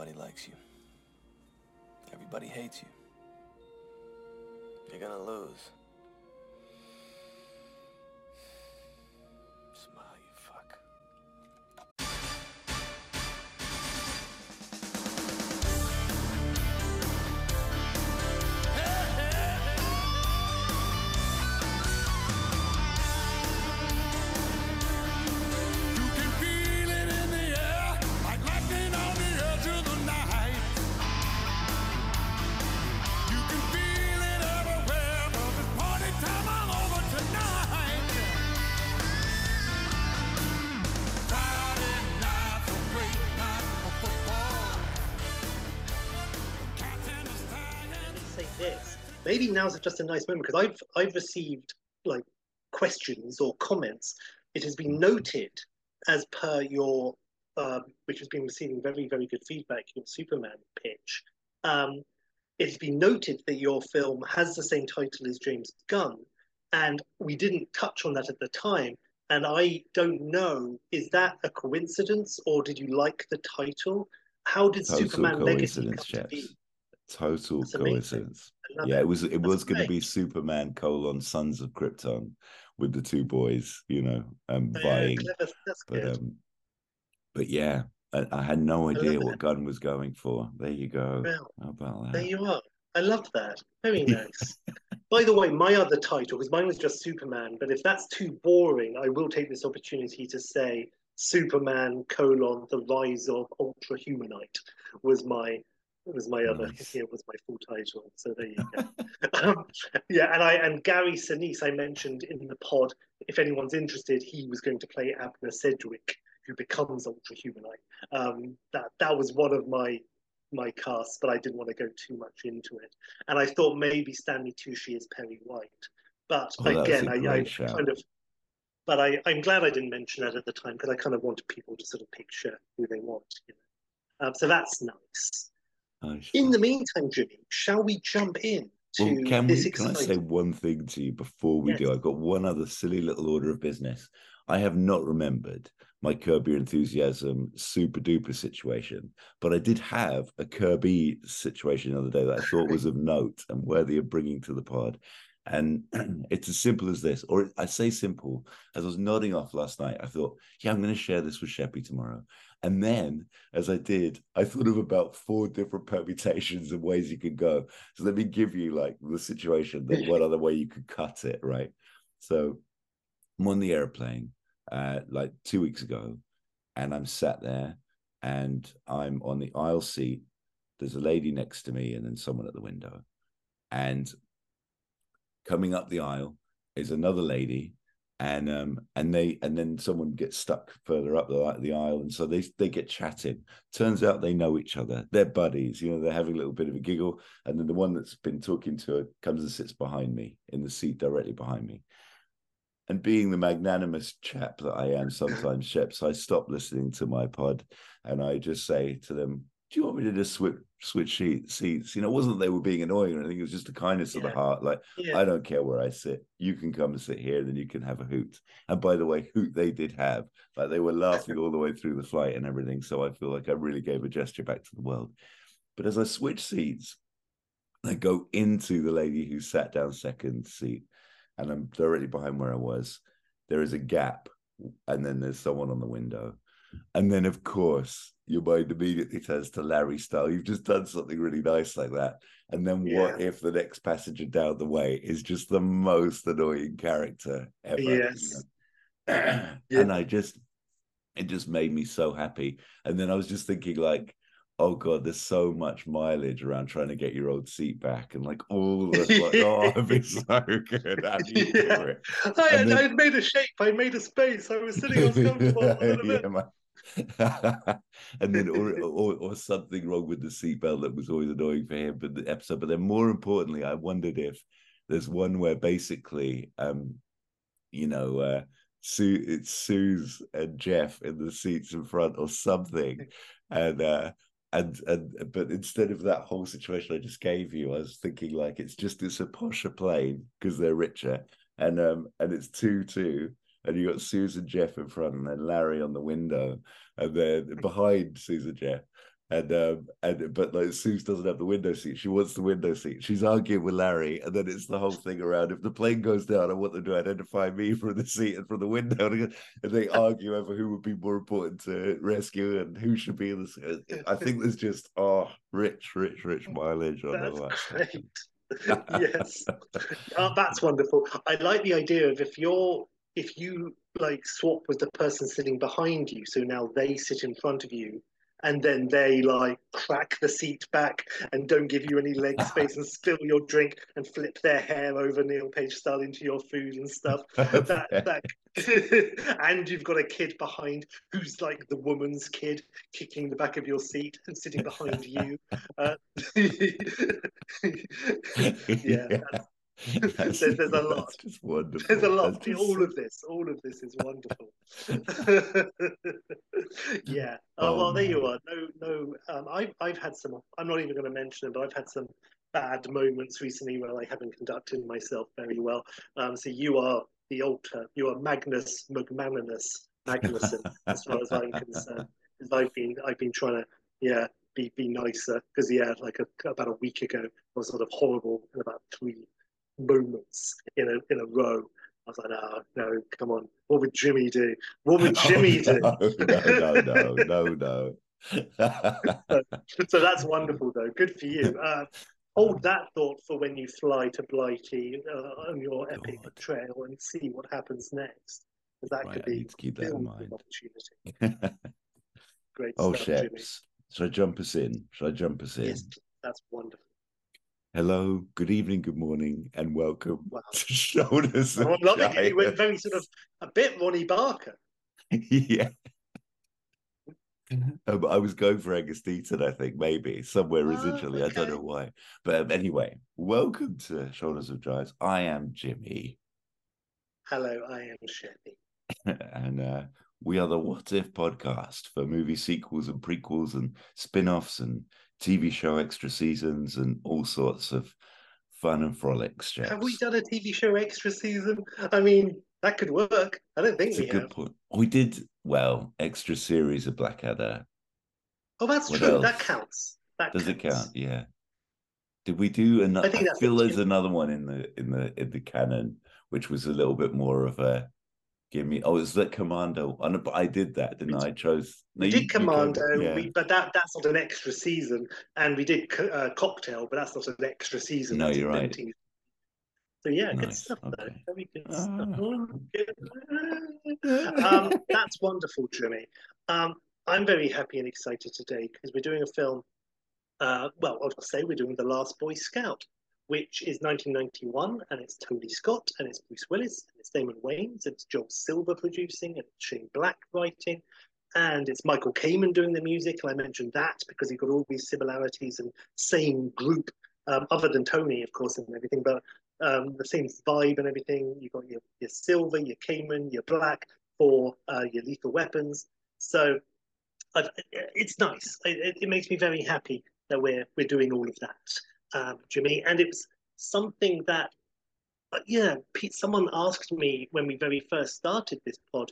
Nobody likes you. Everybody hates you. You're gonna lose. Maybe now's just a nice moment because I've I've received like questions or comments. It has been noted as per your, um, which has been receiving very very good feedback. Your Superman pitch. Um, it's been noted that your film has the same title as James Gunn, and we didn't touch on that at the time. And I don't know, is that a coincidence or did you like the title? How did Total Superman Legacy come to be? Total That's coincidence. Yeah, it was it That's was going to be. Superman colon Sons of Krypton with the two boys, you know, um, Yeah, vying. clever. That's But um, but yeah, I, I had no idea what it. Gunn was going for. There you go. How about that? There you are. I love that. Very nice. By the way, my other title, because mine was just Superman, but if that's too boring, I will take this opportunity to say Superman colon the rise of Ultra Humanite was my was my other Nice. here was my full title. So there you go. um, yeah, and I and Gary Sinise I mentioned in the pod. If anyone's interested, he was going to play Abner Sedgwick, who becomes Ultra Humanite. Um, that that was one of my my cast, but I didn't want to go too much into it. And I thought maybe Stanley Tucci is Perry White, but Oh, again, I, I kind of. But I, I'm glad I didn't mention that at the time because I kind of wanted people to sort of picture who they want. You know? um, so that's nice. Nice. In the meantime, Jimmy, shall we jump in to Well, can this we? Can I say one thing to you before we do? I've got one other silly little order of business. I have not remembered my Curb Your Enthusiasm super duper situation, but I did have a Kirby situation the other day that I thought was of note and worthy of bringing to the pod. And it's as simple as this, or I say simple, as I was nodding off last night, I thought, yeah, I'm going to share this with Sheppy tomorrow. And then as I did, I thought of about four different permutations and ways you could go. So let me give you like the situation, the one other way you could cut it, right? So I'm on the airplane uh, like two weeks ago, and I'm sat there and I'm on the aisle seat. There's a lady next to me, and then someone at the window. And coming up the aisle is another lady, and um and they and then someone gets stuck further up the the aisle, and so they they get chatting. Turns out they know each other. They're buddies. You know, they're having a little bit of a giggle, and then the one that's been talking to her comes and sits behind me in the seat directly behind me. And being the magnanimous chap that I am sometimes, Sheps, I stop listening to my pod and I just say to them, Do you want me to just switch switch seats? You know, it wasn't that they were being annoying or anything, it was just the kindness of the heart. Like, Yeah. I don't care where I sit. You can come and sit here, then you can have a hoot. And by the way, hoot they did have. Like they were laughing all the way through the flight and everything. So I feel like I really gave a gesture back to the world. But as I switch seats, I go into the lady who sat down second seat, and I'm directly behind where I was. There is a gap, and then there's someone on the window. And then, of course, your mind immediately turns to Larry style. You've just done something really nice like that. And then, what if the next passenger down the way is just the most annoying character ever? you Yes. know? Yeah. And I just, it just made me so happy. And then I was just thinking, like, oh god, there's so much mileage around trying to get your old seat back, and like all the like, oh, it'd be so good. How do you Yeah. do it? I, then- I made a shape. I made a space. I was sitting on comfortable. Yeah, man. and then or, or or something wrong with the seatbelt that was always annoying for him but the episode. But then more importantly i wondered if there's one where basically um you know uh sue it's sue's and jeff in the seats in front or something. And uh and and but instead of that whole situation i just gave you i was thinking like it's just it's a posher plane because they're richer. And um and it's two two and you got Susan Jeff in front and then Larry on the window, and then behind Susan Jeff, And um and but like Suze doesn't have the window seat. She wants the window seat. She's arguing with Larry, and then it's the whole thing around if the plane goes down, I want them to identify me from the seat and from the window. And they argue over who would be more important to rescue and who should be in the seat. I think there's just oh rich, rich, rich mileage on all that. great. yes, oh, that's wonderful. I like the idea of if you're if you like swap with the person sitting behind you, so now they sit in front of you, and then they like crack the seat back and don't give you any leg space and spill your drink and flip their hair over Neil Page style into your food and stuff. that that and you've got a kid behind who's like the woman's kid kicking the back of your seat and sitting behind you. Uh, yeah, that's- That's- There's- there's a lot. Just wonderful. there's a lot. Just- All of this, all of this is wonderful. yeah. Oh, Oh, well, there you are. No, no. Um, I've I've had some. I'm not even going to mention them, but I've had some bad moments recently where I haven't conducted myself very well. Um, so you are the altar. You are Magnus McManus Magnuson, as far as I'm concerned. 'Cause I've been I've been trying to yeah be be nicer because yeah like a, about a week ago I was sort of horrible in about three moments in a in a row. I was like, no, no, come on. What would Jimmy do? What would Jimmy do? Oh, no, no, no, no, no. so that's wonderful, though. Good for you. Uh, hold that thought for when you fly to Blighty uh, on your epic God. trail and see what happens next. that Right, could be keep that in mind. opportunity. Great oh, stuff, Jimmy. Should I jump us in? Should I jump us in? Yes, that's wonderful. Hello, good evening, good morning, and welcome Wow. to Shoulders Oh, of I'm loving it. You went very sort of a bit Ronnie Barker. yeah. Um, I was going for Angus Deayton, I think, maybe somewhere Ah, residually. I don't know why. But um, anyway, welcome to Shoulders of Giants. I am Jimmy, Hello, I am Chevy. and uh, we are the What If podcast for movie sequels and prequels and spin offs and TV show extra seasons and all sorts of fun and frolics. Have we done a TV show extra season? I mean, that could work. I don't think It's a we good have. point. We did, well, extra series of Blackadder. Oh, that's What true. That counts. That Does it count? Yeah. Did we do another? I think I, feel there's another one in the in the in the canon, which was a little bit more of a give me. Oh, it's the Commando but I did that, didn't I? I chose. no, We did you Commando, yeah. we, but that that's not an extra season. And we did Co- uh, Cocktail, but that's not an extra season. No, you're right. So yeah, good Nice, stuff though. Very good Ah. stuff. Oh, um, that's wonderful, Jimmy. Um, I'm very happy and excited today because we're doing a film. Uh, well, I'll say we're doing The Last Boy Scout, which is 1991, and it's Tony Scott, and it's Bruce Willis, and it's Damon Wayans, it's Joel Silver producing, and Shane Black writing, and it's Michael Kamen doing the music. And I mentioned that because he got all these similarities and same group, um, other than Tony, of course, and everything, but um, the same vibe and everything. You've got your, your Silver, your Kamen, your Black for uh, your lethal weapons. So I've, it's nice. It, it makes me very happy that we're we're doing all of that, um, Jimmy. And it was something that, uh, yeah, Pete. Someone asked me when we very first started this pod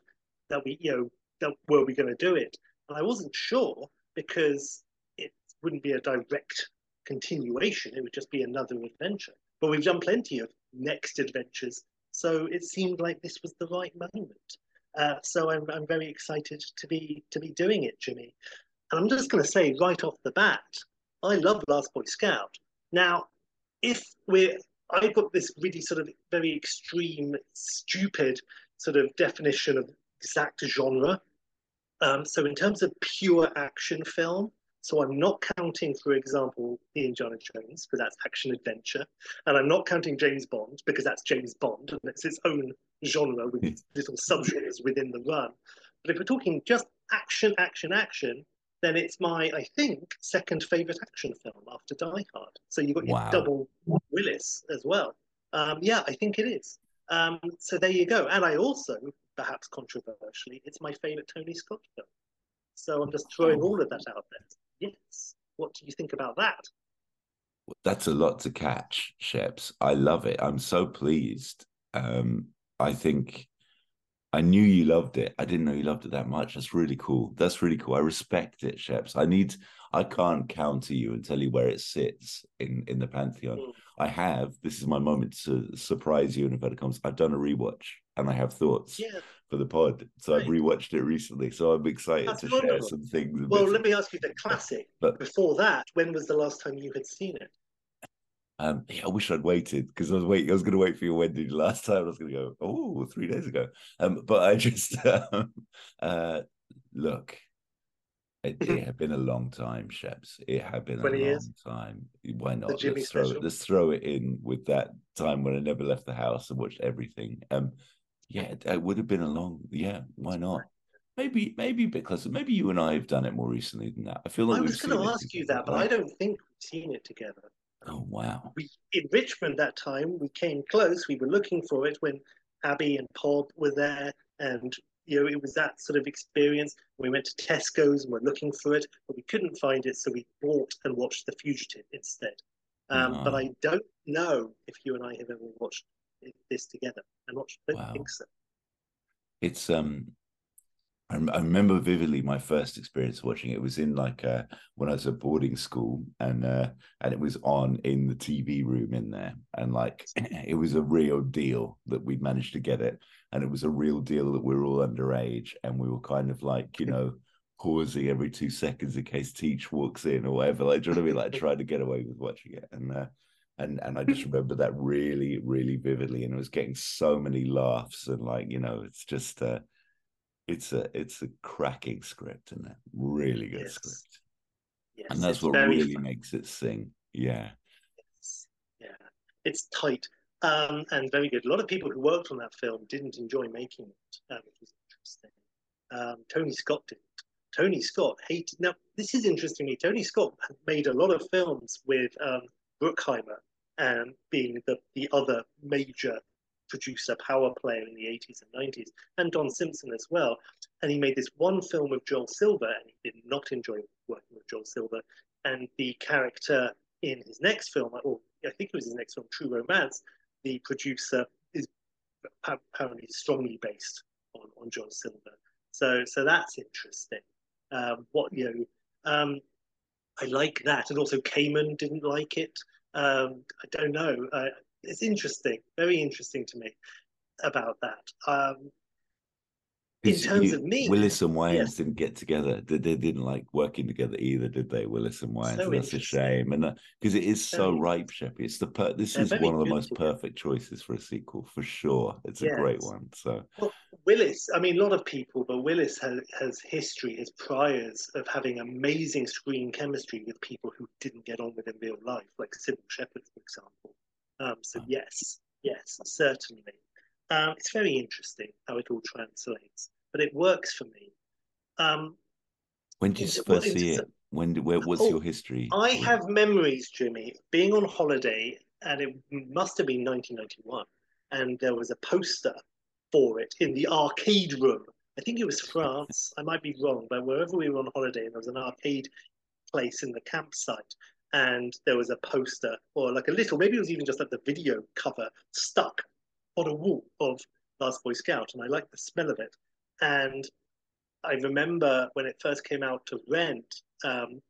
that we, you know, that were we going to do it, and I wasn't sure because it wouldn't be a direct continuation. It would just be another adventure. But we've done plenty of next adventures, so it seemed like this was the right moment. Uh, so I'm, I'm very excited to be to be doing it, Jimmy. And I'm just going to say right off the bat, I love Last Boy Scout. Now, if we're, I've got this really sort of very extreme, stupid sort of definition of exact genre. Um, so in terms of pure action film, so I'm not counting, for example, the Indiana Jones because that's action adventure, and I'm not counting James Bond because that's James Bond and it's its own genre with its little subgenres within the run. But if we're talking just action, action, action, then it's my, I think, second favorite action film after Die Hard. So you've got your Wow. double Willis as well. Um, yeah, I think it is. Um, so there you go. And I also, perhaps controversially, it's my favorite Tony Scott film. So I'm just throwing all of that out there. Yes. What do you think about that? That's a lot to catch, Sheps. I love it. I'm so pleased. Um, I think I knew you loved it. I didn't know you loved it that much. That's really cool. That's really cool. I respect it, Sheps. I need I can't counter you and tell you where it sits in in the pantheon. Mm. I have. This is my moment to surprise you in inverted commas. I've done a rewatch and I have thoughts Yeah. for the pod. So I've rewatched it recently. So I'm excited That's to share some things. Well, let me ask you the classic. But- Before that, when was the last time you had seen it? Um, yeah, I wish I'd waited because I was waiting. I was going to wait for your wedding last time. I was going to go, oh, three days ago. Um, but I just um, uh, look. It, it had been a long time, Sheps. It had been a long years? time. Why not? Let's throw, it, let's throw it in with that time when I never left the house and watched everything. Um, yeah, it, it would have been a long. Yeah, why not? Maybe, maybe a bit closer. maybe you and I have done it more recently than that. I feel like I was going to ask you that, but? I don't think we've seen it together. Oh wow! We in Richmond that time we came close. We were looking for it when Abby and Pod were there, and you know it was that sort of experience. We went to Tesco's and we're looking for it, but we couldn't find it, so we bought and watched The Fugitive instead. Um, But. I don't know if you and I have ever watched this together. I'm not. I don't Wow. think so. it's um I, I remember vividly my first experience watching it. It was in like uh when I was at boarding school and uh and it was on in the TV room in there. And like it was a real deal that we'd managed to get it. And it was a real deal that we were all underage and we were kind of like you know pausing every two seconds in case Teach walks in or whatever. Like do you know what I mean? Like trying to get away with watching it. And uh and and I just remember that really really vividly. And it was getting so many laughs and like you know it's just uh it's a it's a cracking script and a really good Yes. script Yes, and that's what really fun. makes it sing yeah Yes. Yeah, it's tight um, and very good. A lot of people who worked on that film didn't enjoy making it, uh, which was interesting. Um, Tony Scott didn't. Tony Scott hated. Now, this is interestingly, Tony Scott made a lot of films with um, Bruckheimer and being the, the other major producer, power player in the 80s and 90s, and Don Simpson as well. And he made this one film with Joel Silver, and he did not enjoy working with Joel Silver. And the character in his next film, or I think it was his next film, True Romance, the producer is apparently strongly based on, on Joel Silver. So so that's interesting. Um, what you know, um, I like that, and also Kamen didn't like it. Um, I don't know. Uh, it's interesting, very interesting to me about that. Um, in terms you- of me, Willis and Wayans yes. didn't get together. They, they didn't like working together either, did they? Willis and Wayans. So and that's a shame, and because it is so ripe, Sheppy. It's the per- this is one of the most perfect choices for a sequel for sure. It's a great one. So Well, Willis, I mean, a lot of people, but Willis has, has history, his priors of having amazing screen chemistry with people who didn't get on with in real life, like Cybill Shepherd, for example. Um, so, Oh. yes, yes, certainly. Um, it's very interesting how it all translates, but it works for me. Um, when did you first see it? When? Where? What's Oh, your history? I have memories, Jimmy, being on holiday, and it must have been 1991, and there was a poster for it in the arcade room. I think it was France. I might be wrong, but wherever we were on holiday, there was an arcade place in the campsite, and there was a poster, or like a little, maybe it was even just like the video cover stuck on a wall of Last Boy Scout, and I liked the smell of it. And I remember when it first came out to rent, um,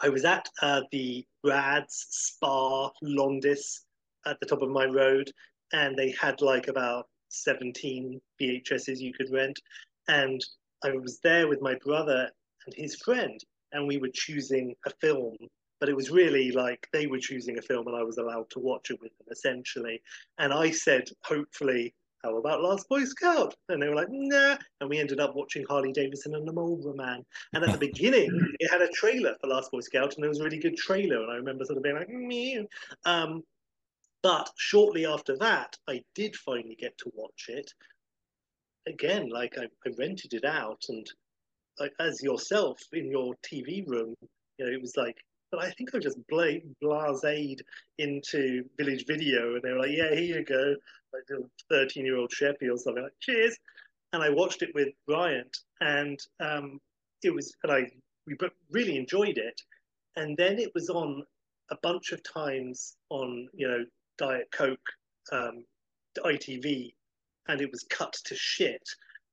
I was at uh, the Brad's Spa Londis at the top of my road, and they had like about 17 VHSs you could rent. And I was there with my brother and his friend, and we were choosing a film. But it was really like they were choosing a film, and I was allowed to watch it with them essentially. And I said, hopefully, how about Last Boy Scout? And they were like, nah. And we ended up watching Harley Davidson and the Marlboro Man. And at the beginning, it had a trailer for Last Boy Scout, and it was a really good trailer. And I remember sort of being like, meow. Um, but shortly after that, I did finally get to watch it. Again, like I, I rented it out, and like, as yourself in your TV room, you know, it was like, but I think I just bla- into Village Video, and they were like, yeah, here you go, like a 13 year old Sheppy or something, like, cheers. And I watched it with Bryant, and um, it was, and I we really enjoyed it. And then it was on a bunch of times on, you know, Diet Coke, um, ITV, and it was cut to shit.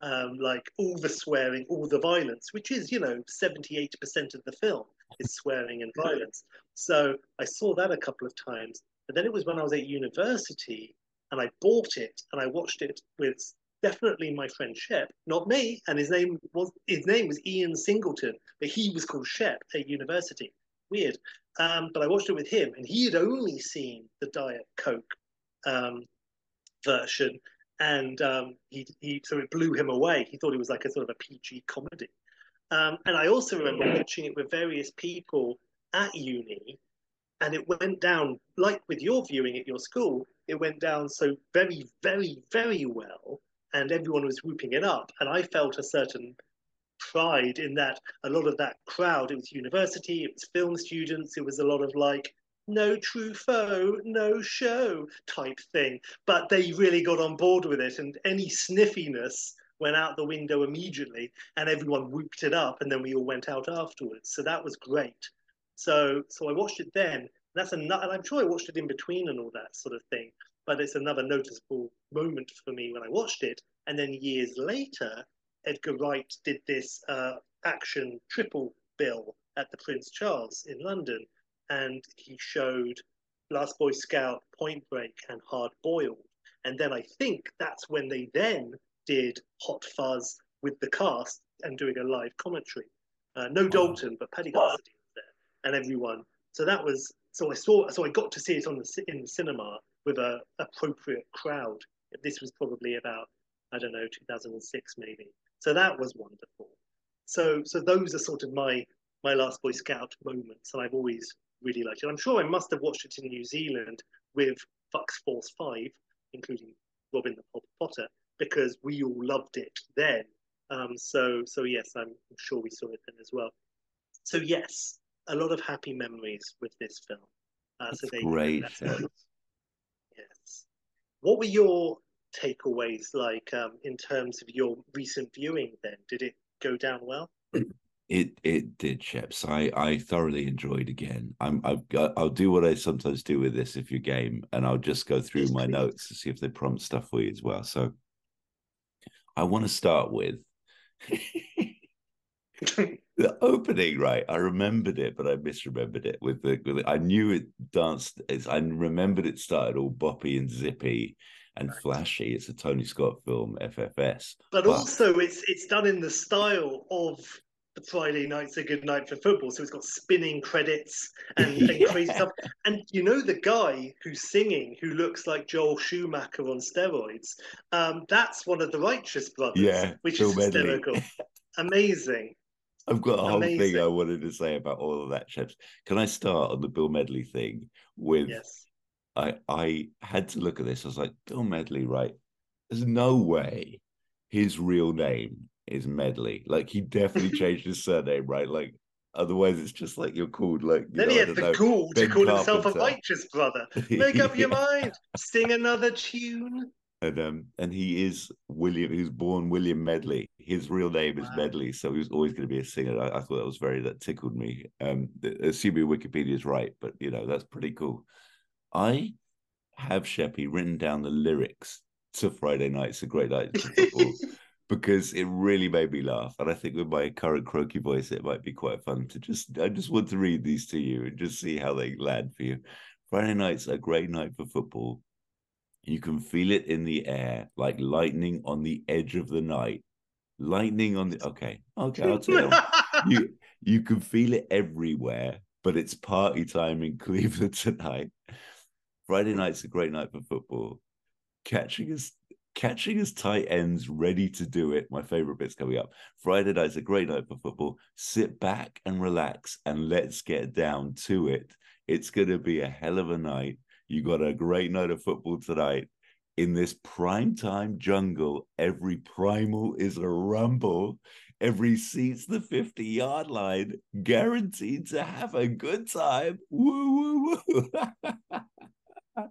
Um, like all the swearing, all the violence, which is, you know, 78% of the film. Is swearing and violence. So I saw that a couple of times. But then it was when I was at university and I bought it and I watched it with definitely my friend Shep, not me. And his name was his name was Ian Singleton, but he was called Shep at university. Weird. Um, but I watched it with him, and he had only seen the Diet Coke um, version, and um, he, he so it blew him away. He thought it was like a sort of a PG comedy. Um, and I also remember watching it with various people at uni, and it went down like with your viewing at your school. It went down so very, very, very well, and everyone was whooping it up. And I felt a certain pride in that a lot of that crowd, it was university, it was film students, it was a lot of like, no Truffaut, no show type thing. But they really got on board with it, and any sniffiness went out the window immediately, and everyone whooped it up, and then we all went out afterwards. So that was great. So, so I watched it then. That's another, and I'm sure I watched it in between and all that sort of thing. But it's another noticeable moment for me when I watched it. And then years later, Edgar Wright did this uh, action triple bill at the Prince Charles in London, and he showed Last Boy Scout, Point Break, and Hard Boiled. And then I think that's when they then did Hot Fuzz with the cast and doing a live commentary. Uh, no Dalton, but Paddy Considine was there, and everyone. So that was so I saw so I got to see it on the in the cinema with a appropriate crowd. This was probably about I don't know 2006 maybe. So that was wonderful. So so those are sort of my my last Boy Scout moments, and I've always really liked it. I'm sure I must have watched it in New Zealand with Fox Force Five, including Robin the Potter, because we all loved it then. Um, so so yes, I'm sure we saw it then as well. So yes, a lot of happy memories with this film. Uh, so That's great. That's yes. What were your takeaways like um, in terms of your recent viewing? Then did it go down well? It it did, Sheps. I I thoroughly enjoyed again. I'm I've, I'll do what I sometimes do with this if you're game, and I'll just go through my notes to see if they prompt stuff for you as well. So I want to start with the opening, right? I remembered it, but I misremembered it. With the, with the I knew it danced. It's, I remembered it started all boppy and zippy and flashy. It's a Tony Scott film, FFS. But But- also, it's it's done in the style of Friday Night's a Good Night for Football. So it's got spinning credits and, and crazy stuff. And you know the guy who's singing, who looks like Joel Schumacher on steroids. Um, that's one of the Righteous Brothers, Yeah, which Bill is hysterical. Amazing. I've got a whole thing I wanted to say about all of that, Sheps. Can I start on the Bill Medley thing with Yes. I I had to look at this. I was like, Bill Medley, right? There's no way his real name is Medley. Like he definitely changed his surname, right? Like otherwise it's just like you're called like you Then know, he had the know. to Ben call himself a righteous brother. Make up your mind. Sing another tune. And um and he is William. He was born William Medley. His real name is Medley, so he was always going to be a singer. I, I thought that was very that tickled me. Um, assuming Wikipedia is right, but you know that's pretty cool. I have Sheppy written down the lyrics to Friday Night's a Great Night for Football because it really made me laugh, and I think with my current croaky voice, it might be quite fun to just. I just want to read these to you and just see how they land for you. Friday night's a great night for football. You can feel it in the air like lightning on the edge of the night. Lightning on the okay, okay, I'll tell you. you you can feel it everywhere, but it's party time in Cleveland tonight. Friday night's a great night for football. Catching us catching us tight ends ready to do it. My favorite bit's coming up. Friday night's a great night for football. Sit back and relax and let's get down to it. It's gonna be a hell of a night. You got a great night of football tonight. In this prime time jungle, every primal is a rumble. Every seat's the 50 yard line, guaranteed to have a good time. Woo, woo, woo.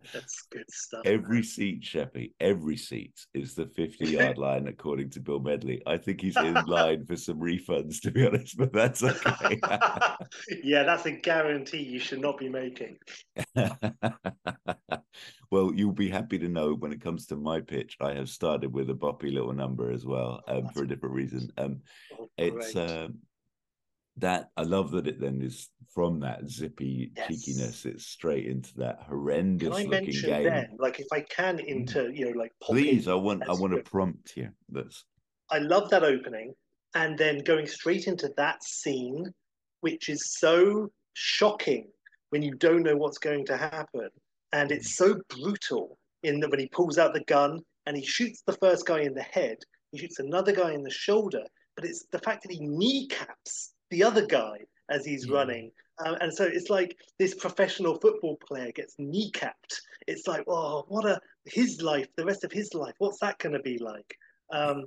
That's good stuff. every man. seat, Sheppy, every seat is the 50 yard line, according to Bill Medley. I think he's in line for some refunds, to be honest, but that's okay. yeah, that's a guarantee you should not be making. well, you'll be happy to know when it comes to my pitch, I have started with a boppy little number as well, um, for a different reason. Um, Oh, it's um that I love that it then is from that zippy Yes. cheekiness, it's straight into that horrendous Can I looking mention game. then, like, if I can, mm. into you know, like, pop in Please, I want I want to prompt you. That's I love that opening, and then going straight into that scene, which is so shocking when you don't know what's going to happen, and it's so brutal in that when he pulls out the gun and he shoots the first guy in the head, he shoots another guy in the shoulder, but it's the fact that he kneecaps the other guy as he's Yeah. running. Um, and so it's like this professional football player gets kneecapped. It's like, oh, what a his life, the rest of his life. What's that going to be like? Um,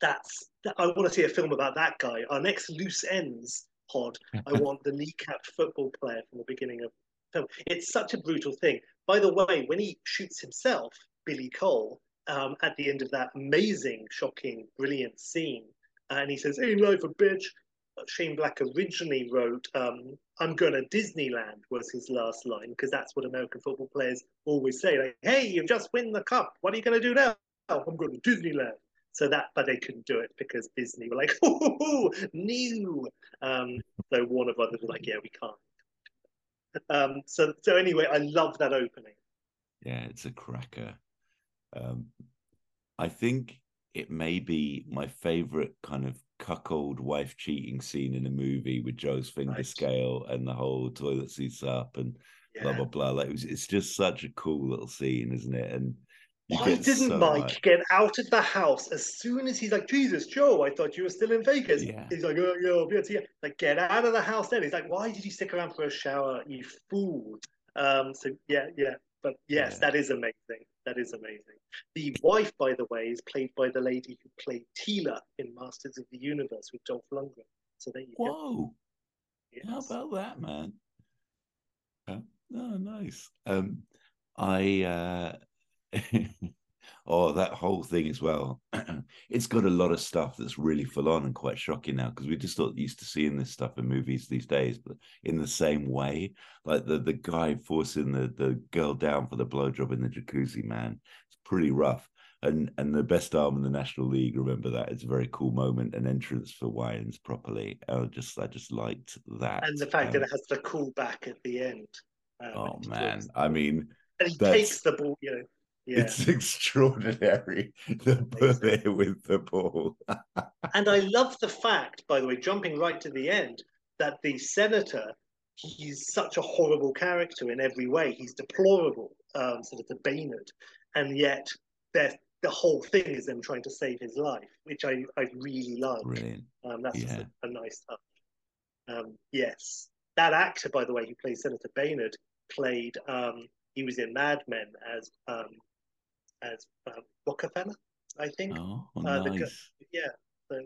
that's I want to see a film about that guy. Our next loose ends pod. I want the kneecapped football player from the beginning of the film. It's such a brutal thing. By the way, when he shoots himself, Billy Cole, um, at the end of that amazing, shocking, brilliant scene, and he says, "Ain't life a bitch." Shane Black originally wrote, um, "I'm going to Disneyland" was his last line because that's what American football players always say. Like, "Hey, you've just won the cup. What are you going to do now?" "Oh, I'm going to Disneyland. So that, but they couldn't do it because Disney were like, "Oh, new." Um, so Warner Brothers were like, "Yeah, we can't." Um, so, so anyway, I love that opening. yeah, it's a cracker. Um, I think it may be my favorite kind of cuckold wife cheating scene in a movie with Joe's finger Right. scale and the whole toilet seats up and blah Yeah. blah blah. Like it was, it's just such a cool little scene, isn't it? And Why didn't so Mike much- get out of the house as soon as he's like, Jesus, Joe, I thought you were still in Vegas. Yeah. He's like, oh, yeah, I'll be you." Like, get out of the house then. He's like, why did you stick around for a shower, you fool? Um, so, yeah, yeah. But yes, Yeah. that is amazing. That is amazing. The wife, by the way, is played by the lady who played Teela in Masters of the Universe with Dolph Lundgren. So there you go. Whoa! How about that, man? Oh, oh, nice. Um, I uh, oh, that whole thing as well. it's got a lot of stuff that's really full on and quite shocking now because we just not used to seeing this stuff in movies these days, but in the same way, like the the guy forcing the the girl down for the blowjob in the jacuzzi, man, it's pretty rough. And and the best arm in the National League, remember that it's a very cool moment, an entrance for Wayans properly. I just I just liked that. And the fact that Um, it has the call back at the end. when Oh man. I mean, and he that's- takes the ball, you know. Yeah. it's extraordinary. The bullet with the ball. And I love the fact, by the way, jumping right to the end, that the senator, he's such a horrible character in every way. He's deplorable, um, Senator Baynard, and yet the whole thing is them trying to save his life, which I, I really like. Brilliant. Um, that's Yeah. a, a nice touch. Um, yes, that actor, by the way, who plays Senator Baynard, played. Um, he was in Mad Men as um, as um, Rockefeller, I think. Oh, Uh, the nice. Yeah, so.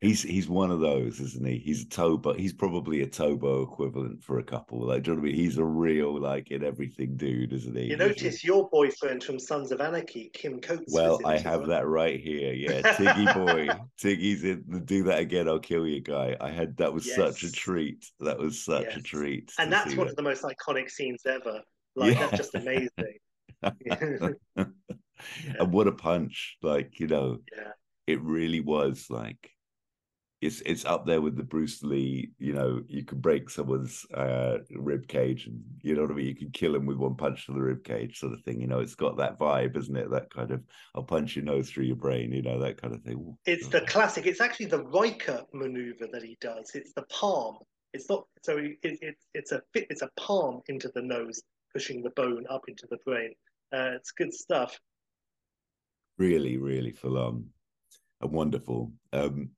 He's he's one of those, isn't he? He's a Tobo. He's probably a Tobo equivalent for a couple. Like, do you know what I mean? He's a real like in everything dude, isn't he? You notice your boyfriend from Sons of Anarchy, Kim Coates. Well, I have that right here. Yeah, Tiggy boy, Tiggy's in the do that again. I'll kill you, guy. I had that was such a treat. That was such a treat. and that's one that. of the most iconic scenes ever. Like Yeah. that's just amazing. and what a punch! Like you know, yeah, it really was like it's it's up there with the Bruce Lee. You know, you could break someone's uh, rib cage, and you know what I mean. You can kill him with one punch to the rib cage, sort of thing. You know, it's got that vibe, isn't it? That kind of I'll punch your nose through your brain. You know, that kind of thing. Ooh, it's the classic. It's actually the Riker maneuver that he does. It's the palm. It's not so. It, it, it's a fit. It's a palm into the nose, pushing the bone up into the brain. Uh, it's good stuff. Really, really full on and wonderful. Um,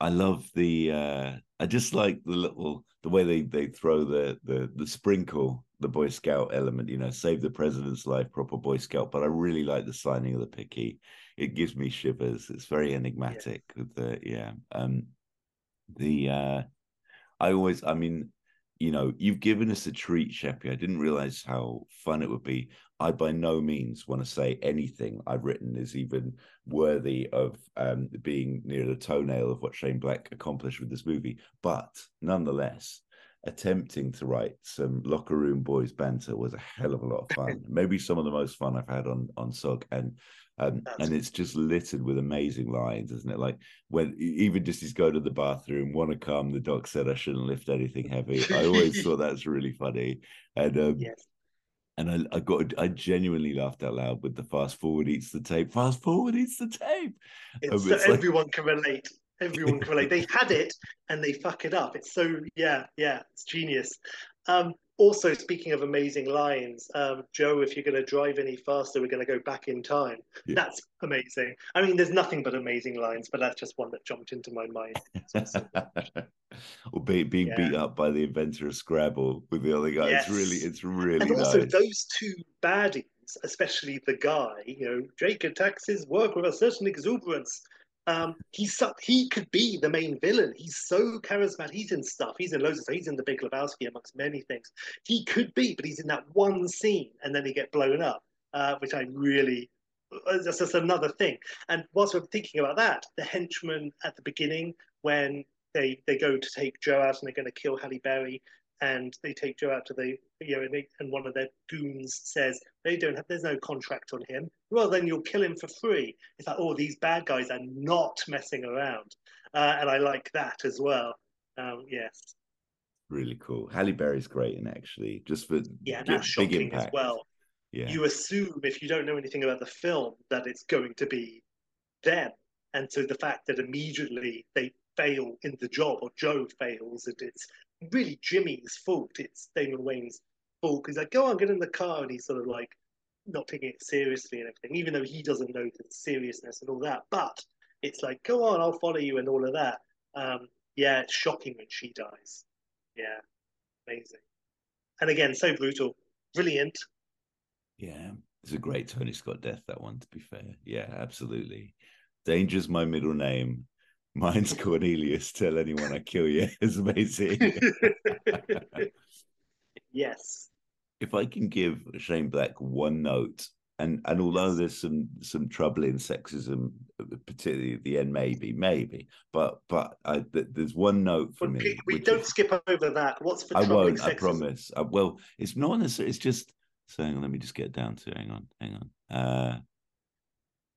I love the. uh I just like the little the way they they throw the the the sprinkle the Boy Scout element. You know, save the president's life, proper Boy Scout. But I really like the signing of the picky. It gives me shivers. It's very enigmatic with the yeah. Um, the uh I always, I mean, you know, you've given us a treat, Sheppy. I didn't realize how fun it would be. I by no means want to say anything I've written is even worthy of um, being near the toenail of what Shane Black accomplished with this movie. But nonetheless, attempting to write some locker room boys banter was a hell of a lot of fun. Maybe some of the most fun I've had on on SOG. And Um, and it's just littered with amazing lines, isn't it? Like when even just he's go to the bathroom, want to come. The doc said I shouldn't lift anything heavy. I always thought that's really funny, and um, Yes. and I, I got I genuinely laughed out loud with the fast forward eats the tape. Fast forward eats the tape. It's, Um, so like- everyone can relate. Everyone can relate. They had it and they fuck it up. It's so yeah, yeah, it's genius. Um, also, speaking of amazing lines, um, Joe, if you're going to drive any faster, we're going to go back in time. Yeah. That's amazing. I mean, there's nothing but amazing lines, but that's just one that jumped into my mind. Or be, being Yeah. beat up by the inventor of Scrabble with the other guy. It's really, it's really and also nice. those two baddies, especially the guy, you know, Jake attacks his work with a certain exuberance. Um, he's he could be the main villain. He's so charismatic. He's in stuff. He's in loads of stuff. He's in the Big Lebowski amongst many things. He could be, but he's in that one scene, and then he get blown up, uh, which I really. uh, That's just another thing. And whilst we're thinking about that, the henchman at the beginning, when they they go to take Joe out and they're going to kill Halle Berry, and they take Joe out to the you know, and, they, and one of their goons says they don't have there's no contract on him. Well, then you'll kill him for free. It's like, oh, these bad guys are not messing around, uh, and I like that as well. Um, yes, really cool. Halle Berry's great in it, actually, just for yeah, and big- that's big shocking as impact. well. Yeah, You assume if you don't know anything about the film that it's going to be them, and so the fact that immediately they fail in the job or Joe fails, and it's really Jimmy's fault. It's Damon Wayans' fault. He's like, go on, get in the car, and he's sort of like not taking it seriously and everything, even though he doesn't know the seriousness and all that. But it's like, go on, I'll follow you and all of that. Um, yeah, it's shocking when she dies. Yeah, amazing. And again, so brutal, brilliant. yeah. It's a great Tony Scott death. That one, to be fair. Yeah, absolutely. Danger's my middle name. Mine's Cornelius. Tell anyone I kill you. It's amazing. yes. if I can give Shane Black one note, and and although there's some some troubling sexism, particularly at the end, maybe, maybe, but but I, th- there's one note for me. we don't is- skip over that. What's I won't. I promise. I, well, it's not necessarily. It's just saying. Let me just get down to. Hang on. Hang on. Uh,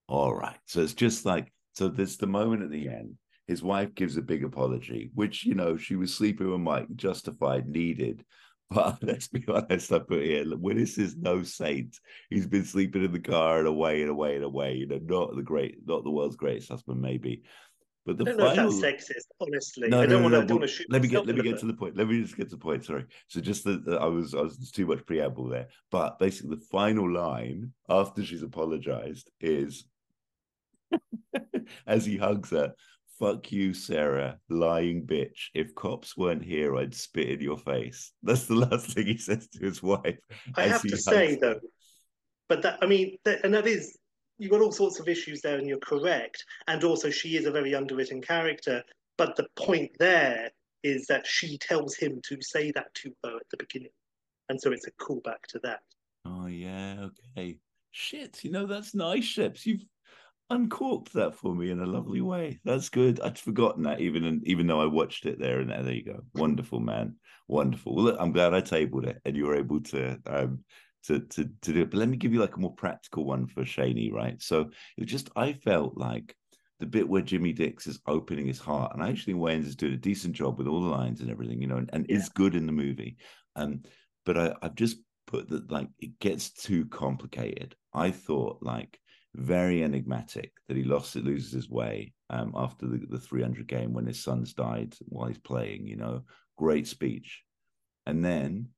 all right. So it's just like so. There's the moment at the end. His wife gives a big apology, which you know she was sleeping with Mike, justified, needed. But let's be honest, I put here Willis is no saint. He's been sleeping in the car and away and away and away. You know, not the great, not the world's greatest husband, maybe. But the I don't know final, if that's sexist, honestly. no, I no, don't no, want no. to. well, shoot let me get let me get to the point. Let me just get to the point. Sorry. So just that that I was I was too much preamble there. But basically, the final line after she's apologized is, as he hugs her, "Fuck you, Sarah, lying bitch. If cops weren't here, I'd spit in your face." That's the last thing he says to his wife. I have to say her. though, but that I mean, that, and that is you've got all sorts of issues there, and you're correct. And also, she is a very underwritten character. But the point there is that she tells him to say that to her at the beginning, and so it's a callback to that. Oh yeah, okay. Shit, you know that's nice, Ships. You've uncorked that for me in a lovely way. That's good. I'd forgotten that even even though I watched it there and there you go. Wonderful, man. Wonderful. Well, look, I'm glad I tabled it and you were able to um to to to do it. But let me give you like a more practical one for Shaney, right? So it was just I felt like the bit where Jimmy Dix is opening his heart, and actually Wayans is doing a decent job with all the lines and everything, you know, and, and Yeah. is good in the movie. Um, but I, I've just put that like it gets too complicated. I thought like very enigmatic that he lost it, loses his way um, after the, the 300 game when his son's died while he's playing, you know, great speech. And then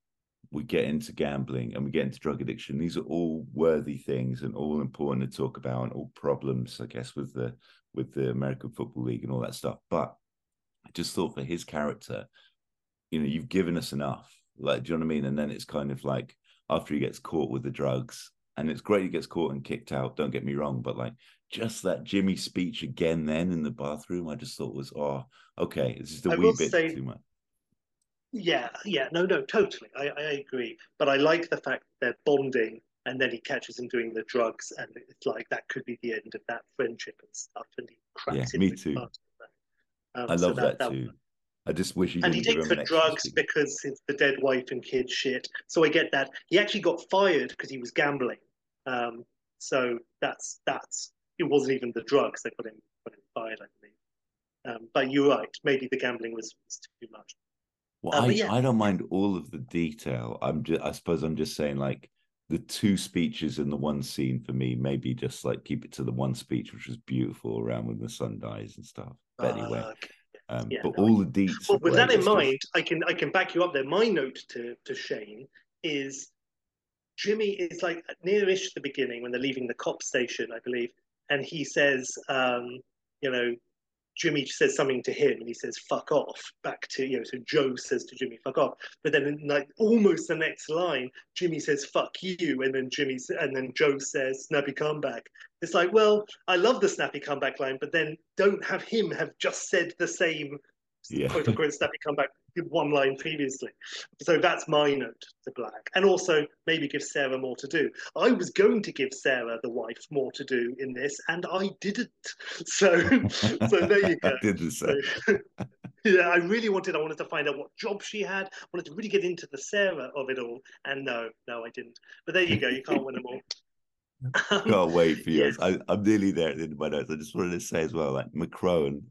we get into gambling and we get into drug addiction. These are all worthy things and all important to talk about and all problems, I guess, with the with the American Football League and all that stuff. But I just thought for his character, you know, you've given us enough. Like, do you know what I mean? And then it's kind of like after he gets caught with the drugs, and it's great he gets caught and kicked out. Don't get me wrong, but like just that Jimmy speech again, then in the bathroom, I just thought was oh, okay, it's just a I wee bit say- too much. Yeah, yeah, no, no, totally. I, I agree. But I like the fact they're bonding and then he catches him doing the drugs and it's like that could be the end of that friendship and stuff. And he cracks Yeah, me too. that. Um, I so love that, too. I just wish he And he takes the drugs because it's the dead wife and kid shit. So I get that. He actually got fired because he was gambling. Um, So that's that's it wasn't even the drugs they put him got him fired, I believe. Um, but you're right. Maybe the gambling was, was too much. Well, Uh, I, yeah. I don't mind all of the detail. I'm just, I suppose I'm just saying like the two speeches in the one scene for me, maybe just like keep it to the one speech, which was beautiful around when the sun dies and stuff. But anyway, Uh, okay. um, yeah, but no, all the deets. Well, with that in It's just- mind, I can I can back you up there. My note to to Shane is Jimmy is like nearish the beginning when they're leaving the cop station, I believe, and he says, um, you know, Jimmy says something to him, and he says "fuck off" back to you know. So Joe says to Jimmy "fuck off," but then in, like almost the next line, Jimmy says "fuck you," and then Jimmy and then Joe says "snappy comeback." It's like, well, I love the snappy comeback line, but then don't have him have just said the same Yeah. quote unquote snappy comeback one line previously. So that's my note to Black. And also maybe give Sarah more to do. I was going to give Sarah, the wife, more to do in this, and I didn't. So so there you go. I didn't say. So, yeah, I really wanted. I wanted to find out what job she had. I wanted to really get into the Sarah of it all, and no, no, I didn't. But there you go. You can't win them all. Can't wait for yours. yes. I, I'm nearly there at the end of my notes. I just wanted to say as well, like Marcone, uh,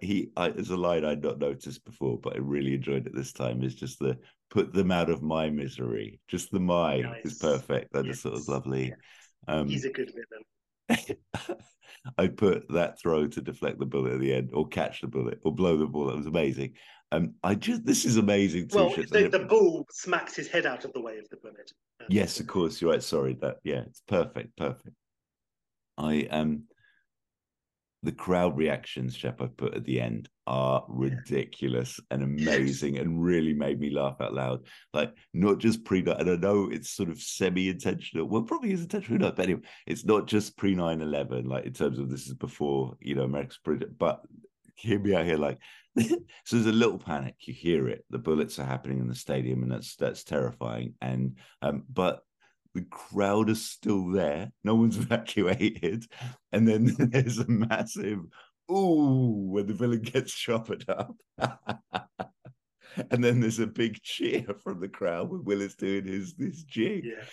he I, it's a line I'd not noticed before, but I really enjoyed it this time. Is just the put them out of my misery. Just the my is perfect. That just thought it was lovely. Yes. Um, He's a good villain. I put that throw to deflect the bullet at the end, or catch the bullet, or blow the ball. That was amazing. Um, I just this is amazing. Well, the, the bull smacks his head out of the way of the bullet. Um, Yes, of course, you're right. Sorry, that yeah, it's perfect, perfect. I um the crowd reactions, Shep, I put at the end are ridiculous and amazing and really made me laugh out loud. Like not just pre and I know it's sort of semi-intentional. Well, probably is intentional but anyway, it's not just pre 9-11, like in terms of this is before, you know, America's pre but hear me out here like so there's a little panic you hear it the bullets are happening in the stadium and that's that's terrifying and um but the crowd is still there no one's evacuated and then there's a massive ooh when the villain gets chopped up and then there's a big cheer from the crowd when Willis doing his this jig Yeah.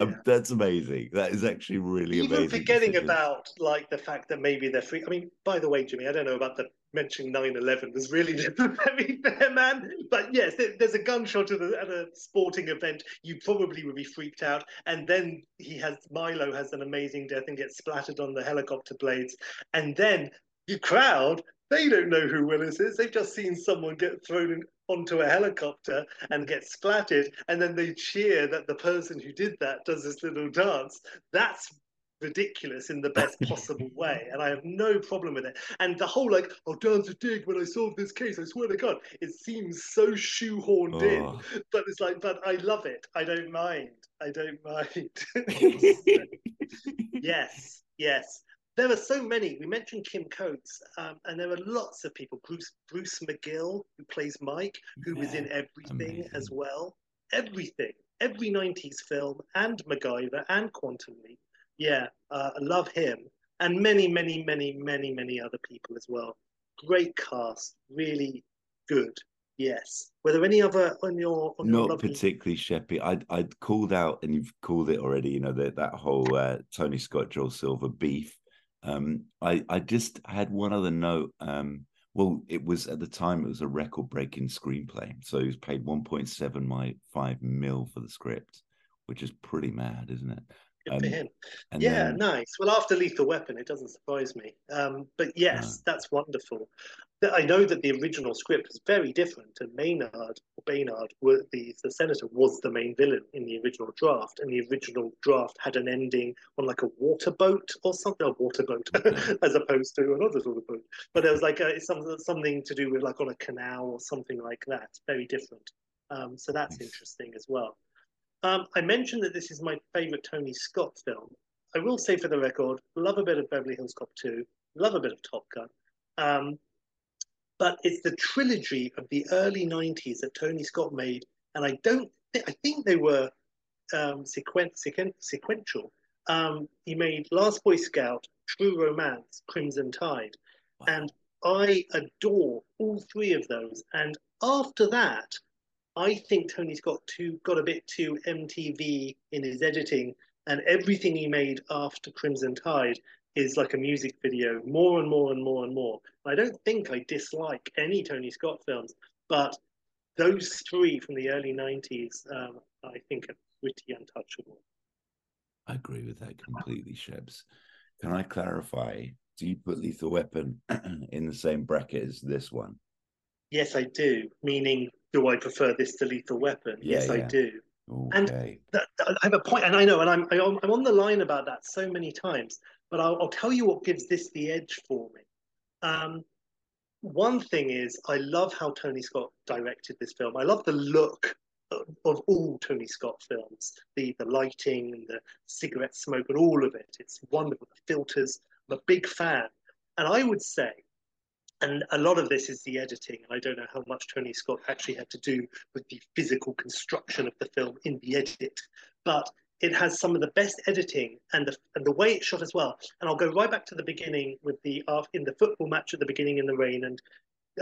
Um, that's amazing that is actually really Even amazing forgetting decision. about like the fact that maybe they're free. I mean, by the way, Jimmy, I don't know about the mentioning 9-11 was really very fair, man. But yes, there's a gunshot at a, at a sporting event. You probably would be freaked out. And then he has Milo has an amazing death and gets splattered on the helicopter blades. And then the crowd, they don't know who Willis is. They've just seen someone get thrown onto a helicopter and get splattered, and then they cheer that the person who did that does this little dance. That's ridiculous in the best possible way, and I have no problem with it. And the whole like, "I'll dance a dig when I solve this case," I swear to God, it seems so shoehorned in. Oh. But it's like, but I love it. I don't mind. I don't mind. yes, yes. There are so many. We mentioned Kim Coates, um, and there are lots of people. Bruce Bruce McGill, who plays Mike, who was in Yeah, everything as well. Everything, every '90s film, and MacGyver, and Quantum Leap. Yeah, uh, I love him, and many, many, many, many, many other people as well. Great cast, really good. Yes. Were there any other on your on Not lovely? particularly Sheppy. I'd I'd called out, and you've called it already. You know that that whole uh, Tony Scott, Joel Silver beef. Um, I I just had one other note. Um, well, it was at the time it was a record-breaking screenplay, so he was paid one point seven my five mil for the script, which is pretty mad, isn't it? Good for him. And yeah, then, nice. Well, after Lethal Weapon, it doesn't surprise me. Um, but yes, No. that's wonderful. I know that the original script was very different, and Maynard or Baynard, the the senator, was the main villain in the original draft, and the original draft had an ending on like a water boat or something, a water boat, Okay. as opposed to another sort of boat. But there was like a, something something to do with like on a canal or something like that. Very different. Um, so that's Nice. interesting as well. Um, I mentioned that this is my favorite Tony Scott film. I will say for the record, love a bit of Beverly Hills Cop 2, love a bit of Top Gun. Um, but it's the trilogy of the early 90s that Tony Scott made. And I don't thi- I think they were um, sequen- sequen- sequential. Um, he made Last Boy Scout, True Romance, Crimson Tide. And I adore all three of those. And after that, I think Tony Scott too got a bit too MTV in his editing and everything he made after Crimson Tide is like a music video, more and more and more and more. I don't think I dislike any Tony Scott films, but those three from the early '90s, um, I think, are pretty untouchable. I agree with that completely, Shebs. Can I clarify? Do you put Lethal Weapon in the same bracket as this one? Yes, I do. Meaning, do I prefer this to Lethal Weapon? Yeah, yes, I do. And- Okay. That, that- I have a point, and I know, and I'm I'm I'm on the line about that so many times. But I'll, I'll tell you what gives this the edge for me. Um, one thing is, I love how Tony Scott directed this film. I love the look of, of all Tony Scott films, the the lighting and the cigarette smoke and all of it. It's wonderful. The filters. I'm a big fan, and I would say and a lot of this is the editing. I don't know how much Tony Scott actually had to do with the physical construction of the film in the edit, but it has some of the best editing and the and the way it's shot as well. And I'll go right back to the beginning with the uh, in the football match at the beginning in the rain, and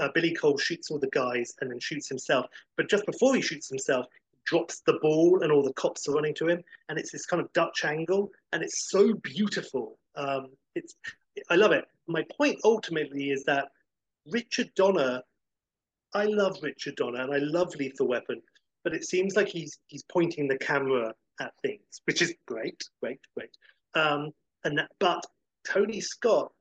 uh, Billy Cole shoots all the guys and then shoots himself. But just before he shoots himself, drops the ball and all the cops are running to him, and it's this kind of Dutch angle, and it's so beautiful. Um, it's I love it. My point ultimately is that Richard Donner, I love Richard Donner and I love Lethal Weapon, but it seems like he's he's pointing the camera at things, which is great, great, great. Um, and that, but Tony Scott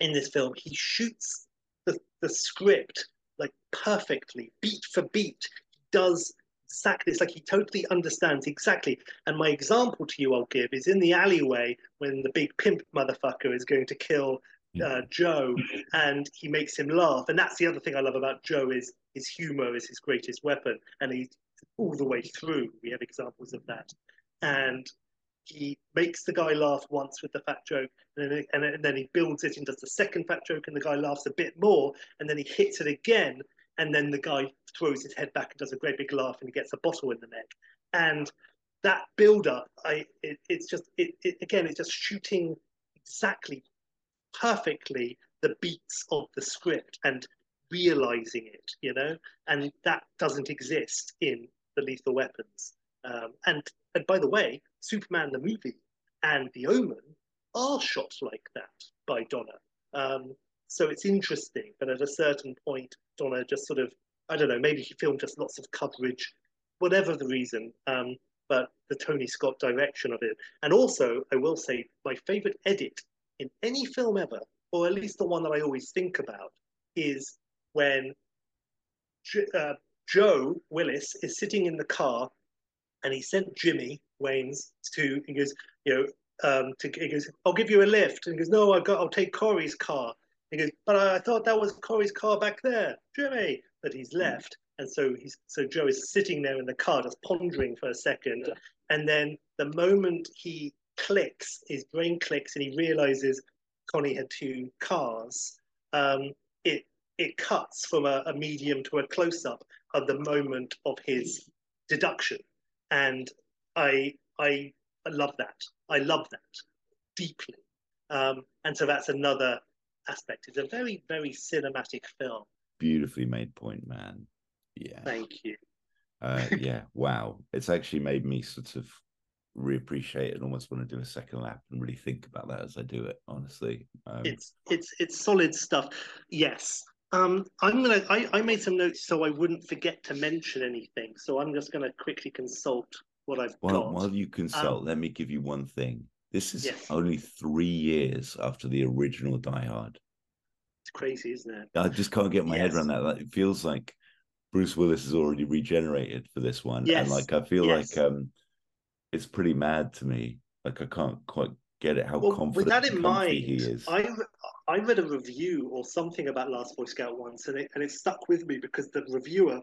in this film, he shoots the, the script like perfectly, beat for beat. Does exactly. It's like he totally understands exactly. And my example to you, I'll give, is in the alleyway when the big pimp motherfucker is going to kill uh, Joe, and he makes him laugh. And that's the other thing I love about Joe is his humor is his greatest weapon, and he's all the way through. We have examples of that, and he makes the guy laugh once with the fat joke, and then, and, then he builds it and does the second fat joke, and the guy laughs a bit more, and then he hits it again, and then the guy throws his head back and does a great big laugh, and he gets a bottle in the neck, and that build up, I it, it's just it, it again, it's just shooting exactly perfectly the beats of the script and realizing it, you know, and that doesn't exist in the Lethal Weapons. Um, and and by the way, Superman the movie and The Omen are shot like that by Donner. Um, so it's interesting, but at a certain point, Donner just sort of I don't know, maybe he filmed just lots of coverage, whatever the reason. Um, but the Tony Scott direction of it, and also I will say my favorite edit in any film ever, or at least the one that I always think about, is when uh, Joe Willis is sitting in the car, and he sent Jimmy Wayans to. He goes, you know, um, to he goes, I'll give you a lift, and he goes, No, I got, I'll take Corey's car. He goes, But I, I thought that was Corey's car back there, Jimmy. But he's left, and so he's so Joe is sitting there in the car, just pondering for a second, and then the moment he clicks, his brain clicks, and he realizes Connie had two cars. Um, it it cuts from a, a medium to a close up of the moment of his deduction, and I I I love that. I love that deeply, um, and so that's another aspect. It's a very very cinematic film. Beautifully made point, man. Yeah. Thank you. Uh, yeah. Wow. It's actually made me sort of reappreciate and almost want to do a second lap and really think about that as I do it. Honestly, um, It's it's it's solid stuff. Yes. Um, I'm gonna. I, I made some notes so I wouldn't forget to mention anything. So I'm just gonna quickly consult what I've while, got. while you consult, let me give you one thing. This is Yes. only three years after the original Die Hard. It's crazy, isn't it? I just can't get my head around that. Like, it feels like Bruce Willis has already regenerated for this one, Yes. and like I feel Yes. like um, it's pretty mad to me. Like I can't quite get it how Well, confident with that in mind, he is. I I read a review or something about Last Boy Scout once, and it and it stuck with me because the reviewer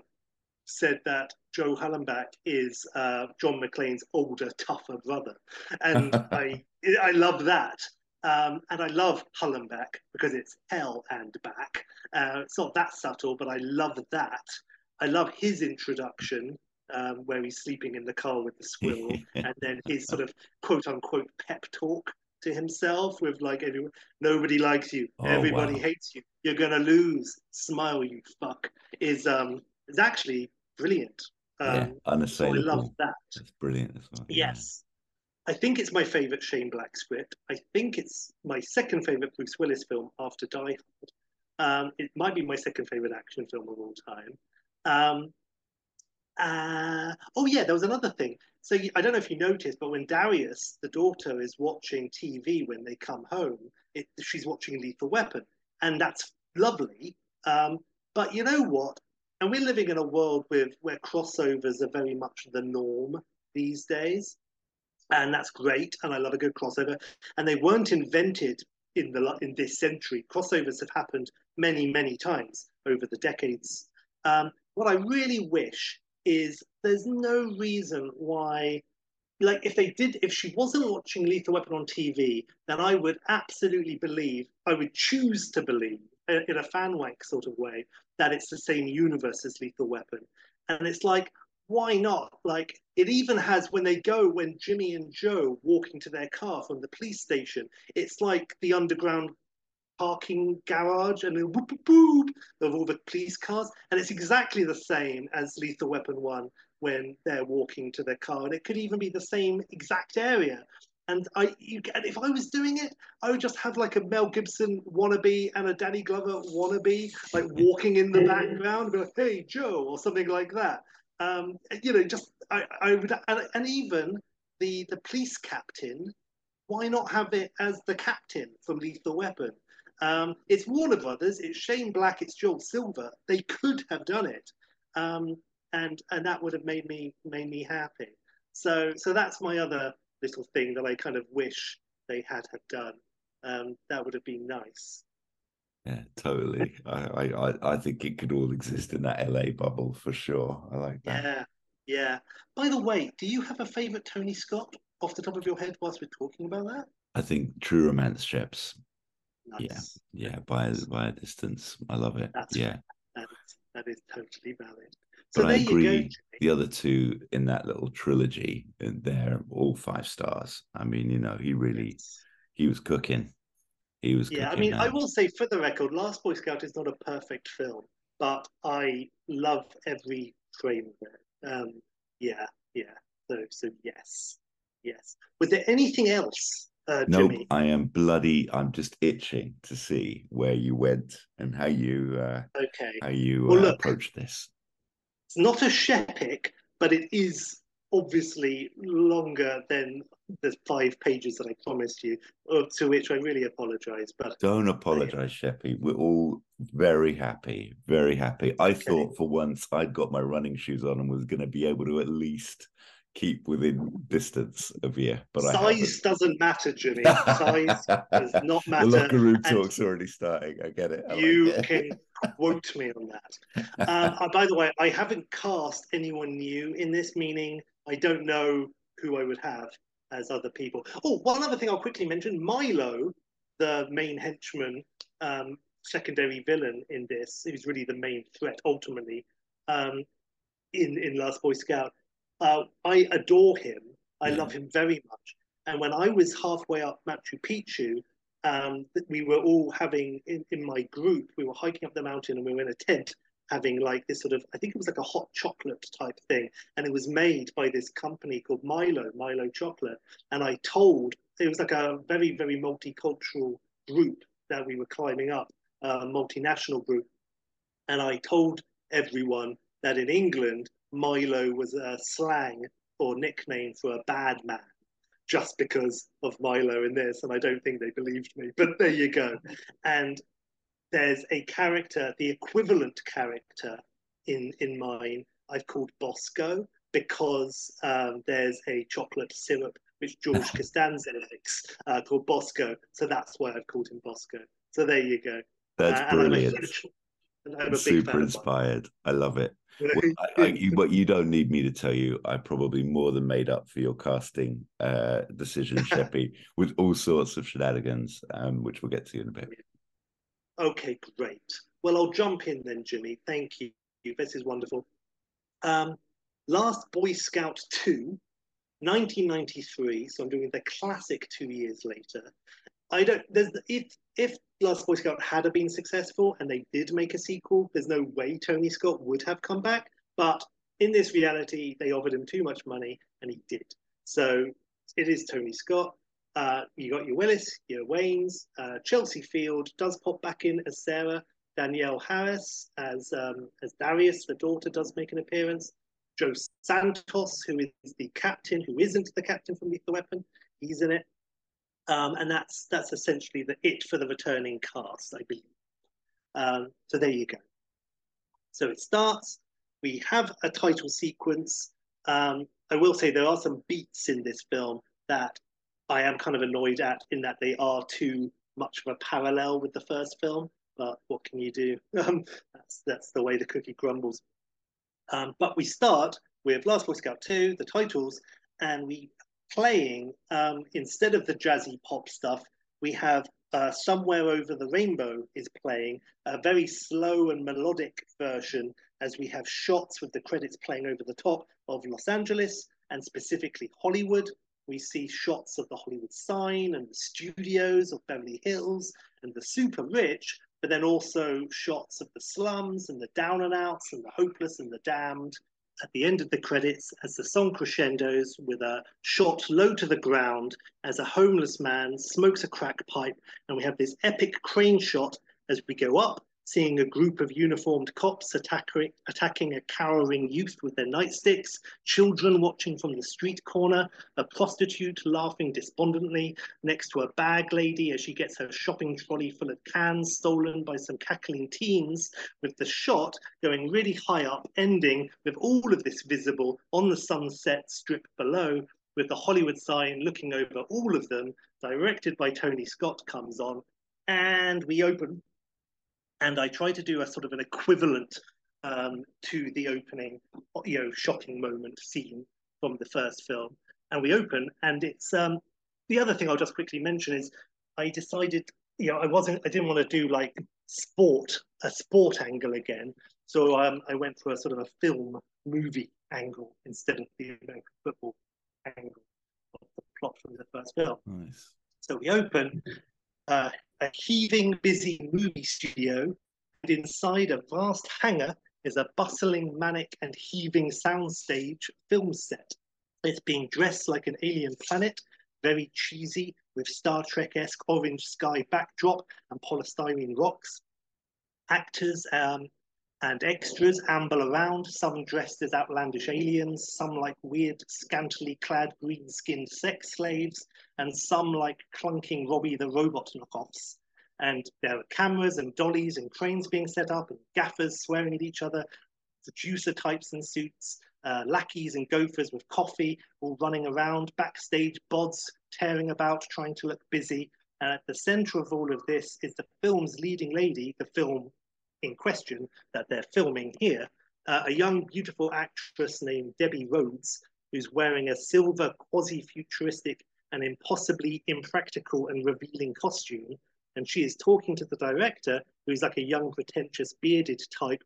said that Joe Hallenbeck is uh, John McClane's older, tougher brother, and I I love that. Um, and I love Hallenbeck because it's hell and back. Uh, it's not that subtle, but I love that. I love his introduction um, where he's sleeping in the car with the squirrel, and then his sort of quote unquote pep talk to himself with like everyone, nobody likes you, Oh, everybody wow. hates you, you're gonna lose, smile you fuck is um is actually brilliant. Um, yeah, so I love that. That's brilliant as well. yeah. Yes. I think it's my favorite Shane Black script. I think it's my second favorite Bruce Willis film after Die Hard. Um, it might be my second favorite action film of all time. Um, uh, oh yeah, there was another thing. So I don't know if you noticed, but when Darius, the daughter, is watching TV when they come home, it, she's watching Lethal Weapon, and that's lovely. Um, but you know what? And we're living in a world with where crossovers are very much the norm these days, and that's great. And I love a good crossover. And they weren't invented in the in this century. Crossovers have happened many, many times over the decades. Um, what I really wish is there's no reason why like if they did if she wasn't watching lethal weapon on tv then i would absolutely believe i would choose to believe uh, in a fan wank sort of way that it's the same universe as lethal weapon. And it's like why not? Like it even has when they go when jimmy and joe walking to their car from the police station it's like the underground parking garage and then whoop whoop whoop of all the police cars. And it's exactly the same as Lethal Weapon 1 when they're walking to their car. And it could even be the same exact area. And I, you, and if I was doing it, I would just have like a Mel Gibson wannabe and a Danny Glover wannabe, like walking in the background, be like, "Hey Joe" or something like that. Um, you know, just I, I would, and, and even the the police captain. Why not have it as the captain from Lethal Weapon? Um, it's Warner Brothers, it's Shane Black, it's Joel Silver. They could have done it, um, and and that would have made me made me happy. So so that's my other little thing that I kind of wish they had have done. Um, that would have been nice. Yeah, totally. I, I I think it could all exist in that LA bubble for sure. I like that. Yeah, yeah. By the way, do you have a favorite Tony Scott off the top of your head whilst we're talking about that? I think True Romance ships Nice. Yeah, yeah, by by a distance. I love it. That's yeah, that is, that is totally valid. So but there I agree. you go. The other two in that little trilogy, they're all five stars. I mean, you know, he really he was cooking. He was. Yeah, I mean, I will say for the record, Last Boy Scout is not a perfect film, but I love every frame of it. Um, yeah, yeah. So, so yes, yes. Was there anything else, uh, Nope, Jimmy? I am bloody. I'm just itching to see where you went and how you uh, Okay. how you Well, uh, look. approach this. It's not a Shepic, but it is obviously longer than the five pages that I promised you, uh, to which I really apologize. But Don't apologize, Sheppy. We're all very happy, very happy. I thought for once I'd got my running shoes on and was going to be able to at least keep within distance of you, but I size doesn't matter, Jimmy. Size does not The matter. locker room talk's already starting. I get it. I like You it. can quote me on that. Um, uh, by the way, I haven't cast anyone new in this, meaning I don't know who I would have as other people. Oh, one other thing I'll quickly mention Milo, the main henchman, um, secondary villain in this, who's really the main threat ultimately um, in, in Last Boy Scout. Uh, I adore him. I Yeah. love him very much. And when I was halfway up Machu Picchu, um, we were all having in, in my group, we were hiking up the mountain and we were in a tent having like this sort of, I think it was like a hot chocolate type thing. And it was made by this company called Milo, Milo Chocolate. And I told, it was like a very, very multicultural group that we were climbing up, a multinational group. And I told everyone that in England, Milo was a slang or nickname for a bad man just because of Milo in this, and I don't think they believed me. But there you go. And there's a character, the equivalent character in in mine, I've called Bosco because um, there's a chocolate syrup which George Costanza likes uh, called Bosco. So that's why I've called him Bosco. So there you go. That's Uh, and I'm a brilliant. And I'm a big Super fan inspired. I love it. Well, I, I, you, but you don't need me to tell you. I probably more than made up for your casting uh, decision, Sheppy, with all sorts of shenanigans, um, which we'll get to in a bit. Okay, great. Well, I'll jump in then, Jimmy. Thank you. This is wonderful. Um, Last Boy Scout 2, 1993. So I'm doing the classic two years later. I don't. There's if if Last Boy Scout had been successful and they did make a sequel, there's no way Tony Scott would have come back. But in this reality, they offered him too much money and he did. So it is Tony Scott. Uh, you got your Willis, your Wayans, uh, Chelsea Field does pop back in as Sarah. Danielle Harris as um, as Darius, the daughter, does make an appearance. Joe Santos, who is the captain, who isn't the captain from Lethal Weapon, he's in it. Um, and that's that's essentially the it for the returning cast, I believe. Um, so there you go. So it starts. We have a title sequence. Um, I will say there are some beats in this film that I am kind of annoyed at, in that they are too much of a parallel with the first film. But what can you do? Um, that's that's the way the cookie crumbles. Um, but we start with Last Boy Scout 2, the titles, and we playing um, instead of the jazzy pop stuff, we have uh, Somewhere Over the Rainbow is playing a very slow and melodic version as we have shots with the credits playing over the top of Los Angeles and specifically Hollywood. We see shots of the Hollywood sign and the studios of Beverly Hills and the super rich, but then also shots of the slums and the down and outs and the hopeless and the damned. At the end of the credits, as the song crescendos with a shot low to the ground as a homeless man smokes a crack pipe, and we have this epic crane shot as we go up seeing a group of uniformed cops attacking, attacking a cowering youth with their nightsticks, children watching from the street corner, a prostitute laughing despondently next to a bag lady as she gets her shopping trolley full of cans stolen by some cackling teens, with the shot going really high up, ending with all of this visible on the sunset strip below, with the Hollywood sign looking over all of them, directed by Tony Scott, comes on. And we open and I try to do a sort of an equivalent um, to the opening, you know, shocking moment scene from the first film. And we open, and it's um, the other thing I'll just quickly mention is I decided, you know, I wasn't, I didn't want to do like sport, a sport angle again. So um, I went for a sort of a film movie angle instead of the American football angle of the plot from the first film. Nice. So we open, uh, a heaving, busy movie studio, and inside a vast hangar is a bustling, manic, and heaving soundstage film set. It's being dressed like an alien planet, very cheesy, with Star Trek esque orange sky backdrop and polystyrene rocks. Actors um, and extras amble around, some dressed as outlandish aliens, some like weird, scantily clad green skinned sex slaves, and some like clunking Robby the Robot knockoffs. And there are cameras and dollies and cranes being set up, and gaffers swearing at each other, producer types in suits, uh, lackeys and gophers with coffee all running around, backstage bods tearing about, trying to look busy. And at the center of all of this is the film's leading lady, the film in question that they're filming here, uh, a young, beautiful actress named Debbie Rhodes, who's wearing a silver, quasi futuristic and impossibly impractical and revealing costume. And she is talking to the director, who's like a young, pretentious, bearded type,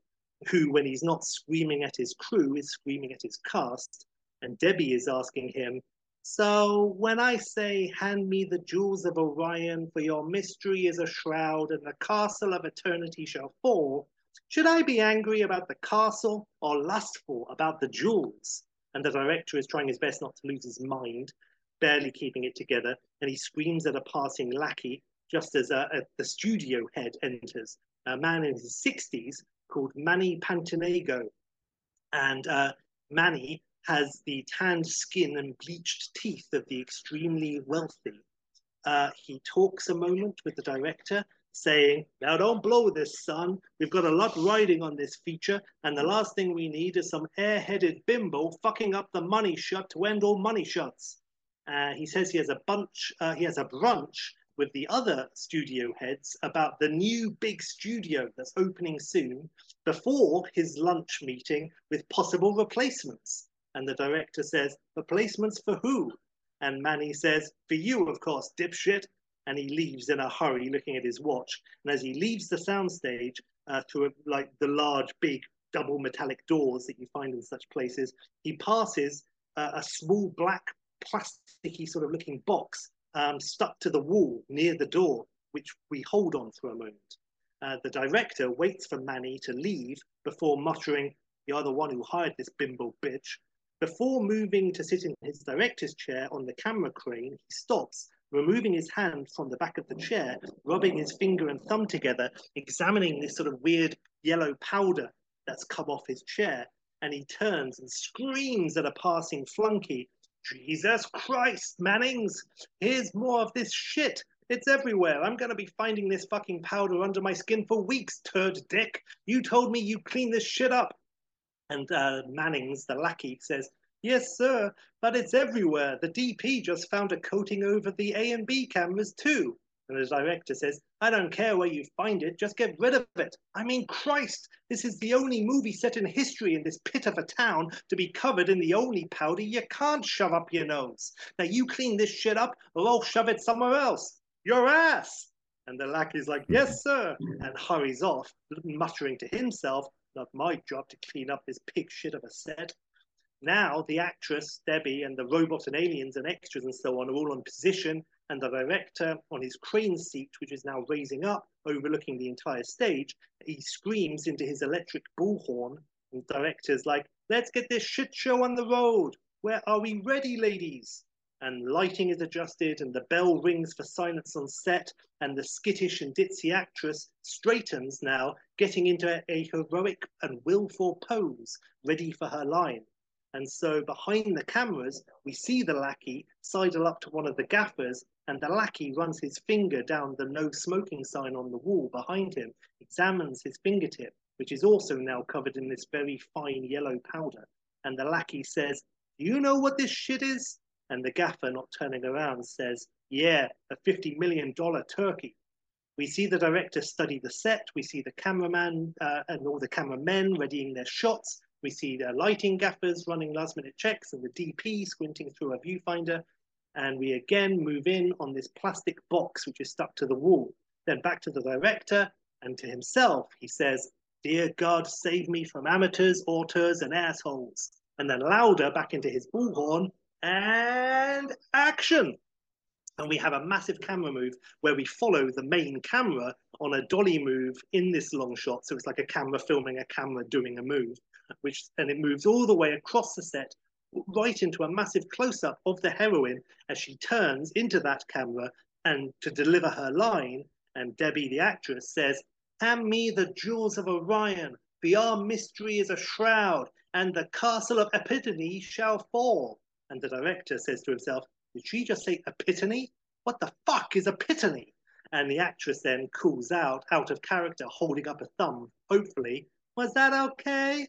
who, when he's not screaming at his crew, is screaming at his cast. And Debbie is asking him, So when I say, Hand me the jewels of Orion, for your mystery is a shroud, and the castle of eternity shall fall, should I be angry about the castle or lustful about the jewels? And the director is trying his best not to lose his mind barely keeping it together, and he screams at a passing lackey just as uh, the studio head enters, a man in his 60s called Manny Pantanego. And uh, Manny has the tanned skin and bleached teeth of the extremely wealthy. Uh, he talks a moment with the director, saying, Now don't blow this, son. We've got a lot riding on this feature, and the last thing we need is some airheaded bimbo fucking up the money shot to end all money shots. Uh, he says he has a bunch, uh, he has a brunch with the other studio heads about the new big studio that's opening soon before his lunch meeting with possible replacements. And the director says, Replacements for who? And Manny says, For you, of course, dipshit. And he leaves in a hurry, looking at his watch. And as he leaves the soundstage uh, through like the large, big, double metallic doors that you find in such places, he passes uh, a small black plasticky sort of looking box um, stuck to the wall near the door, which we hold on for a moment. Uh, the director waits for Manny to leave before muttering, You're the one who hired this bimbo bitch. Before moving to sit in his director's chair on the camera crane, he stops, removing his hand from the back of the chair, rubbing his finger and thumb together, examining this sort of weird yellow powder that's come off his chair. And he turns and screams at a passing flunky Jesus Christ, Mannings, here's more of this shit. It's everywhere. I'm going to be finding this fucking powder under my skin for weeks, turd dick. You told me you clean this shit up. And uh, Mannings, the lackey, says, Yes, sir, but it's everywhere. The DP just found a coating over the A and B cameras, too. And the director says, I don't care where you find it, just get rid of it. I mean, Christ, this is the only movie set in history in this pit of a town to be covered in the only powder you can't shove up your nose. Now you clean this shit up, or I'll shove it somewhere else. Your ass. And the lackey's like, Yes, sir, and hurries off, muttering to himself, Not my job to clean up this pig shit of a set. Now the actress, Debbie, and the robot and aliens and extras and so on are all on position, and the director on his crane seat, which is now raising up, overlooking the entire stage, he screams into his electric bullhorn. And the director's like, let's get this shit show on the road. Where are we ready, ladies? And lighting is adjusted, and the bell rings for silence on set, and the skittish and ditzy actress straightens now, getting into a heroic and willful pose, ready for her line. And so behind the cameras, we see the lackey sidle up to one of the gaffers, and the lackey runs his finger down the no smoking sign on the wall behind him, examines his fingertip, which is also now covered in this very fine yellow powder. And the lackey says, Do you know what this shit is? And the gaffer, not turning around, says, Yeah, a $50 million turkey. We see the director study the set. We see the cameraman uh, and all the cameramen readying their shots. We see the lighting gaffers running last minute checks and the DP squinting through a viewfinder. And we again move in on this plastic box which is stuck to the wall. Then back to the director and to himself, he says, Dear God, save me from amateurs, auteurs, and assholes. And then louder back into his bullhorn and action. And we have a massive camera move where we follow the main camera on a dolly move in this long shot. So it's like a camera filming a camera doing a move which and it moves all the way across the set right into a massive close-up of the heroine as she turns into that camera and to deliver her line and debbie the actress says hand me the jewels of orion our mystery is a shroud and the castle of epitome shall fall and the director says to himself did she just say epitome? What the fuck is epitome? And the actress then calls out out of character holding up a thumb. Hopefully was that okay?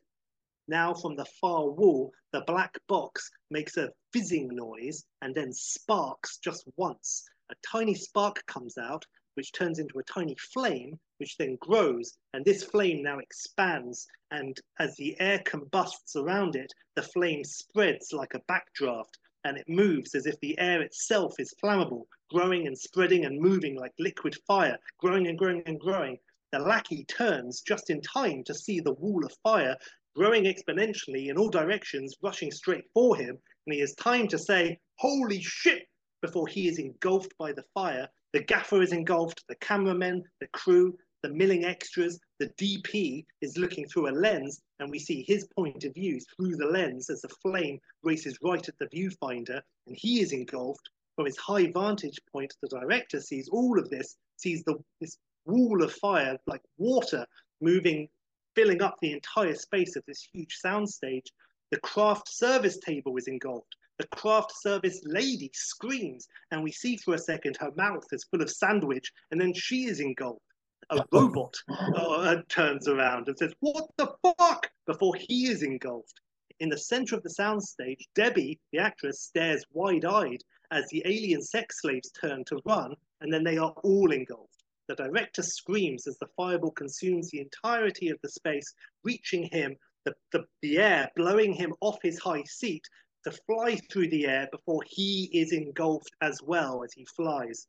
Now from the far wall, the black box makes a fizzing noise and then sparks just once. A tiny spark comes out, which turns into a tiny flame, which then grows. And this flame now expands. And as the air combusts around it, the flame spreads like a backdraft and it moves as if the air itself is flammable, growing and spreading and moving like liquid fire, growing and growing and growing. The lackey turns just in time to see the wall of fire growing exponentially in all directions, rushing straight for him, and he has time to say, Holy shit! before he is engulfed by the fire. The gaffer is engulfed, the cameramen, the crew, the milling extras, the DP is looking through a lens, and we see his point of view through the lens as the flame races right at the viewfinder, and he is engulfed. From his high vantage point, the director sees all of this, sees the, this wall of fire like water moving filling up the entire space of this huge soundstage. The craft service table is engulfed. The craft service lady screams, and we see for a second her mouth is full of sandwich, and then she is engulfed. A robot uh, turns around and says, What the fuck? before he is engulfed. In the center of the soundstage, Debbie, the actress, stares wide eyed as the alien sex slaves turn to run, and then they are all engulfed. The director screams as the fireball consumes the entirety of the space, reaching him, the, the, the air blowing him off his high seat to fly through the air before he is engulfed as well as he flies.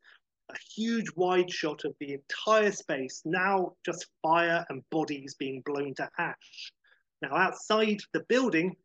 A huge wide shot of the entire space, now just fire and bodies being blown to ash. Now, outside the building,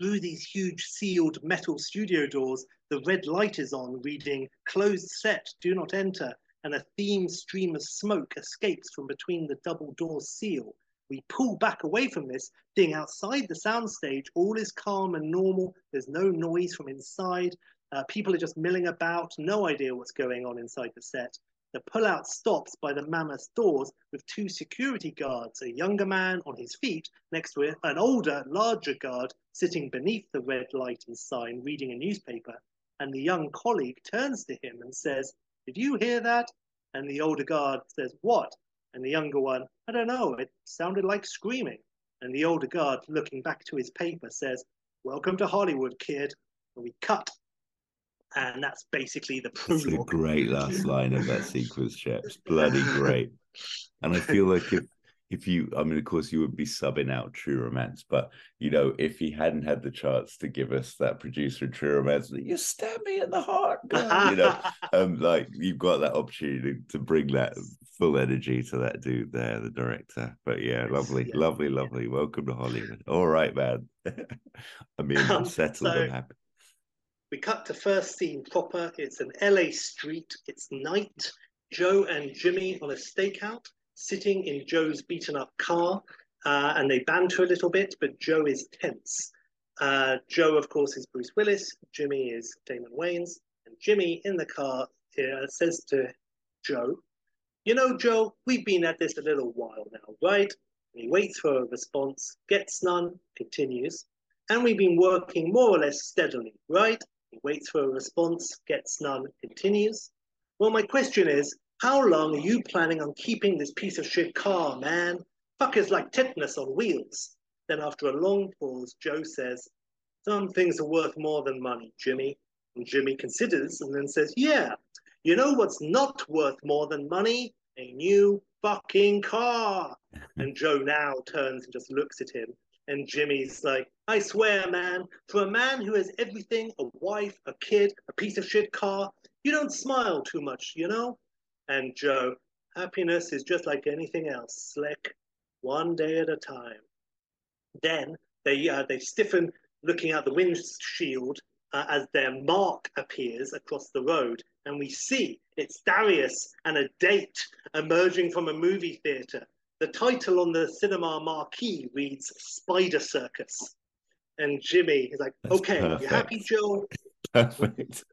through these huge sealed metal studio doors, the red light is on, reading closed set, do not enter and a thin stream of smoke escapes from between the double door seal. We pull back away from this being outside the soundstage. All is calm and normal. There's no noise from inside. Uh, people are just milling about, no idea what's going on inside the set. The pullout stops by the mammoth doors with two security guards, a younger man on his feet next to an older, larger guard sitting beneath the red light and sign reading a newspaper. And the young colleague turns to him and says, Did you hear that? And the older guard says, What? And the younger one, I don't know, it sounded like screaming. And the older guard, looking back to his paper, says, Welcome to Hollywood, kid. And we cut and that's basically the prologue. great last line of that sequence, Sheps. Bloody great. And I feel like if if you, I mean, of course, you would be subbing out True Romance, but you know, if he hadn't had the chance to give us that producer True Romance, you stab me in the heart, girl, you know, um, like you've got that opportunity to bring that full energy to that dude there, the director. But yeah, lovely, yeah, lovely, lovely. Welcome to Hollywood. All right, man. I mean, I'm settled so- and happy. We cut to first scene proper. It's an LA street. It's night. Joe and Jimmy on a stakeout, sitting in Joe's beaten up car, uh, and they banter a little bit, but Joe is tense. Uh, Joe, of course, is Bruce Willis. Jimmy is Damon Wayans. And Jimmy in the car uh, says to Joe, You know, Joe, we've been at this a little while now, right? And he waits for a response, gets none, continues. And we've been working more or less steadily, right? He waits for a response, gets none, continues. Well, my question is, how long are you planning on keeping this piece of shit car, man? Fuckers like tetanus on wheels. Then, after a long pause, Joe says, Some things are worth more than money, Jimmy. And Jimmy considers and then says, Yeah, you know what's not worth more than money? A new fucking car. and Joe now turns and just looks at him. And Jimmy's like, I swear, man, for a man who has everything a wife, a kid, a piece of shit car you don't smile too much, you know? And Joe, happiness is just like anything else, slick, one day at a time. Then they uh, they stiffen, looking out the windshield uh, as their mark appears across the road, and we see it's Darius and a date emerging from a movie theater. The title on the cinema marquee reads Spider Circus. And Jimmy is like, That's okay, you happy, Joe? Perfect.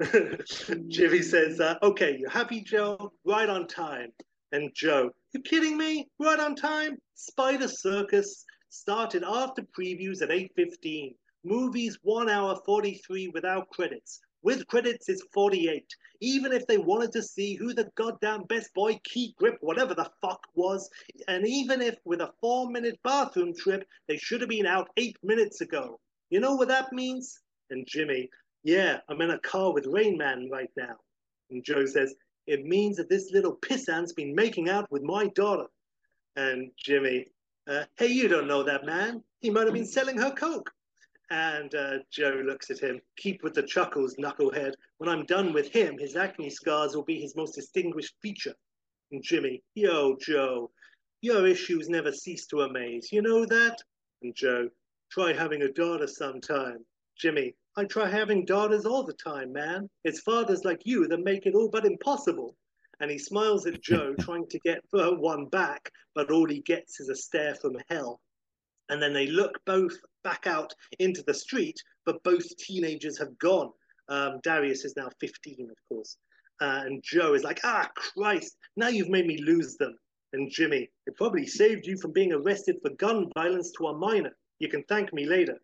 Jimmy says, uh, okay, you happy, Joe? Right on time. And Joe, you kidding me? Right on time? Spider Circus started after previews at 8.15. Movies 1 hour 43 without credits. With credits, it's 48. Even if they wanted to see who the goddamn best boy key grip, whatever the fuck was, and even if with a four minute bathroom trip, they should have been out eight minutes ago. You know what that means? And Jimmy, yeah, I'm in a car with Rain Man right now. And Joe says, It means that this little pissant's been making out with my daughter. And Jimmy, uh, Hey, you don't know that man. He might have been selling her coke. And uh, Joe looks at him. Keep with the chuckles, knucklehead. When I'm done with him, his acne scars will be his most distinguished feature. And Jimmy, Yo, Joe, your issues never cease to amaze. You know that? And Joe, Try having a daughter sometime. Jimmy, I try having daughters all the time, man. It's fathers like you that make it all but impossible. And he smiles at Joe, trying to get one back, but all he gets is a stare from hell. And then they look both back out into the street, but both teenagers have gone. Um, Darius is now 15, of course. Uh, and Joe is like, ah, Christ, now you've made me lose them. And Jimmy, it probably saved you from being arrested for gun violence to a minor. You can thank me later.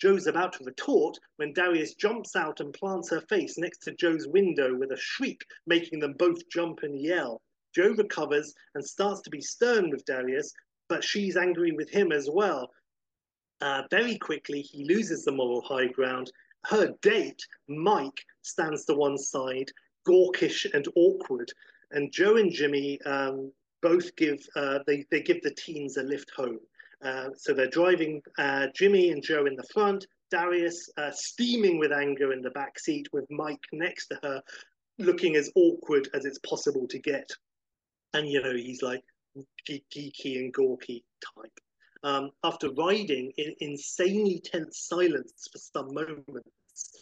Joe's about to retort when Darius jumps out and plants her face next to Joe's window with a shriek, making them both jump and yell. Joe recovers and starts to be stern with Darius, but she's angry with him as well. Uh, very quickly, he loses the moral high ground. Her date, Mike, stands to one side, gawkish and awkward, and Joe and Jimmy um, both give uh, they they give the teens a lift home. Uh, so they're driving uh, Jimmy and Joe in the front, Darius uh, steaming with anger in the back seat, with Mike next to her, looking as awkward as it's possible to get. And you know he's like geeky and gawky type. Um, after riding in insanely tense silence for some moments,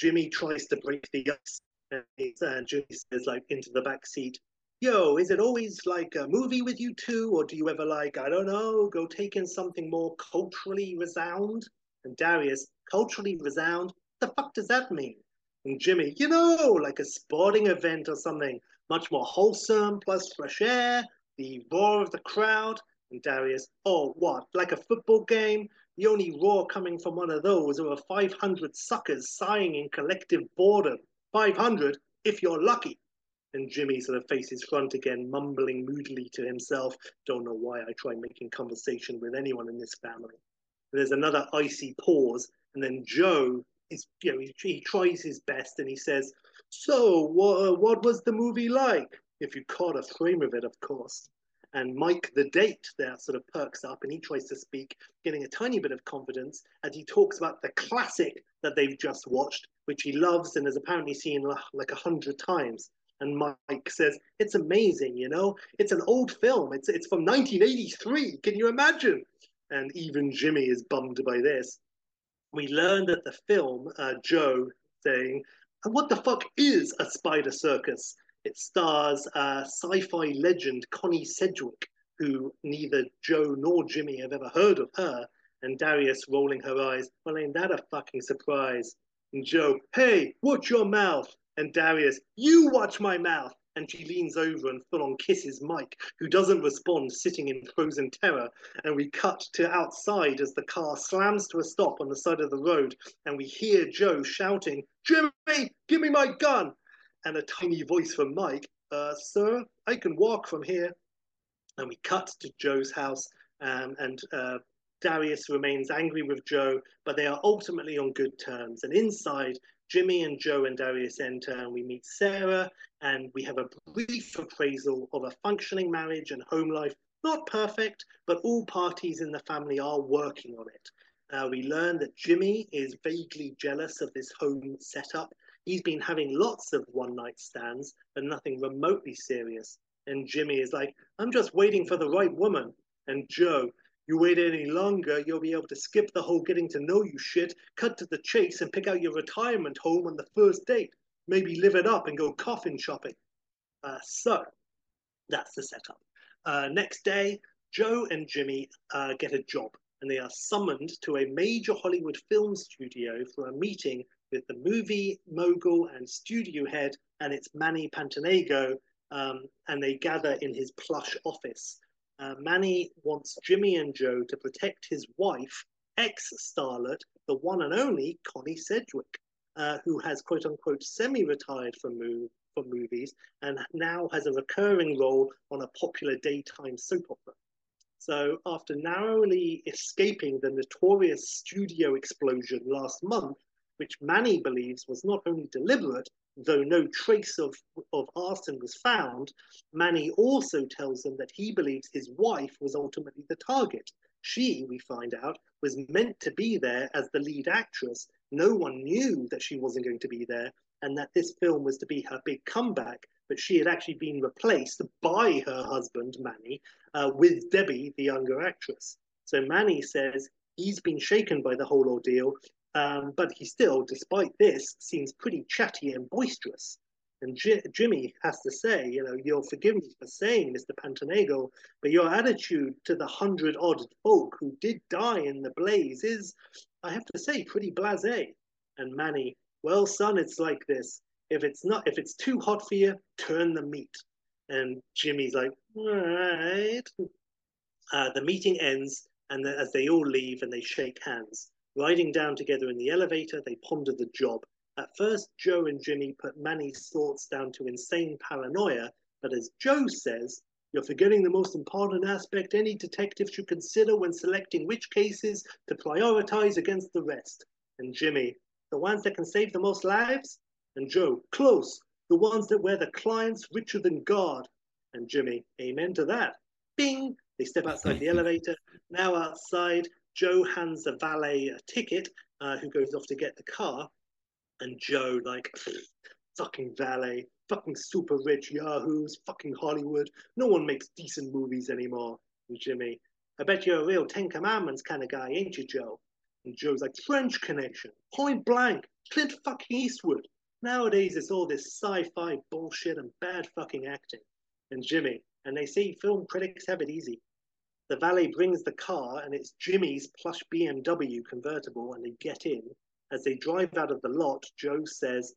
Jimmy tries to break the ice. And Jimmy says, like, into the back seat, yo, is it always like a movie with you two, or do you ever like, I don't know, go take in something more culturally resound? And Darius, culturally resound? The fuck does that mean? And Jimmy, you know, like a sporting event or something, much more wholesome, plus fresh air, the roar of the crowd. And Darius, oh, what, like a football game? The only roar coming from one of those are 500 suckers sighing in collective boredom. 500 if you're lucky. And Jimmy sort of faces front again, mumbling moodily to himself. Don't know why I try making conversation with anyone in this family. There's another icy pause, and then Joe is, you know, he, he tries his best and he says, "So, what, what was the movie like? If you caught a frame of it, of course." And Mike, the date, there sort of perks up and he tries to speak, getting a tiny bit of confidence as he talks about the classic that they've just watched, which he loves and has apparently seen like a hundred times. And Mike says, "It's amazing, you know. It's an old film. It's it's from 1983. Can you imagine?" And even Jimmy is bummed by this. We learn that the film, uh, Joe saying, "And what the fuck is a spider circus?" It stars uh, sci-fi legend Connie Sedgwick, who neither Joe nor Jimmy have ever heard of her. And Darius rolling her eyes, well, ain't that a fucking surprise? And Joe, hey, watch your mouth. And Darius, you watch my mouth. And she leans over and full on kisses Mike, who doesn't respond, sitting in frozen terror. And we cut to outside as the car slams to a stop on the side of the road. And we hear Joe shouting, Jimmy, give me my gun. And a tiny voice from Mike, uh, Sir, I can walk from here. And we cut to Joe's house. Um, and uh, Darius remains angry with Joe, but they are ultimately on good terms. And inside, Jimmy and Joe and Darius enter, and we meet Sarah, and we have a brief appraisal of a functioning marriage and home life. Not perfect, but all parties in the family are working on it. Uh, we learn that Jimmy is vaguely jealous of this home setup. He's been having lots of one night stands, but nothing remotely serious. And Jimmy is like, I'm just waiting for the right woman. And Joe, you wait any longer, you'll be able to skip the whole getting to know you shit, cut to the chase, and pick out your retirement home on the first date. Maybe live it up and go coffin shopping. Uh, so, that's the setup. Uh, next day, Joe and Jimmy uh, get a job, and they are summoned to a major Hollywood film studio for a meeting with the movie mogul and studio head, and it's Manny Pantanago, um, and they gather in his plush office uh, Manny wants Jimmy and Joe to protect his wife, ex starlet, the one and only Connie Sedgwick, uh, who has quote unquote semi retired from, move, from movies and now has a recurring role on a popular daytime soap opera. So, after narrowly escaping the notorious studio explosion last month, which Manny believes was not only deliberate, though no trace of, of arson was found, Manny also tells them that he believes his wife was ultimately the target. She, we find out, was meant to be there as the lead actress. No one knew that she wasn't going to be there and that this film was to be her big comeback, but she had actually been replaced by her husband, Manny, uh, with Debbie, the younger actress. So Manny says he's been shaken by the whole ordeal um, but he still, despite this, seems pretty chatty and boisterous. And Jimmy has to say, you know, you'll forgive me for saying, Mr. Pantanago, but your attitude to the hundred odd folk who did die in the blaze is, I have to say, pretty blasé. And Manny, well, son, it's like this. If it's not, if it's too hot for you, turn the meat. And Jimmy's like, all right. Uh, the meeting ends, and the, as they all leave and they shake hands. Riding down together in the elevator, they ponder the job. At first, Joe and Jimmy put Manny's thoughts down to insane paranoia, but as Joe says, you're forgetting the most important aspect any detective should consider when selecting which cases to prioritize against the rest. And Jimmy, the ones that can save the most lives? And Joe, close, the ones that wear the clients richer than God. And Jimmy, amen to that. Bing! They step outside the elevator. Now outside, Joe hands the valet a ticket, uh, who goes off to get the car, and Joe like, fucking valet, fucking super rich yahoos, fucking Hollywood. No one makes decent movies anymore. And Jimmy, I bet you're a real Ten Commandments kind of guy, ain't you, Joe? And Joe's like, French Connection, Point Blank, Clint fucking Eastwood. Nowadays, it's all this sci-fi bullshit and bad fucking acting. and Jimmy, and they say film critics have it easy. The valet brings the car, and it's Jimmy's plush BMW convertible, and they get in. As they drive out of the lot, Joe says,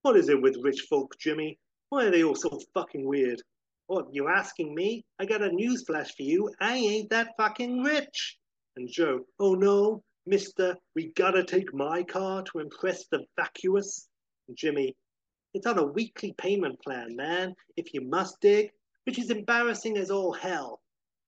What is it with rich folk, Jimmy? Why are they all so fucking weird? What, you asking me? I got a newsflash for you. I ain't that fucking rich. And Joe, Oh no, mister, we gotta take my car to impress the vacuous. And Jimmy, It's on a weekly payment plan, man, if you must dig, which is embarrassing as all hell.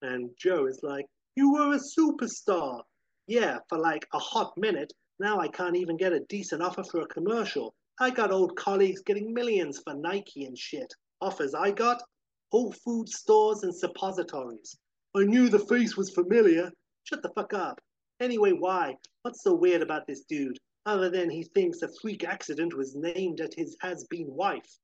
And Joe is like, You were a superstar. Yeah, for like a hot minute. Now I can't even get a decent offer for a commercial. I got old colleagues getting millions for Nike and shit. Offers I got? Whole food stores and suppositories. I knew the face was familiar. Shut the fuck up. Anyway, why? What's so weird about this dude? Other than he thinks a freak accident was named at his has-been wife.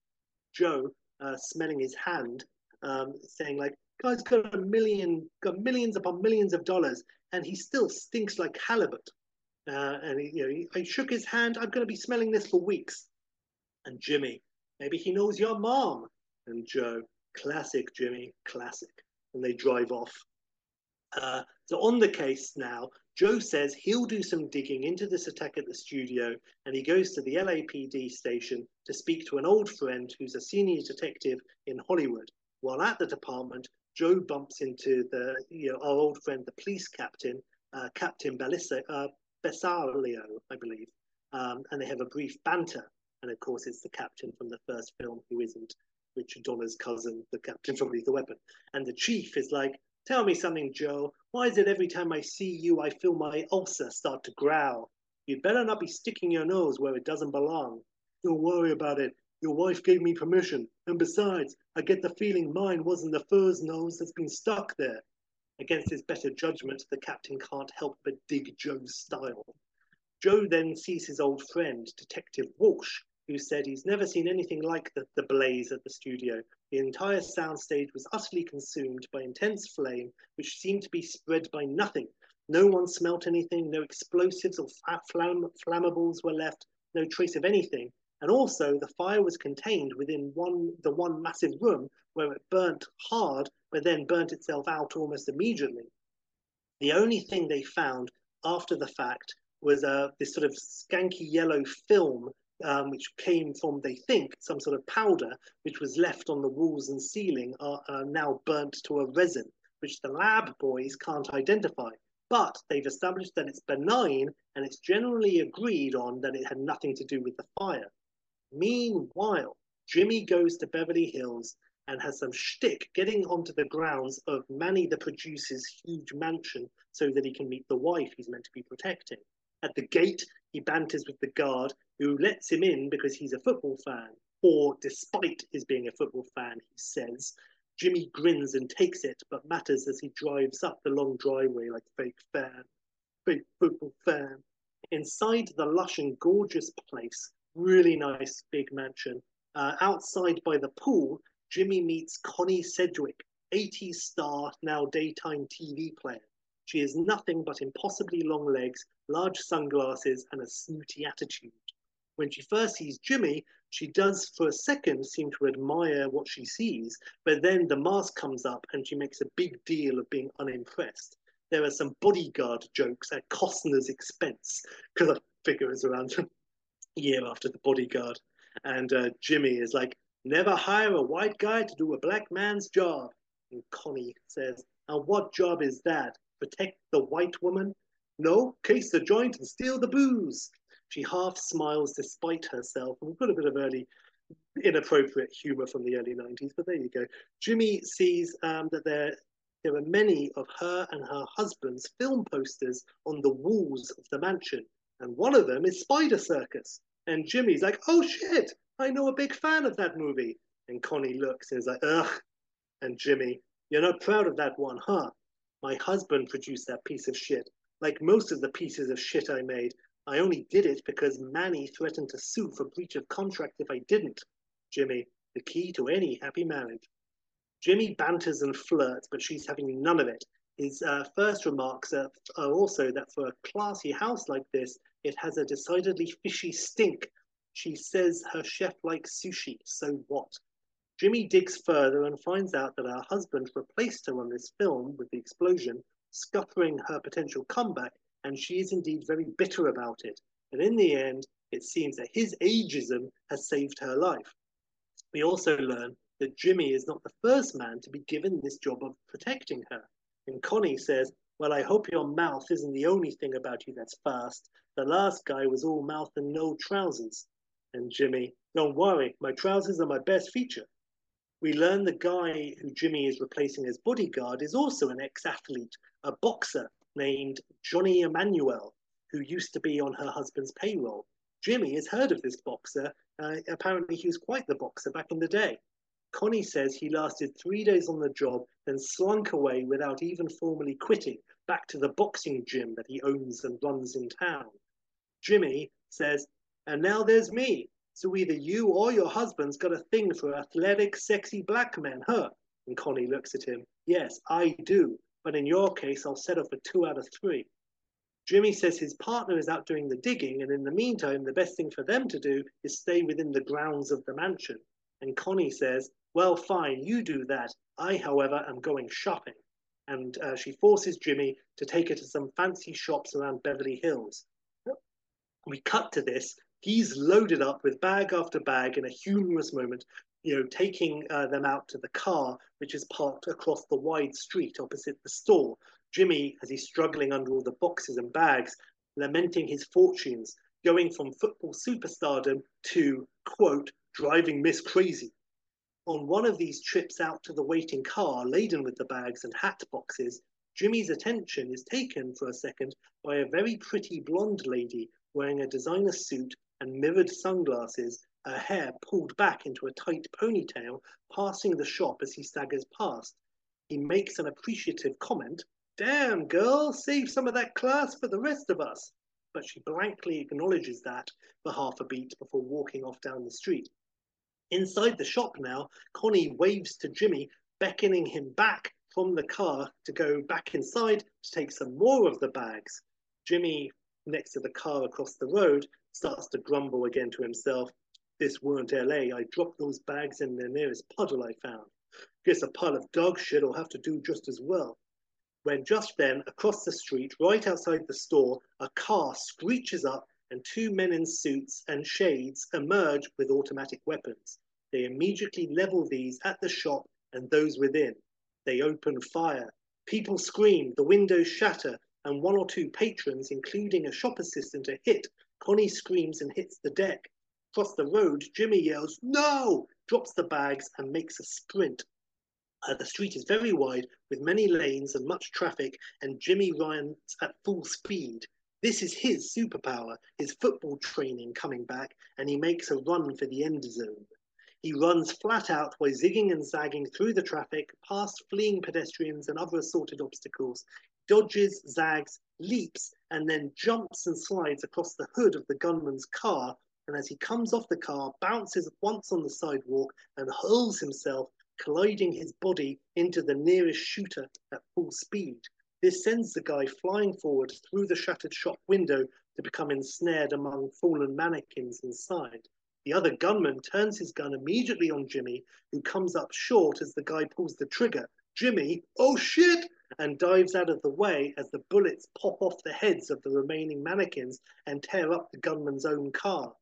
Joe, uh, smelling his hand, um, saying like, guy's got a million, got millions upon millions of dollars, and he still stinks like halibut. Uh, and he, you know, he, I shook his hand. I'm going to be smelling this for weeks. And Jimmy, maybe he knows your mom. And Joe, classic Jimmy, classic. And they drive off. Uh, so on the case now, Joe says he'll do some digging into this attack at the studio, and he goes to the LAPD station to speak to an old friend who's a senior detective in Hollywood. While at the department, Joe bumps into the you know our old friend, the police captain, uh, Captain Bellissa, uh, I believe, um, and they have a brief banter. And of course, it's the captain from the first film who isn't Richard Donner's cousin, the captain from Lethal Weapon. And the chief is like, Tell me something, Joe. Why is it every time I see you, I feel my ulcer start to growl? You'd better not be sticking your nose where it doesn't belong. Don't worry about it. Your wife gave me permission. And besides, I get the feeling mine wasn't the fur's nose that's been stuck there. Against his better judgment, the captain can't help but dig Joe's style. Joe then sees his old friend, Detective Walsh, who said he's never seen anything like the, the blaze at the studio. The entire soundstage was utterly consumed by intense flame, which seemed to be spread by nothing. No one smelt anything, no explosives or flam- flammables were left, no trace of anything. And also, the fire was contained within one the one massive room where it burnt hard, but then burnt itself out almost immediately. The only thing they found after the fact was uh, this sort of skanky yellow film um, which came from, they think, some sort of powder, which was left on the walls and ceiling, are, are now burnt to a resin, which the lab boys can't identify. But they've established that it's benign and it's generally agreed on that it had nothing to do with the fire. Meanwhile, Jimmy goes to Beverly Hills and has some shtick getting onto the grounds of Manny the producer's huge mansion so that he can meet the wife he's meant to be protecting. At the gate, he banters with the guard who lets him in because he's a football fan, or despite his being a football fan, he says. Jimmy grins and takes it, but matters as he drives up the long driveway like fake fan, fake football fan. Inside the lush and gorgeous place, really nice big mansion, uh, outside by the pool, Jimmy meets Connie Sedgwick, 80s star, now daytime TV player. She is nothing but impossibly long legs, large sunglasses, and a snooty attitude. When she first sees Jimmy, she does for a second seem to admire what she sees, but then the mask comes up and she makes a big deal of being unimpressed. There are some bodyguard jokes at Costner's expense, because I figure it's around year after the bodyguard. And uh, Jimmy is like, never hire a white guy to do a black man's job. And Connie says, and what job is that? Protect the white woman? No, case the joint and steal the booze. She half smiles despite herself. And we've got a bit of early inappropriate humor from the early 90s, but there you go. Jimmy sees um, that there, there are many of her and her husband's film posters on the walls of the mansion. And one of them is Spider Circus. And Jimmy's like, oh shit, I know a big fan of that movie. And Connie looks and is like, ugh. And Jimmy, you're not proud of that one, huh? My husband produced that piece of shit. Like most of the pieces of shit I made, I only did it because Manny threatened to sue for breach of contract if I didn't. Jimmy, the key to any happy marriage. Jimmy banters and flirts, but she's having none of it. His uh, first remarks are, are also that for a classy house like this, it has a decidedly fishy stink. She says her chef likes sushi, so what? Jimmy digs further and finds out that her husband replaced her on this film with the explosion, scuppering her potential comeback, and she is indeed very bitter about it. And in the end, it seems that his ageism has saved her life. We also learn that Jimmy is not the first man to be given this job of protecting her. And Connie says, Well, I hope your mouth isn't the only thing about you that's fast. The last guy was all mouth and no trousers. And Jimmy, Don't worry, my trousers are my best feature. We learn the guy who Jimmy is replacing as bodyguard is also an ex athlete, a boxer named Johnny Emanuel, who used to be on her husband's payroll. Jimmy has heard of this boxer. Uh, apparently, he was quite the boxer back in the day. Connie says he lasted three days on the job, then slunk away without even formally quitting back to the boxing gym that he owns and runs in town. Jimmy says, and now there's me. So either you or your husband's got a thing for athletic, sexy black men, huh? And Connie looks at him. Yes, I do. But in your case, I'll settle for two out of three. Jimmy says his partner is out doing the digging, and in the meantime, the best thing for them to do is stay within the grounds of the mansion. And Connie says, Well, fine, you do that. I, however, am going shopping. And uh, she forces Jimmy to take her to some fancy shops around Beverly Hills. We cut to this. He's loaded up with bag after bag in a humorous moment, you know, taking uh, them out to the car, which is parked across the wide street opposite the store. Jimmy, as he's struggling under all the boxes and bags, lamenting his fortunes, going from football superstardom to, quote, driving Miss Crazy. On one of these trips out to the waiting car laden with the bags and hat boxes, Jimmy's attention is taken for a second by a very pretty blonde lady wearing a designer suit and mirrored sunglasses, her hair pulled back into a tight ponytail, passing the shop as he staggers past. He makes an appreciative comment Damn, girl, save some of that class for the rest of us. But she blankly acknowledges that for half a beat before walking off down the street. Inside the shop now, Connie waves to Jimmy, beckoning him back from the car to go back inside to take some more of the bags. Jimmy, next to the car across the road, starts to grumble again to himself. This weren't LA. I dropped those bags in the nearest puddle I found. Guess a pile of dog shit will have to do just as well when just then, across the street, right outside the store, a car screeches up and two men in suits and shades emerge with automatic weapons. They immediately level these at the shop and those within. They open fire. People scream, the windows shatter, and one or two patrons, including a shop assistant, are hit. Connie screams and hits the deck. Across the road, Jimmy yells, No! drops the bags and makes a sprint. Uh, the street is very wide with many lanes and much traffic, and Jimmy runs at full speed. This is his superpower, his football training coming back, and he makes a run for the end zone. He runs flat out while zigging and zagging through the traffic, past fleeing pedestrians and other assorted obstacles, dodges, zags, leaps, and then jumps and slides across the hood of the gunman's car. And as he comes off the car, bounces once on the sidewalk and hurls himself colliding his body into the nearest shooter at full speed. This sends the guy flying forward through the shattered shop window to become ensnared among fallen mannequins inside. The other gunman turns his gun immediately on Jimmy, who comes up short as the guy pulls the trigger. Jimmy, oh shit! And dives out of the way as the bullets pop off the heads of the remaining mannequins and tear up the gunman's own car.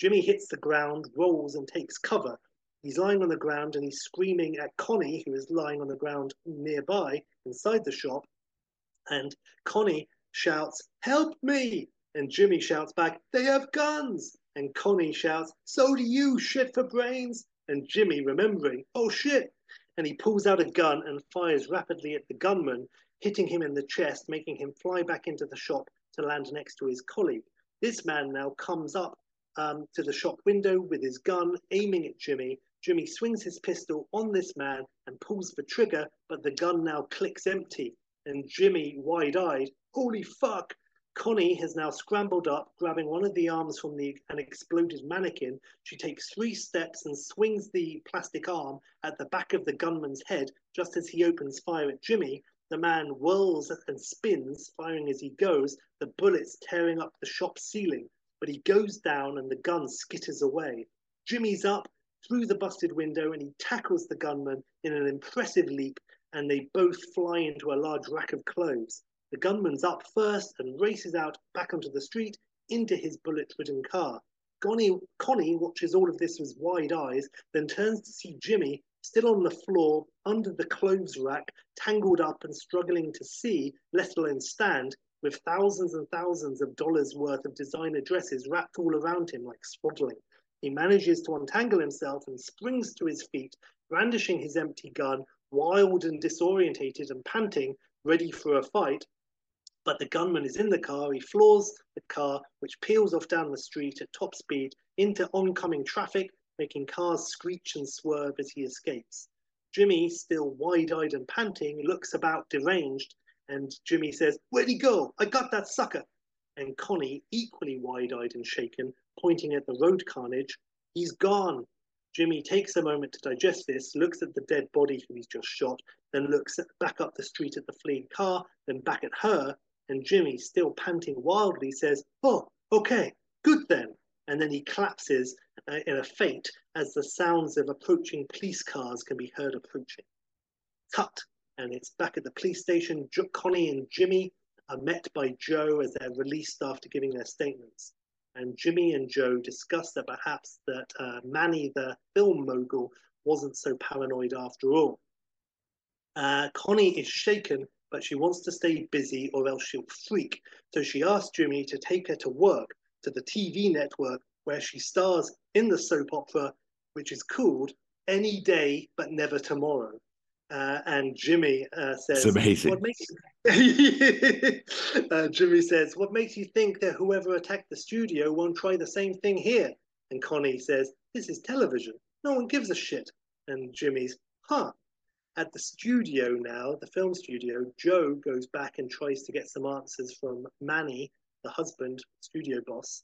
Jimmy hits the ground, rolls, and takes cover, He's lying on the ground and he's screaming at Connie, who is lying on the ground nearby inside the shop. And Connie shouts, Help me! And Jimmy shouts back, They have guns! And Connie shouts, So do you, shit for brains! And Jimmy, remembering, Oh shit! And he pulls out a gun and fires rapidly at the gunman, hitting him in the chest, making him fly back into the shop to land next to his colleague. This man now comes up um, to the shop window with his gun, aiming at Jimmy, Jimmy swings his pistol on this man and pulls the trigger, but the gun now clicks empty. And Jimmy, wide eyed, holy fuck! Connie has now scrambled up, grabbing one of the arms from the an exploded mannequin. She takes three steps and swings the plastic arm at the back of the gunman's head just as he opens fire at Jimmy. The man whirls and spins, firing as he goes, the bullets tearing up the shop ceiling. But he goes down and the gun skitters away. Jimmy's up, through the busted window and he tackles the gunman in an impressive leap and they both fly into a large rack of clothes. The gunman's up first and races out back onto the street into his bullet ridden car. Connie, Connie watches all of this with wide eyes, then turns to see Jimmy still on the floor under the clothes rack, tangled up and struggling to see, let alone stand, with thousands and thousands of dollars worth of designer dresses wrapped all around him like swaddling. He manages to untangle himself and springs to his feet, brandishing his empty gun, wild and disorientated and panting, ready for a fight. But the gunman is in the car. He floors the car, which peels off down the street at top speed into oncoming traffic, making cars screech and swerve as he escapes. Jimmy, still wide eyed and panting, looks about deranged, and Jimmy says, Where'd he go? I got that sucker. And Connie, equally wide eyed and shaken, pointing at the road carnage, He's gone. Jimmy takes a moment to digest this, looks at the dead body who he's just shot, then looks at, back up the street at the fleeing car, then back at her, and Jimmy, still panting wildly, says, Oh, okay, good then. And then he collapses uh, in a faint as the sounds of approaching police cars can be heard approaching. Cut, and it's back at the police station. Connie and Jimmy are met by Joe as they're released after giving their statements. And Jimmy and Joe discuss that perhaps that uh, Manny, the film mogul, wasn't so paranoid after all. Uh, Connie is shaken, but she wants to stay busy or else she'll freak. So she asks Jimmy to take her to work to the TV network where she stars in the soap opera, which is called Any Day But Never Tomorrow. Uh, and Jimmy uh, says, It's amazing. What makes uh, Jimmy says, "What makes you think that whoever attacked the studio won't try the same thing here?" And Connie says, "This is television. No one gives a shit." And Jimmy's, "Huh." At the studio now, the film studio, Joe goes back and tries to get some answers from Manny, the husband, studio boss.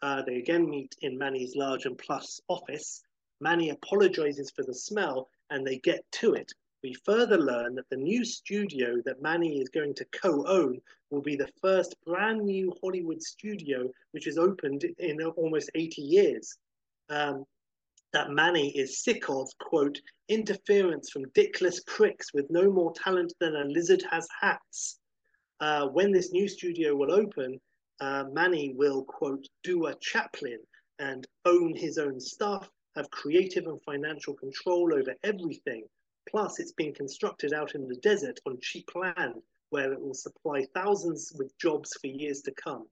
Uh, they again meet in Manny's large and plush office. Manny apologizes for the smell, and they get to it we further learn that the new studio that Manny is going to co own will be the first brand new Hollywood studio which has opened in almost 80 years. Um, that Manny is sick of, quote, interference from dickless pricks with no more talent than a lizard has hats. Uh, when this new studio will open, uh, Manny will, quote, do a Chaplin and own his own stuff, have creative and financial control over everything. Plus, it's being constructed out in the desert on cheap land where it will supply thousands with jobs for years to come.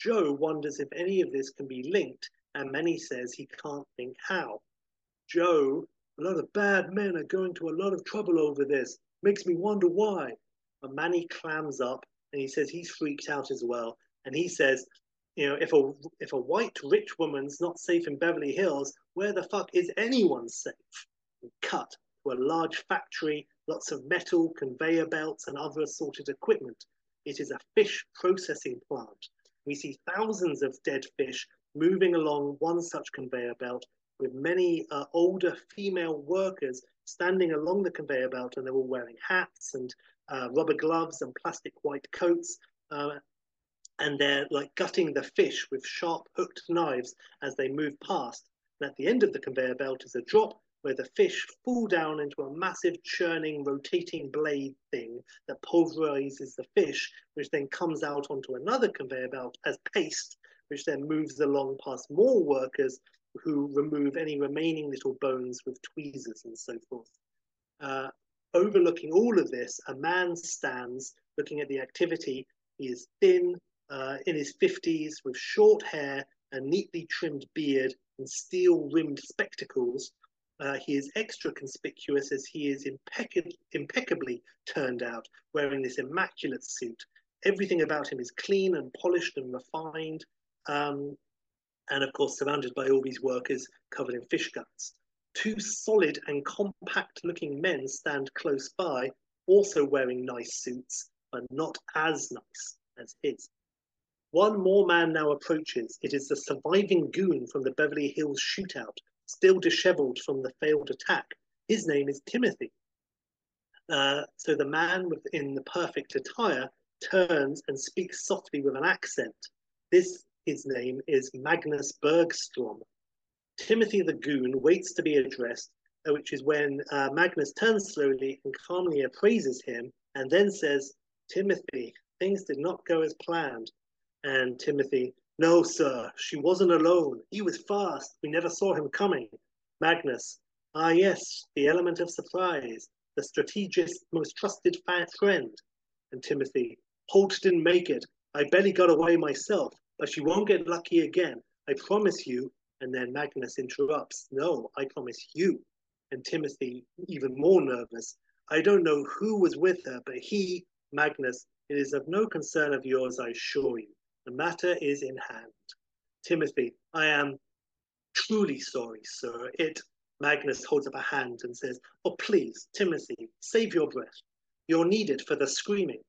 Joe wonders if any of this can be linked, and Manny says he can't think how. Joe, a lot of bad men are going to a lot of trouble over this. Makes me wonder why. But Manny clams up and he says he's freaked out as well. And he says, you know, if a if a white rich woman's not safe in Beverly Hills, where the fuck is anyone safe? Cut to a large factory, lots of metal, conveyor belts, and other assorted equipment. It is a fish processing plant. We see thousands of dead fish moving along one such conveyor belt with many uh, older female workers standing along the conveyor belt and they're all wearing hats and uh, rubber gloves and plastic white coats. Uh, and they're like gutting the fish with sharp hooked knives as they move past. And at the end of the conveyor belt is a drop where the fish fall down into a massive churning, rotating blade thing that pulverizes the fish, which then comes out onto another conveyor belt as paste, which then moves along past more workers who remove any remaining little bones with tweezers and so forth. Uh, overlooking all of this, a man stands looking at the activity. He is thin, uh, in his 50s, with short hair, a neatly trimmed beard, and steel rimmed spectacles. Uh, he is extra conspicuous as he is impeccab- impeccably turned out, wearing this immaculate suit. Everything about him is clean and polished and refined, um, and of course, surrounded by all these workers covered in fish guts. Two solid and compact looking men stand close by, also wearing nice suits, but not as nice as his. One more man now approaches. It is the surviving goon from the Beverly Hills shootout, still disheveled from the failed attack. His name is Timothy. Uh, so the man in the perfect attire turns and speaks softly with an accent. This, his name is Magnus Bergstrom. Timothy the goon waits to be addressed, uh, which is when uh, Magnus turns slowly and calmly appraises him and then says, Timothy, things did not go as planned. And Timothy, no, sir, she wasn't alone. He was fast. We never saw him coming. Magnus, ah, yes, the element of surprise, the strategist, most trusted friend. And Timothy, Holt didn't make it. I barely got away myself, but she won't get lucky again. I promise you. And then Magnus interrupts, No, I promise you. And Timothy, even more nervous, I don't know who was with her, but he, Magnus, it is of no concern of yours, I assure you. The matter is in hand. Timothy, I am truly sorry, sir. It, Magnus holds up a hand and says, Oh, please, Timothy, save your breath. You're needed for the screaming.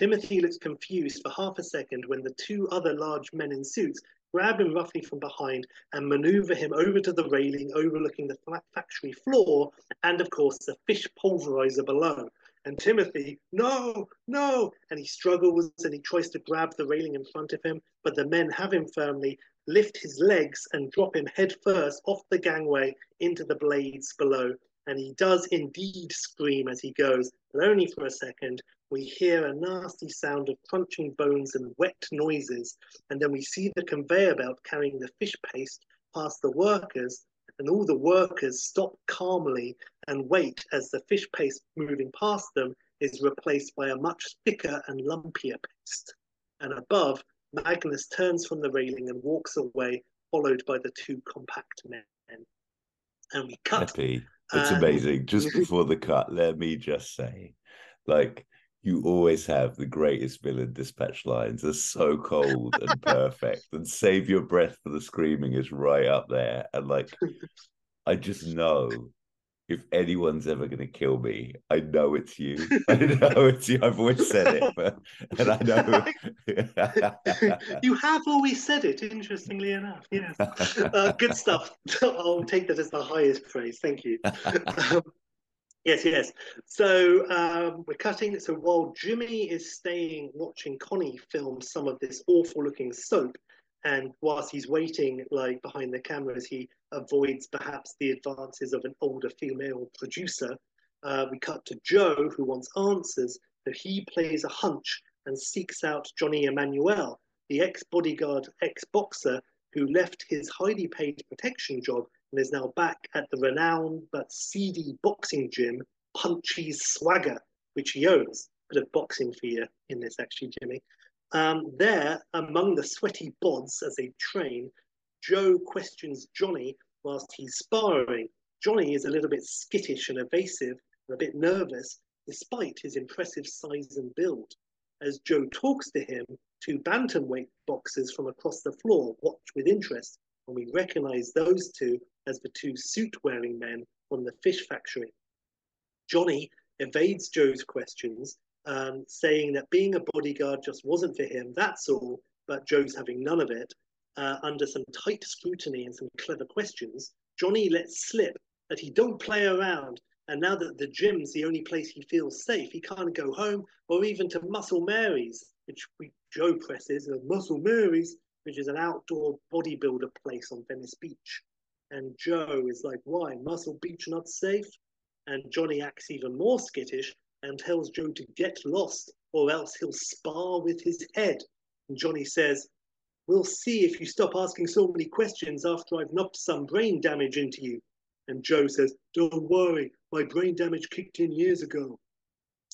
Timothy looks confused for half a second when the two other large men in suits grab him roughly from behind and maneuver him over to the railing overlooking the factory floor and, of course, the fish pulverizer below. And Timothy, no, no, and he struggles and he tries to grab the railing in front of him, but the men have him firmly, lift his legs and drop him head first off the gangway into the blades below. And he does indeed scream as he goes, but only for a second. We hear a nasty sound of crunching bones and wet noises, and then we see the conveyor belt carrying the fish paste past the workers, and all the workers stop calmly and wait as the fish paste moving past them is replaced by a much thicker and lumpier paste. And above, Magnus turns from the railing and walks away, followed by the two compact men. And we cut. Epi, it's um, amazing. Just before the cut, let me just say, like, you always have the greatest villain dispatch lines. They're so cold and perfect. And save your breath for the screaming is right up there. And like, I just know if anyone's ever going to kill me, I know it's you. I know it's you. I've always said it, but and I know you have always said it. Interestingly enough, yes, uh, good stuff. I'll take that as the highest praise. Thank you. Um, yes, yes. So um, we're cutting. So while Jimmy is staying watching Connie film some of this awful-looking soap, and whilst he's waiting, like behind the cameras, he avoids perhaps the advances of an older female producer. Uh, we cut to Joe, who wants answers, but he plays a hunch and seeks out Johnny Emanuel, the ex bodyguard, ex boxer, who left his highly paid protection job and is now back at the renowned but seedy boxing gym, Punchy's Swagger, which he owns. Bit of boxing for you in this, actually, Jimmy. Um, there, among the sweaty bods as they train, Joe questions Johnny whilst he's sparring. Johnny is a little bit skittish and evasive and a bit nervous, despite his impressive size and build. As Joe talks to him, two bantamweight boxers from across the floor watch with interest, and we recognize those two as the two suit wearing men from the fish factory. Johnny evades Joe's questions um, saying that being a bodyguard just wasn't for him. That's all. But Joe's having none of it. Uh, under some tight scrutiny and some clever questions, Johnny lets slip that he don't play around. And now that the gym's the only place he feels safe, he can't go home or even to Muscle Mary's, which we, Joe presses, uh, Muscle Mary's, which is an outdoor bodybuilder place on Venice Beach. And Joe is like, why? Muscle Beach not safe? And Johnny acts even more skittish and tells Joe to get lost or else he'll spar with his head. And Johnny says, We'll see if you stop asking so many questions after I've knocked some brain damage into you. And Joe says, Don't worry, my brain damage kicked in years ago.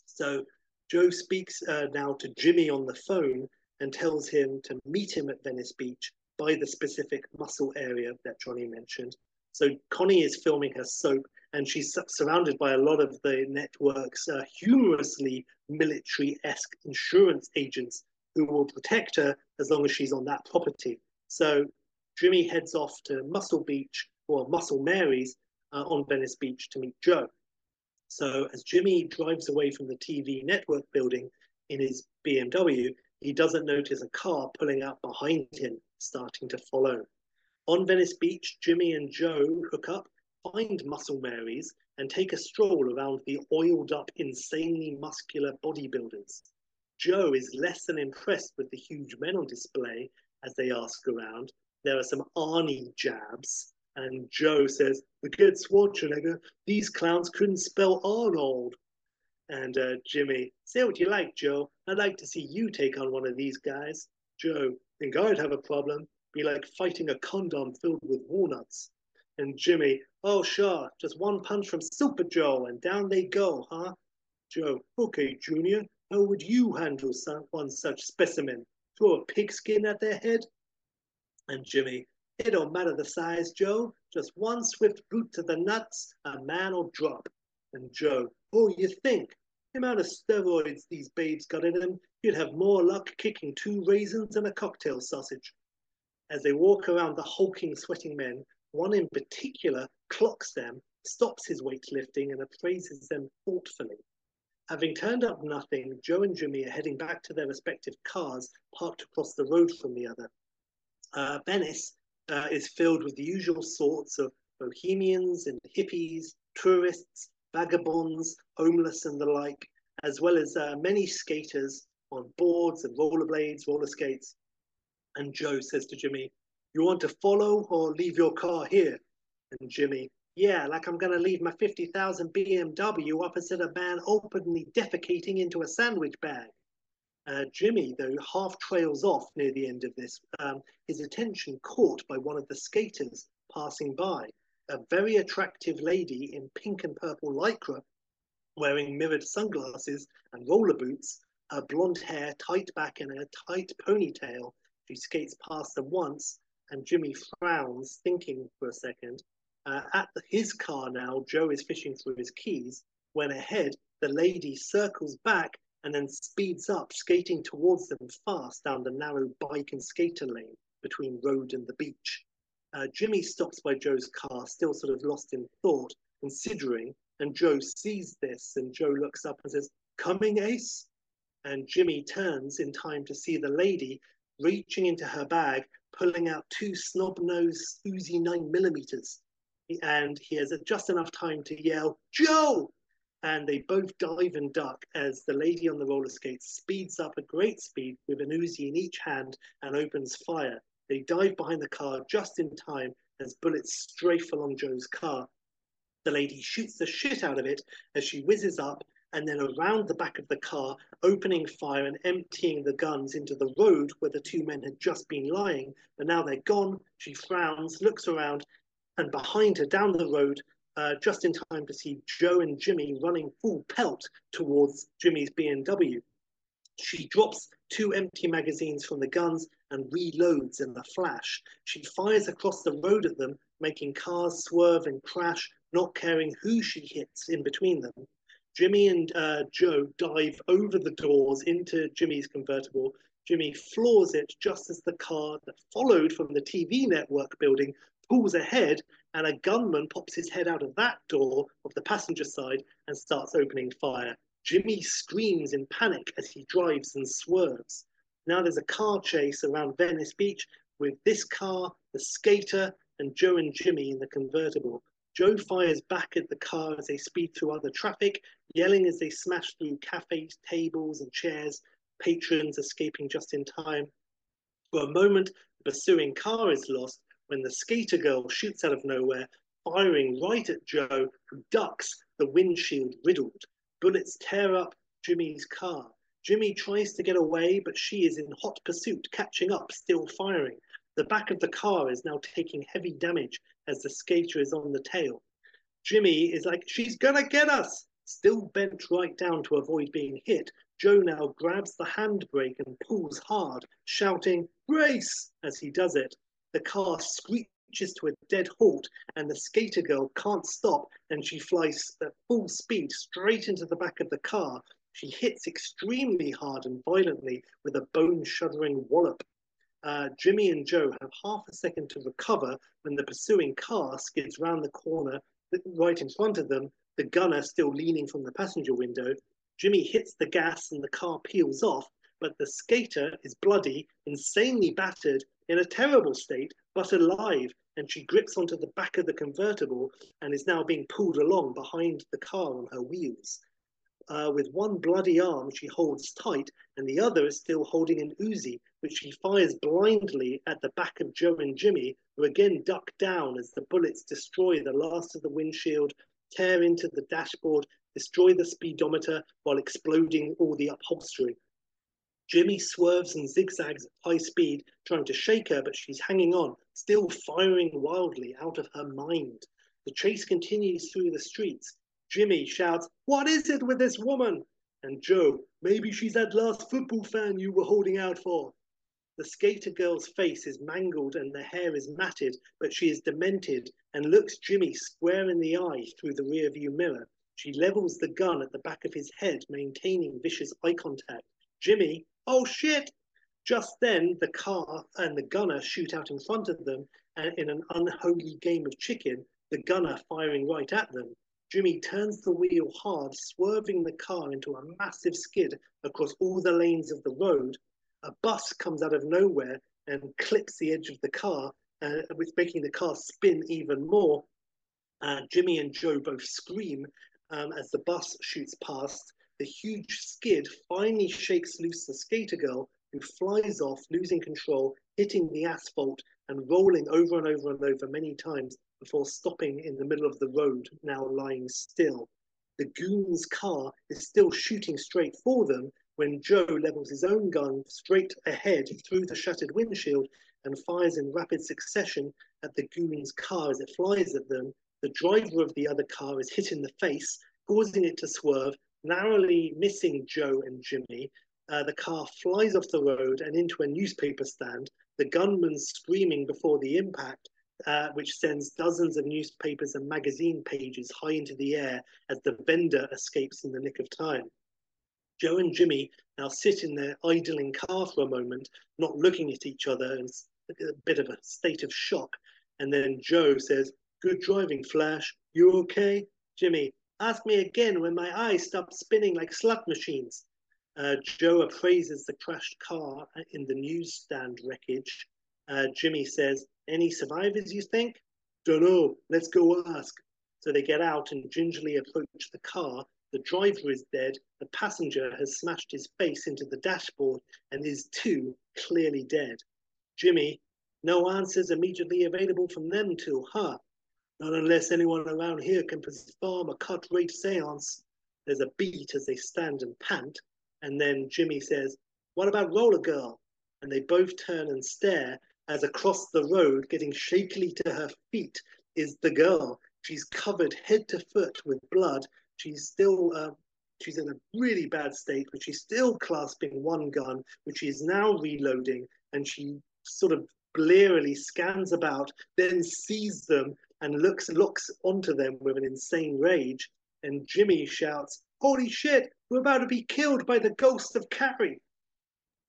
So Joe speaks uh, now to Jimmy on the phone and tells him to meet him at Venice Beach by the specific muscle area that Johnny mentioned. So Connie is filming her soap and she's surrounded by a lot of the network's uh, humorously military-esque insurance agents who will protect her as long as she's on that property. So Jimmy heads off to Muscle Beach or Muscle Mary's uh, on Venice Beach to meet Joe. So as Jimmy drives away from the TV network building in his BMW, he doesn't notice a car pulling up behind him, starting to follow. On Venice Beach, Jimmy and Joe hook up find Muscle Marys and take a stroll around the oiled up, insanely muscular bodybuilders. Joe is less than impressed with the huge men on display as they ask around. There are some Arnie jabs, And Joe says, Forget Schwarzenegger, these clowns couldn't spell Arnold. And uh, Jimmy, say what you like, Joe. I'd like to see you take on one of these guys. Joe, think I'd have a problem. Be like fighting a condom filled with walnuts. And Jimmy, oh sure, just one punch from Super Joe and down they go, huh? Joe, okay, Junior, how would you handle some, one such specimen? Throw a pigskin at their head? And Jimmy, it don't matter the size, Joe. Just one swift boot to the nuts, a man will drop. And Joe, oh, you think? The amount of steroids these babes got in them, you'd have more luck kicking two raisins than a cocktail sausage. As they walk around the hulking, sweating men, one in particular clocks them, stops his weightlifting, and appraises them thoughtfully. Having turned up nothing, Joe and Jimmy are heading back to their respective cars parked across the road from the other. Uh, Venice uh, is filled with the usual sorts of bohemians and hippies, tourists, vagabonds, homeless, and the like, as well as uh, many skaters on boards and rollerblades, roller skates. And Joe says to Jimmy, You want to follow or leave your car here? And Jimmy, Yeah, like I'm going to leave my 50,000 BMW opposite a man openly defecating into a sandwich bag. Uh, Jimmy, though, half trails off near the end of this, um, his attention caught by one of the skaters passing by, a very attractive lady in pink and purple lycra, wearing mirrored sunglasses and roller boots, her blonde hair tight back in a tight ponytail. She skates past them once, and Jimmy frowns, thinking for a second. Uh, at his car now, Joe is fishing through his keys, when ahead, the lady circles back and then speeds up, skating towards them fast down the narrow bike and skater lane between road and the beach. Uh, Jimmy stops by Joe's car, still sort of lost in thought, considering, and Joe sees this, and Joe looks up and says, Coming, Ace? And Jimmy turns in time to see the lady reaching into her bag, pulling out two snub-nosed Uzi 9 millimeters. And he has just enough time to yell, Joe! and they both dive and duck as the lady on the roller skates speeds up at great speed with an Uzi in each hand and opens fire. They dive behind the car just in time as bullets strafe along Joe's car. The lady shoots the shit out of it as she whizzes up and then around the back of the car, opening fire and emptying the guns into the road where the two men had just been lying. But now they're gone. She frowns, looks around, and behind her down the road, uh, just in time to see Joe and Jimmy running full pelt towards Jimmy's BMW. She drops two empty magazines from the guns and reloads in a flash. She fires across the road at them, making cars swerve and crash, not caring who she hits in between them. Jimmy and uh, Joe dive over the doors into Jimmy's convertible. Jimmy floors it just as the car that followed from the TV network building pulls ahead and a gunman pops his head out of that door of the passenger side and starts opening fire. Jimmy screams in panic as he drives and swerves. Now there's a car chase around Venice Beach with this car, the skater, and Joe and Jimmy in the convertible. Joe fires back at the car as they speed through other traffic, yelling as they smash through cafes, tables, and chairs, patrons escaping just in time. For a moment, the pursuing car is lost, when the skater girl shoots out of nowhere, firing right at Joe, who ducks, the windshield riddled. Bullets tear up Jimmy's car. Jimmy tries to get away, but she is in hot pursuit, catching up, still firing. The back of the car is now taking heavy damage as the skater is on the tail. Jimmy is like, she's gonna get us! Still bent right down to avoid being hit, Joe now grabs the handbrake and pulls hard, shouting, Race! as he does it the car screeches to a dead halt and the skater girl can't stop and she flies at full speed straight into the back of the car. She hits extremely hard and violently with a bone shuddering wallop. Uh, Jimmy and Joe have half a second to recover when the pursuing car skids round the corner right in front of them, the gunner still leaning from the passenger window. Jimmy hits the gas and the car peels off, but the skater is bloody, insanely battered, in a terrible state, but alive, and she grips onto the back of the convertible and is now being pulled along behind the car on her wheels. Uh, with one bloody arm she holds tight, and the other is still holding an Uzi, which she fires blindly at the back of Joe and Jimmy, who again duck down as the bullets destroy the last of the windshield, tear into the dashboard, destroy the speedometer while exploding all the upholstery. Jimmy swerves and zigzags at high speed, trying to shake her, but she's hanging on, still firing wildly out of her mind. The chase continues through the streets. Jimmy shouts, What is it with this woman? And Joe, maybe she's that last football fan you were holding out for. The skater girl's face is mangled and the hair is matted, but she is demented and looks Jimmy square in the eye through the rearview mirror. She levels the gun at the back of his head, maintaining vicious eye contact. Jimmy, oh shit! Just then, the car and the gunner shoot out in front of them, and in an unholy game of chicken, the gunner firing right at them. Jimmy turns the wheel hard, swerving the car into a massive skid across all the lanes of the road. A bus comes out of nowhere and clips the edge of the car, uh, making the car spin even more. Uh, Jimmy and Joe both scream um, as the bus shoots past. The huge skid finally shakes loose the skater girl, who flies off, losing control, hitting the asphalt and rolling over and over and over many times before stopping in the middle of the road, now lying still. The goon's car is still shooting straight for them when Joe levels his own gun straight ahead through the shattered windshield and fires in rapid succession at the goon's car as it flies at them. The driver of the other car is hit in the face, causing it to swerve, narrowly missing Joe and Jimmy. Uh, the car flies off the road and into a newspaper stand, the gunman screaming before the impact, uh, which sends dozens of newspapers and magazine pages high into the air as the vendor escapes in the nick of time. Joe and Jimmy now sit in their idling car for a moment, not looking at each other in a bit of a state of shock. And then Joe says, Good driving, Flash. You okay? Jimmy, ask me again when my eyes stop spinning like slot machines. Uh, Joe appraises the crashed car in the newsstand wreckage. Uh, Jimmy says, Any survivors, you think? Dunno, let's go ask. So they get out and gingerly approach the car. The driver is dead. The passenger has smashed his face into the dashboard and is too clearly dead. Jimmy, no answers immediately available from them too, huh? Not unless anyone around here can perform a cut rate seance. There's a beat as they stand and pant. And then Jimmy says, What about Roller Girl? And they both turn and stare as across the road, getting shakily to her feet, is the girl. She's covered head to foot with blood. She's still, uh, she's in a really bad state, but she's still clasping one gun, which she is now reloading. And she sort of blearily scans about, then sees them and looks looks onto them with an insane rage. And Jimmy shouts, Holy shit, we're about to be killed by the ghost of Carrie.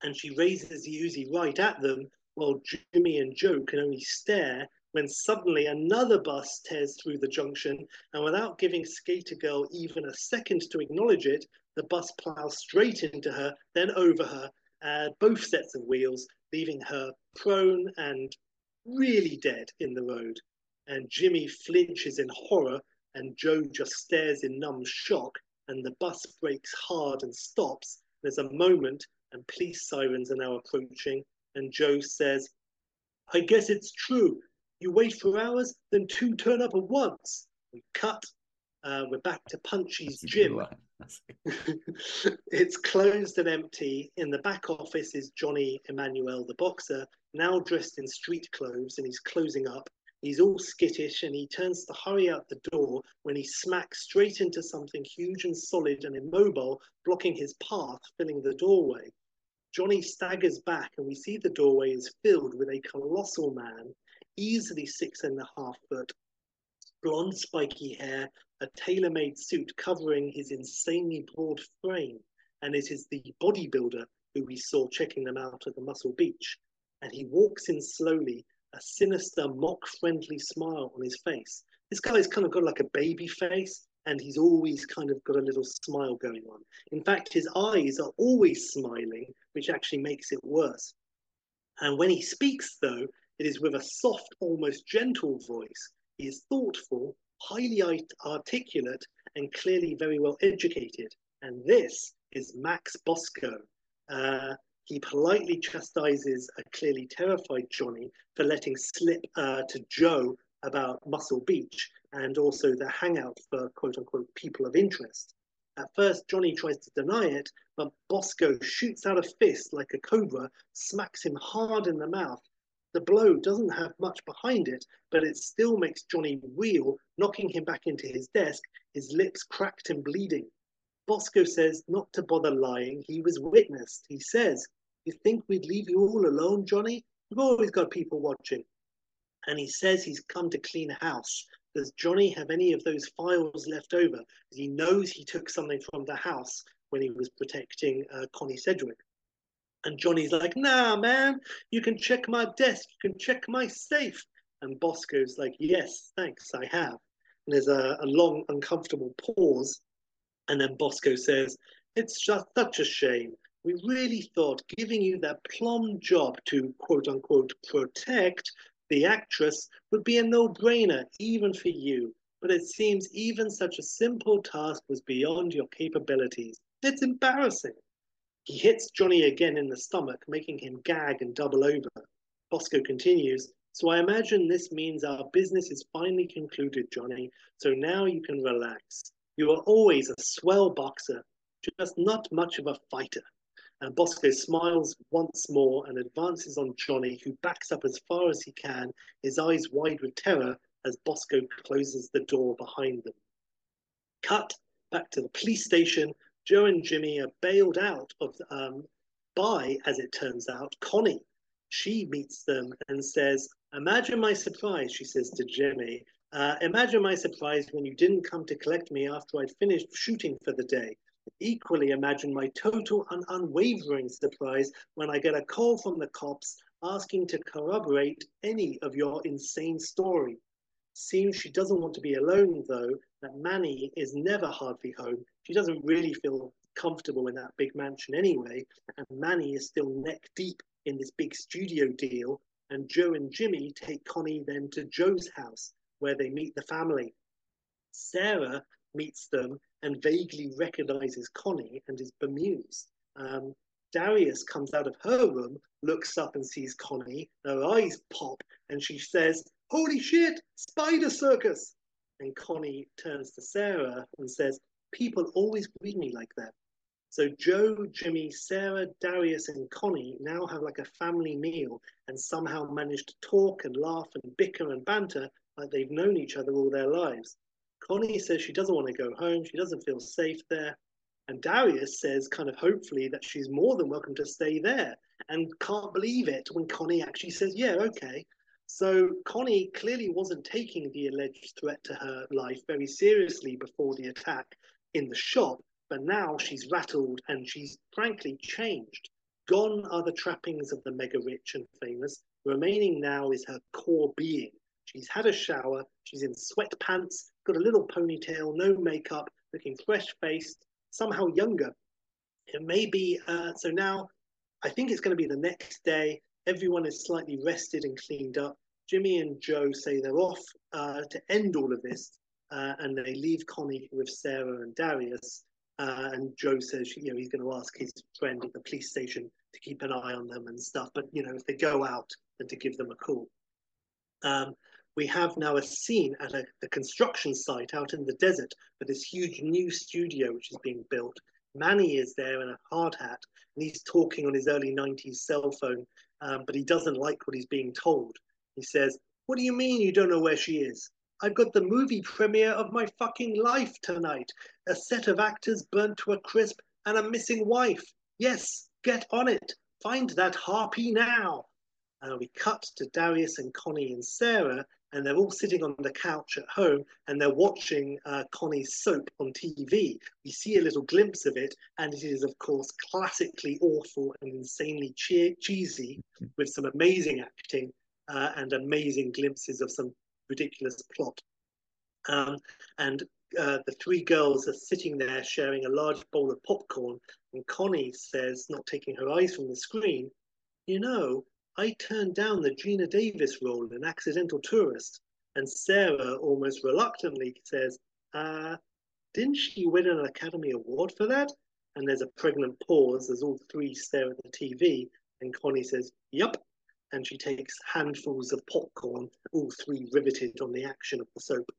And she raises the Uzi right at them, while Jimmy and Joe can only stare when suddenly another bus tears through the junction, and without giving Skater Girl even a second to acknowledge it, the bus plows straight into her, then over her, uh, both sets of wheels, leaving her prone and really dead in the road. And Jimmy flinches in horror, and Joe just stares in numb shock, and the bus brakes hard and stops. There's a moment, and police sirens are now approaching, and Joe says, I guess it's true. You wait for hours, then two turn up at once. We cut. Uh, we're back to Punchy's gym. it's closed and empty. In the back office is Johnny Emmanuel, the boxer, now dressed in street clothes, and he's closing up. He's all skittish and he turns to hurry out the door when he smacks straight into something huge and solid and immobile, blocking his path, filling the doorway. Johnny staggers back and we see the doorway is filled with a colossal man, easily six and a half foot, blonde spiky hair, a tailor-made suit covering his insanely broad frame, and it is the bodybuilder who we saw checking them out at the Muscle Beach. And he walks in slowly, a sinister, mock-friendly smile on his face. This guy's kind of got like a baby face, and he's always kind of got a little smile going on. In fact, his eyes are always smiling, which actually makes it worse. And when he speaks, though, it is with a soft, almost gentle voice. He is thoughtful, highly articulate, and clearly very well educated. And this is Max Bosco. Uh, he politely chastises a clearly terrified Johnny for letting slip uh, to Joe about Muscle Beach and also the hangout for quote unquote people of interest. At first, Johnny tries to deny it, but Bosco shoots out a fist like a cobra, smacks him hard in the mouth. The blow doesn't have much behind it, but it still makes Johnny reel, knocking him back into his desk, his lips cracked and bleeding. Bosco says not to bother lying, he was witnessed. He says, You think we'd leave you all alone, Johnny? We've always got people watching. And he says he's come to clean a house. Does Johnny have any of those files left over? He knows he took something from the house when he was protecting uh, Connie Sedgwick. And Johnny's like, nah, man, you can check my desk, you can check my safe. And Bosco's like, yes, thanks, I have. And there's a, a long, uncomfortable pause. And then Bosco says, it's just such a shame. We really thought giving you that plum job to quote unquote protect the actress would be a no brainer, even for you. But it seems even such a simple task was beyond your capabilities. It's embarrassing. He hits Johnny again in the stomach, making him gag and double over. Bosco continues, So I imagine this means our business is finally concluded, Johnny, so now you can relax. You are always a swell boxer, just not much of a fighter. And Bosco smiles once more and advances on Johnny, who backs up as far as he can, his eyes wide with terror as Bosco closes the door behind them. Cut back to the police station. Joe and Jimmy are bailed out of um, by, as it turns out, Connie. She meets them and says, Imagine my surprise, she says to Jimmy. Uh, imagine my surprise when you didn't come to collect me after I'd finished shooting for the day. Equally, imagine my total and unwavering surprise when I get a call from the cops asking to corroborate any of your insane story. Seems she doesn't want to be alone, though, that Manny is never hardly home. She doesn't really feel comfortable in that big mansion anyway, and Manny is still neck deep in this big studio deal. And Joe and Jimmy take Connie then to Joe's house, where they meet the family. Sarah meets them and vaguely recognizes Connie and is bemused. Um, Darius comes out of her room, looks up and sees Connie. Her eyes pop, and she says, Holy shit, spider circus! And Connie turns to Sarah and says, People always greet me like that. So Joe, Jimmy, Sarah, Darius, and Connie now have like a family meal and somehow manage to talk and laugh and bicker and banter like they've known each other all their lives. Connie says she doesn't want to go home. She doesn't feel safe there. And Darius says, kind of hopefully, that she's more than welcome to stay there and can't believe it when Connie actually says, yeah, okay. So Connie clearly wasn't taking the alleged threat to her life very seriously before the attack in the shop, but now she's rattled and she's frankly changed. Gone are the trappings of the mega rich and famous. Remaining now is her core being. She's had a shower, she's in sweatpants, got a little ponytail, no makeup, looking fresh faced, somehow younger. It may be, uh, so now I think it's going to be the next day. Everyone is slightly rested and cleaned up. Jimmy and Joe say they're off uh, to end all of this, uh, and they leave Connie with Sarah and Darius. Uh, and Joe says, you know, he's going to ask his friend at the police station to keep an eye on them and stuff. But you know, if they go out, then to give them a call. Um, we have now a scene at a, a, construction site out in the desert for this huge new studio which is being built. Manny is there in a hard hat and he's talking on his early 90s cell phone, um, but he doesn't like what he's being told. He says, What do you mean you don't know where she is? I've got the movie premiere of my fucking life tonight. A set of actors burnt to a crisp and a missing wife. Yes, get on it. Find that harpy now. Uh, we cut to Darius and Connie and Sarah, and they're all sitting on the couch at home and they're watching uh, Connie's soap on TV. We see a little glimpse of it, and it is, of course, classically awful and insanely che- cheesy with some amazing acting uh, and amazing glimpses of some ridiculous plot. Um, and uh, the three girls are sitting there sharing a large bowl of popcorn, and Connie says, not taking her eyes from the screen, You know, I turned down the Geena Davis role in Accidental Tourist. And Sarah almost reluctantly says, uh, didn't she win an Academy Award for that? And there's a pregnant pause as all three stare at the TV. And Connie says, Yup. And she takes handfuls of popcorn, all three riveted on the action of the soap.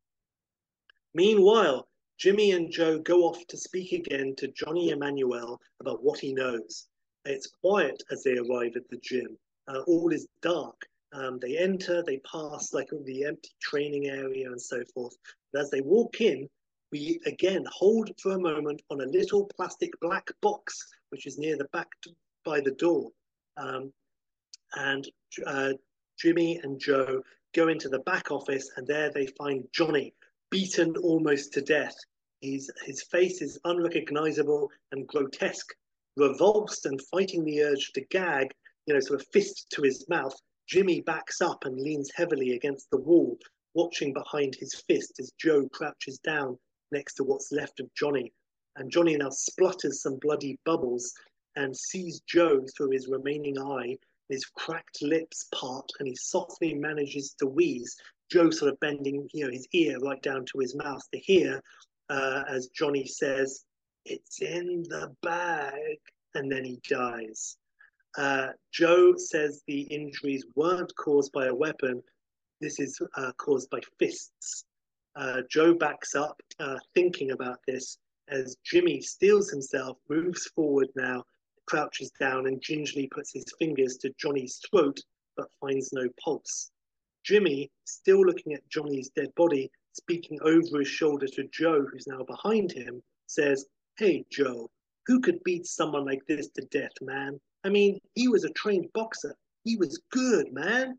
Meanwhile, Jimmy and Joe go off to speak again to Johnny Emmanuel about what he knows. It's quiet as they arrive at the gym. Uh, all is dark. Um, they enter, they pass like the empty training area and so forth. But as they walk in, we again hold for a moment on a little plastic black box which is near the back by the door. Um, and uh, Jimmy and Joe go into the back office, and there they find Johnny beaten almost to death. He's, his face is unrecognizable and grotesque. Revulsed and fighting the urge to gag, you know, sort of fist to his mouth, Jimmy backs up and leans heavily against the wall, watching behind his fist as Joe crouches down next to what's left of Johnny. And Johnny now splutters some bloody bubbles and sees Joe through his remaining eye. His cracked lips part and he softly manages to wheeze. Joe sort of bending, you know, his ear right down to his mouth to hear uh, as Johnny says, It's in the bag. And then he dies. Uh, Joe says the injuries weren't caused by a weapon. This is uh, caused by fists. Uh, Joe backs up, uh, thinking about this, as Jimmy steels himself, moves forward now, crouches down, and gingerly puts his fingers to Johnny's throat, but finds no pulse. Jimmy, still looking at Johnny's dead body, speaking over his shoulder to Joe, who's now behind him, says, Hey, Joe, who could beat someone like this to death, man? I mean, he was a trained boxer. He was good, man.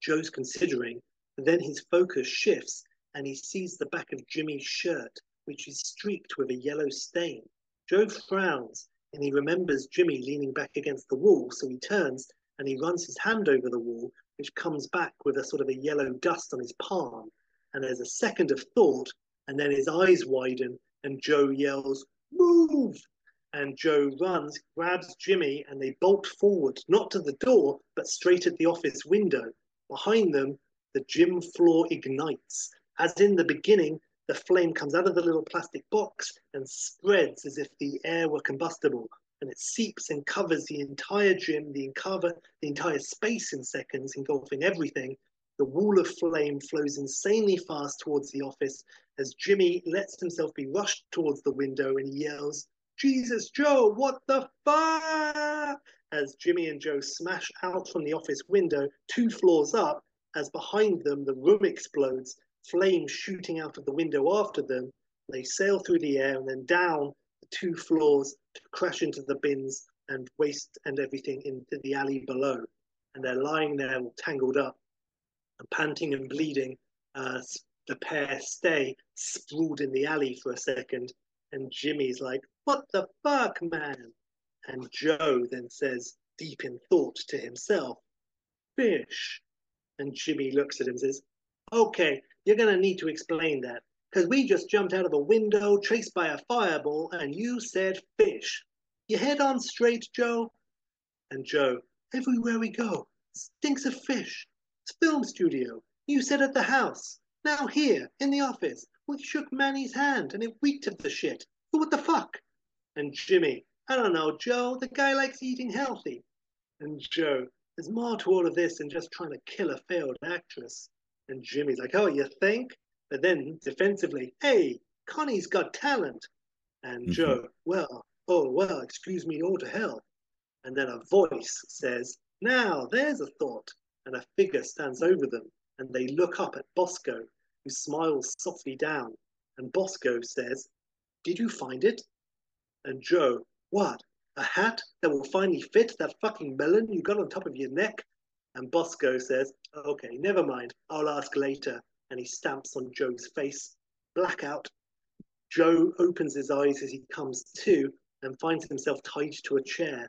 Joe's considering, and then his focus shifts and he sees the back of Jimmy's shirt, which is streaked with a yellow stain. Joe frowns and he remembers Jimmy leaning back against the wall, so he turns and he runs his hand over the wall, which comes back with a sort of a yellow dust on his palm. And there's a second of thought, and then his eyes widen, and Joe yells, Move! And Joe runs, grabs Jimmy, and they bolt forward, not to the door, but straight at the office window. Behind them, the gym floor ignites. As in the beginning, the flame comes out of the little plastic box and spreads as if the air were combustible. And it seeps and covers the entire gym, the, cover, the entire space in seconds, engulfing everything. The wall of flame flows insanely fast towards the office as Jimmy lets himself be rushed towards the window and he yells, Jesus, Joe, what the fuck? As Jimmy and Joe smash out from the office window, two floors up, as behind them the room explodes, flames shooting out of the window after them. They sail through the air and then down the two floors to crash into the bins and waste and everything into the alley below. And they're lying there all tangled up, and panting and bleeding. Uh, the pair stay sprawled in the alley for a second, and Jimmy's like, What the fuck, man? And Joe then says, deep in thought to himself, Fish. And Jimmy looks at him and says, Okay, you're going to need to explain that. Because we just jumped out of a window, chased by a fireball, and you said fish. You head on straight, Joe? And Joe, everywhere we go, stinks of fish. It's film studio. You said at the house. Now here, in the office, we shook Manny's hand and it reeked of the shit. So what the fuck? And Jimmy, I don't know, Joe, the guy likes eating healthy. And Joe, there's more to all of this than just trying to kill a failed actress. And Jimmy's like, oh, you think? But then defensively, hey, Connie's got talent. And Mhm. Joe, well, oh, well, excuse me, all to hell. And then a voice says, now there's a thought. And a figure stands over them. And they look up at Bosco, who smiles softly down. And Bosco says, Did you find it? And Joe, What? A hat that will finally fit that fucking melon you got on top of your neck? And Bosco says, Okay, never mind. I'll ask later. And he stamps on Joe's face. Blackout. Joe opens his eyes as he comes to and finds himself tied to a chair.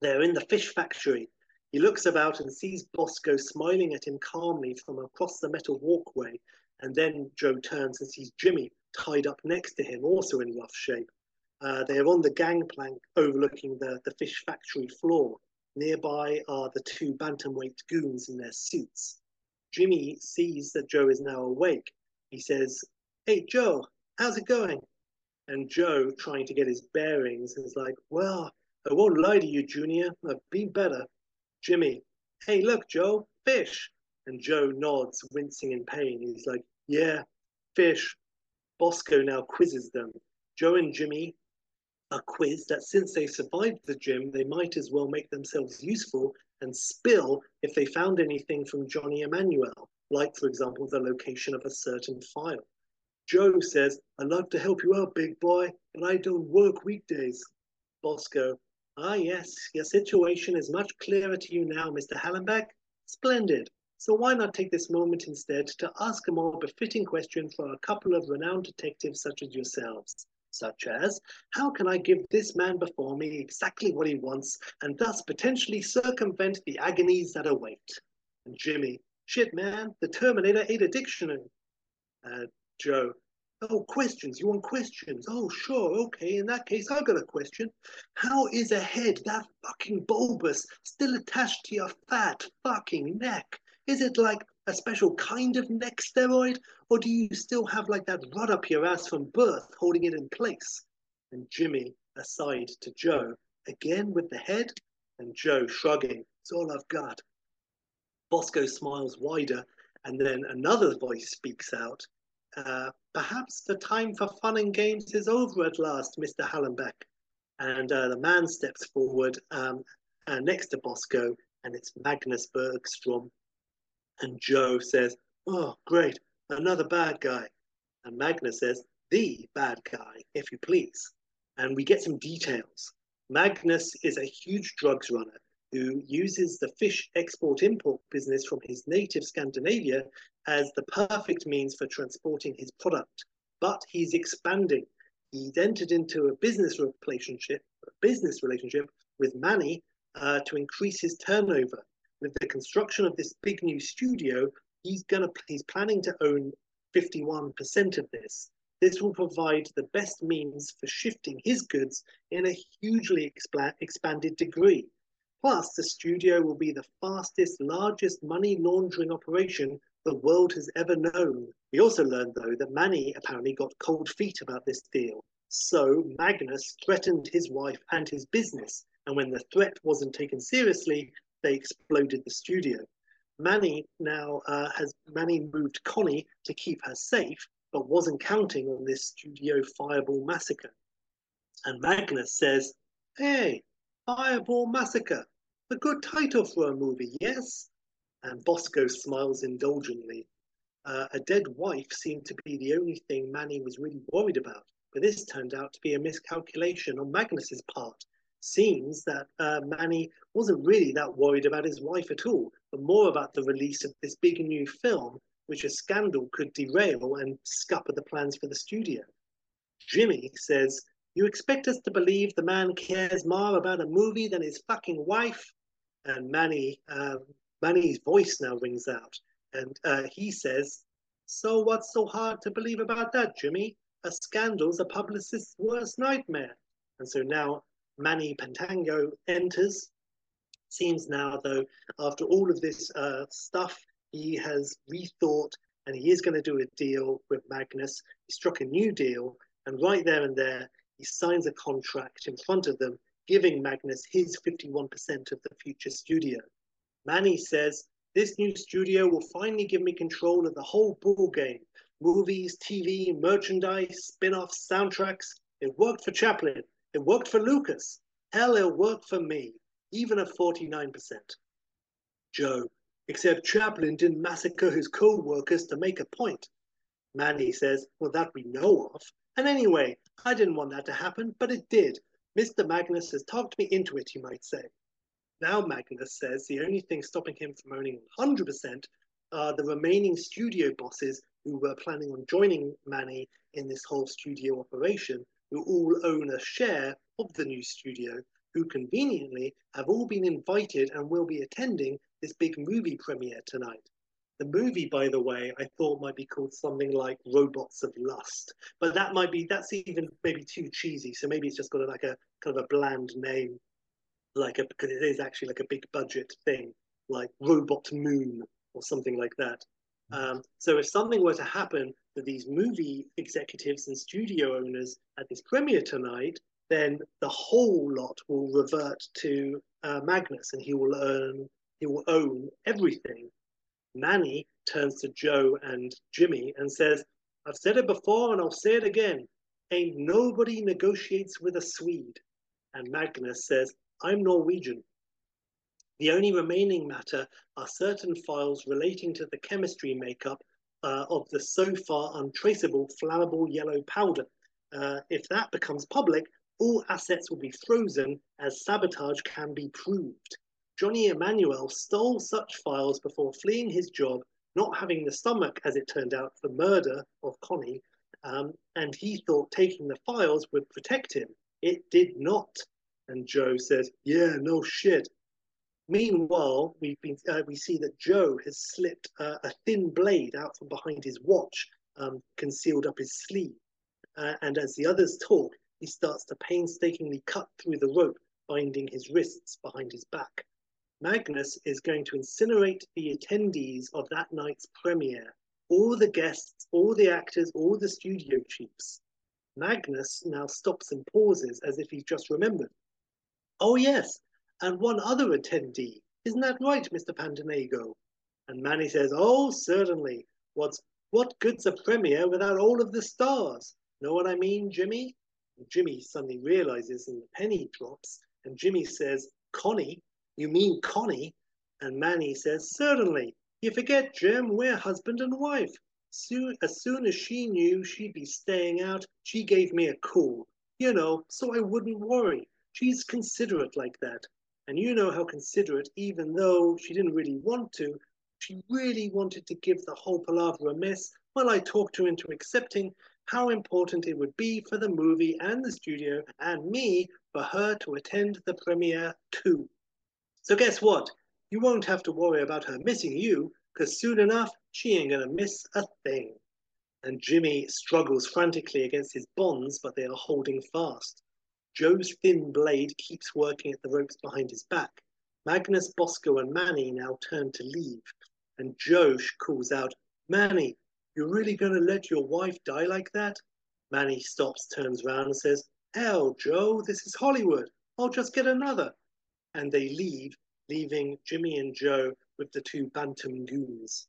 They're in the fish factory. He looks about and sees Bosco smiling at him calmly from across the metal walkway. And then Joe turns and sees Jimmy tied up next to him, also in rough shape. Uh, they are on the gangplank overlooking the, the fish factory floor. Nearby are the two bantamweight goons in their suits. Jimmy sees that Joe is now awake. He says, Hey, Joe, how's it going? And Joe, trying to get his bearings, is like, well, I won't lie to you, Junior. I've been better. Jimmy, hey, look, Joe, fish. And Joe nods, wincing in pain. He's like, yeah, fish. Bosco now quizzes them. Joe and Jimmy are quiz that since they survived the gym, they might as well make themselves useful and spill if they found anything from Johnny Emmanuel, like, for example, the location of a certain file. Joe says, I'd love to help you out, big boy, but I don't work weekdays. Bosco, ah, yes, your situation is much clearer to you now, Mr. Hallenbeck. Splendid. So why not take this moment instead to ask a more befitting question for a couple of renowned detectives such as yourselves? Such as, how can I give this man before me exactly what he wants and thus potentially circumvent the agonies that await? And Jimmy, shit, man, the Terminator ate a dictionary. Uh, Joe, oh, questions. You want questions? Oh, sure. Okay. In that case, I've got a question. How is a head that fucking bulbous still attached to your fat fucking neck? Is it like a special kind of neck steroid, or do you still have like that rod up your ass from birth holding it in place? And Jimmy, aside to Joe, again with the head, and Joe shrugging, it's all I've got. Bosco smiles wider, and then another voice speaks out. Uh, perhaps the time for fun and games is over at last, Mr. Hallenbeck. And uh, the man steps forward um, uh, next to Bosco, and it's Magnus Bergstrom. And Joe says, Oh, great, another bad guy. And Magnus says, The bad guy, if you please. And we get some details. Magnus is a huge drugs runner who uses the fish export import business from his native Scandinavia as the perfect means for transporting his product. But he's expanding. He's entered into a business relationship, a business relationship with Manny uh, to increase his turnover with the construction of this big new studio, he's gonna he's planning to own 51% of this. This will provide the best means for shifting his goods in a hugely expa- expanded degree. Plus, the studio will be the fastest, largest money laundering operation the world has ever known. We also learned, though, that Manny apparently got cold feet about this deal. So Magnus threatened his wife and his business. And when the threat wasn't taken seriously, they exploded the studio. Manny now uh, has Manny moved Connie to keep her safe, but wasn't counting on this studio fireball massacre. And Magnus says, "Hey, Fireball Massacre, a good title for a movie, yes?" And Bosco smiles indulgently. Uh, a dead wife seemed to be the only thing Manny was really worried about, but this turned out to be a miscalculation on Magnus's part seems that uh, Manny wasn't really that worried about his wife at all, but more about the release of this big new film, which a scandal could derail and scupper the plans for the studio. Jimmy says, You expect us to believe the man cares more about a movie than his fucking wife? And Manny, uh, Manny's voice now rings out, and uh, he says, So what's so hard to believe about that, Jimmy? A scandal's a publicist's worst nightmare. And so now Manny Pantango enters. Seems now, though, after all of this uh, stuff, he has rethought and he is going to do a deal with Magnus. He struck a new deal, and right there and there, he signs a contract in front of them, giving Magnus his 51% of the future studio. Manny says, This new studio will finally give me control of the whole ball game movies, TV, merchandise, spin offs, soundtracks. It worked for Chaplin. It worked for Lucas. Hell, it'll work for me, even at 49%. Joe, except Chaplin didn't massacre his co-workers to make a point. Manny says, well, that we know of. And anyway, I didn't want that to happen, but it did. Mr. Magnus has talked me into it, you might say. Now Magnus says the only thing stopping him from owning 100% are the remaining studio bosses who were planning on joining Manny in this whole studio operation who all own a share of the new studio, who conveniently have all been invited and will be attending this big movie premiere tonight. The movie, by the way, I thought might be called something like Robots of Lust, but that might be that's even maybe too cheesy. So maybe it's just got a, like a kind of a bland name, like a because it is actually like a big budget thing, like Robot Moon or something like that. Um, so if something were to happen to these movie executives and studio owners at this premiere tonight, then the whole lot will revert to uh, Magnus, and he will earn, he will own everything. Manny turns to Joe and Jimmy and says, "I've said it before, and I'll say it again. Ain't nobody negotiates with a Swede." And Magnus says, "I'm Norwegian." The only remaining matter are certain files relating to the chemistry makeup uh, of the so far untraceable flammable yellow powder. Uh, if that becomes public, all assets will be frozen as sabotage can be proved. Johnny Emanuel stole such files before fleeing his job, not having the stomach, as it turned out, for murder of Connie, um, and he thought taking the files would protect him. It did not. And Joe says, Yeah, no shit. Meanwhile, we've been, uh, we see that Joe has slipped uh, a thin blade out from behind his watch, um, concealed up his sleeve. Uh, and as the others talk, he starts to painstakingly cut through the rope, binding his wrists behind his back. Magnus is going to incinerate the attendees of that night's premiere, all the guests, all the actors, all the studio chiefs. Magnus now stops and pauses as if he's just remembered. Oh, yes, and one other attendee. Isn't that right, Mr. Pantanego? And Manny says, Oh, certainly. What's what good's a premiere without all of the stars? Know what I mean, Jimmy? And Jimmy suddenly realizes and the penny drops, and Jimmy says, Connie, you mean Connie? And Manny says, Certainly. You forget, Jim, we're husband and wife. Soon, as soon as she knew she'd be staying out, she gave me a call, you know, so I wouldn't worry. She's considerate like that. And you know how considerate, even though she didn't really want to, she really wanted to give the whole palaver a miss while I talked her into accepting how important it would be for the movie and the studio and me for her to attend the premiere too. So guess what? You won't have to worry about her missing you, because soon enough, she ain't gonna miss a thing. And Jimmy struggles frantically against his bonds, but they are holding fast. Joe's thin blade keeps working at the ropes behind his back. Magnus, Bosco, and Manny now turn to leave, and Joe calls out, Manny, you're really going to let your wife die like that? Manny stops, turns around, and says, Hell, Joe, this is Hollywood. I'll just get another. And they leave, leaving Jimmy and Joe with the two Bantam goons.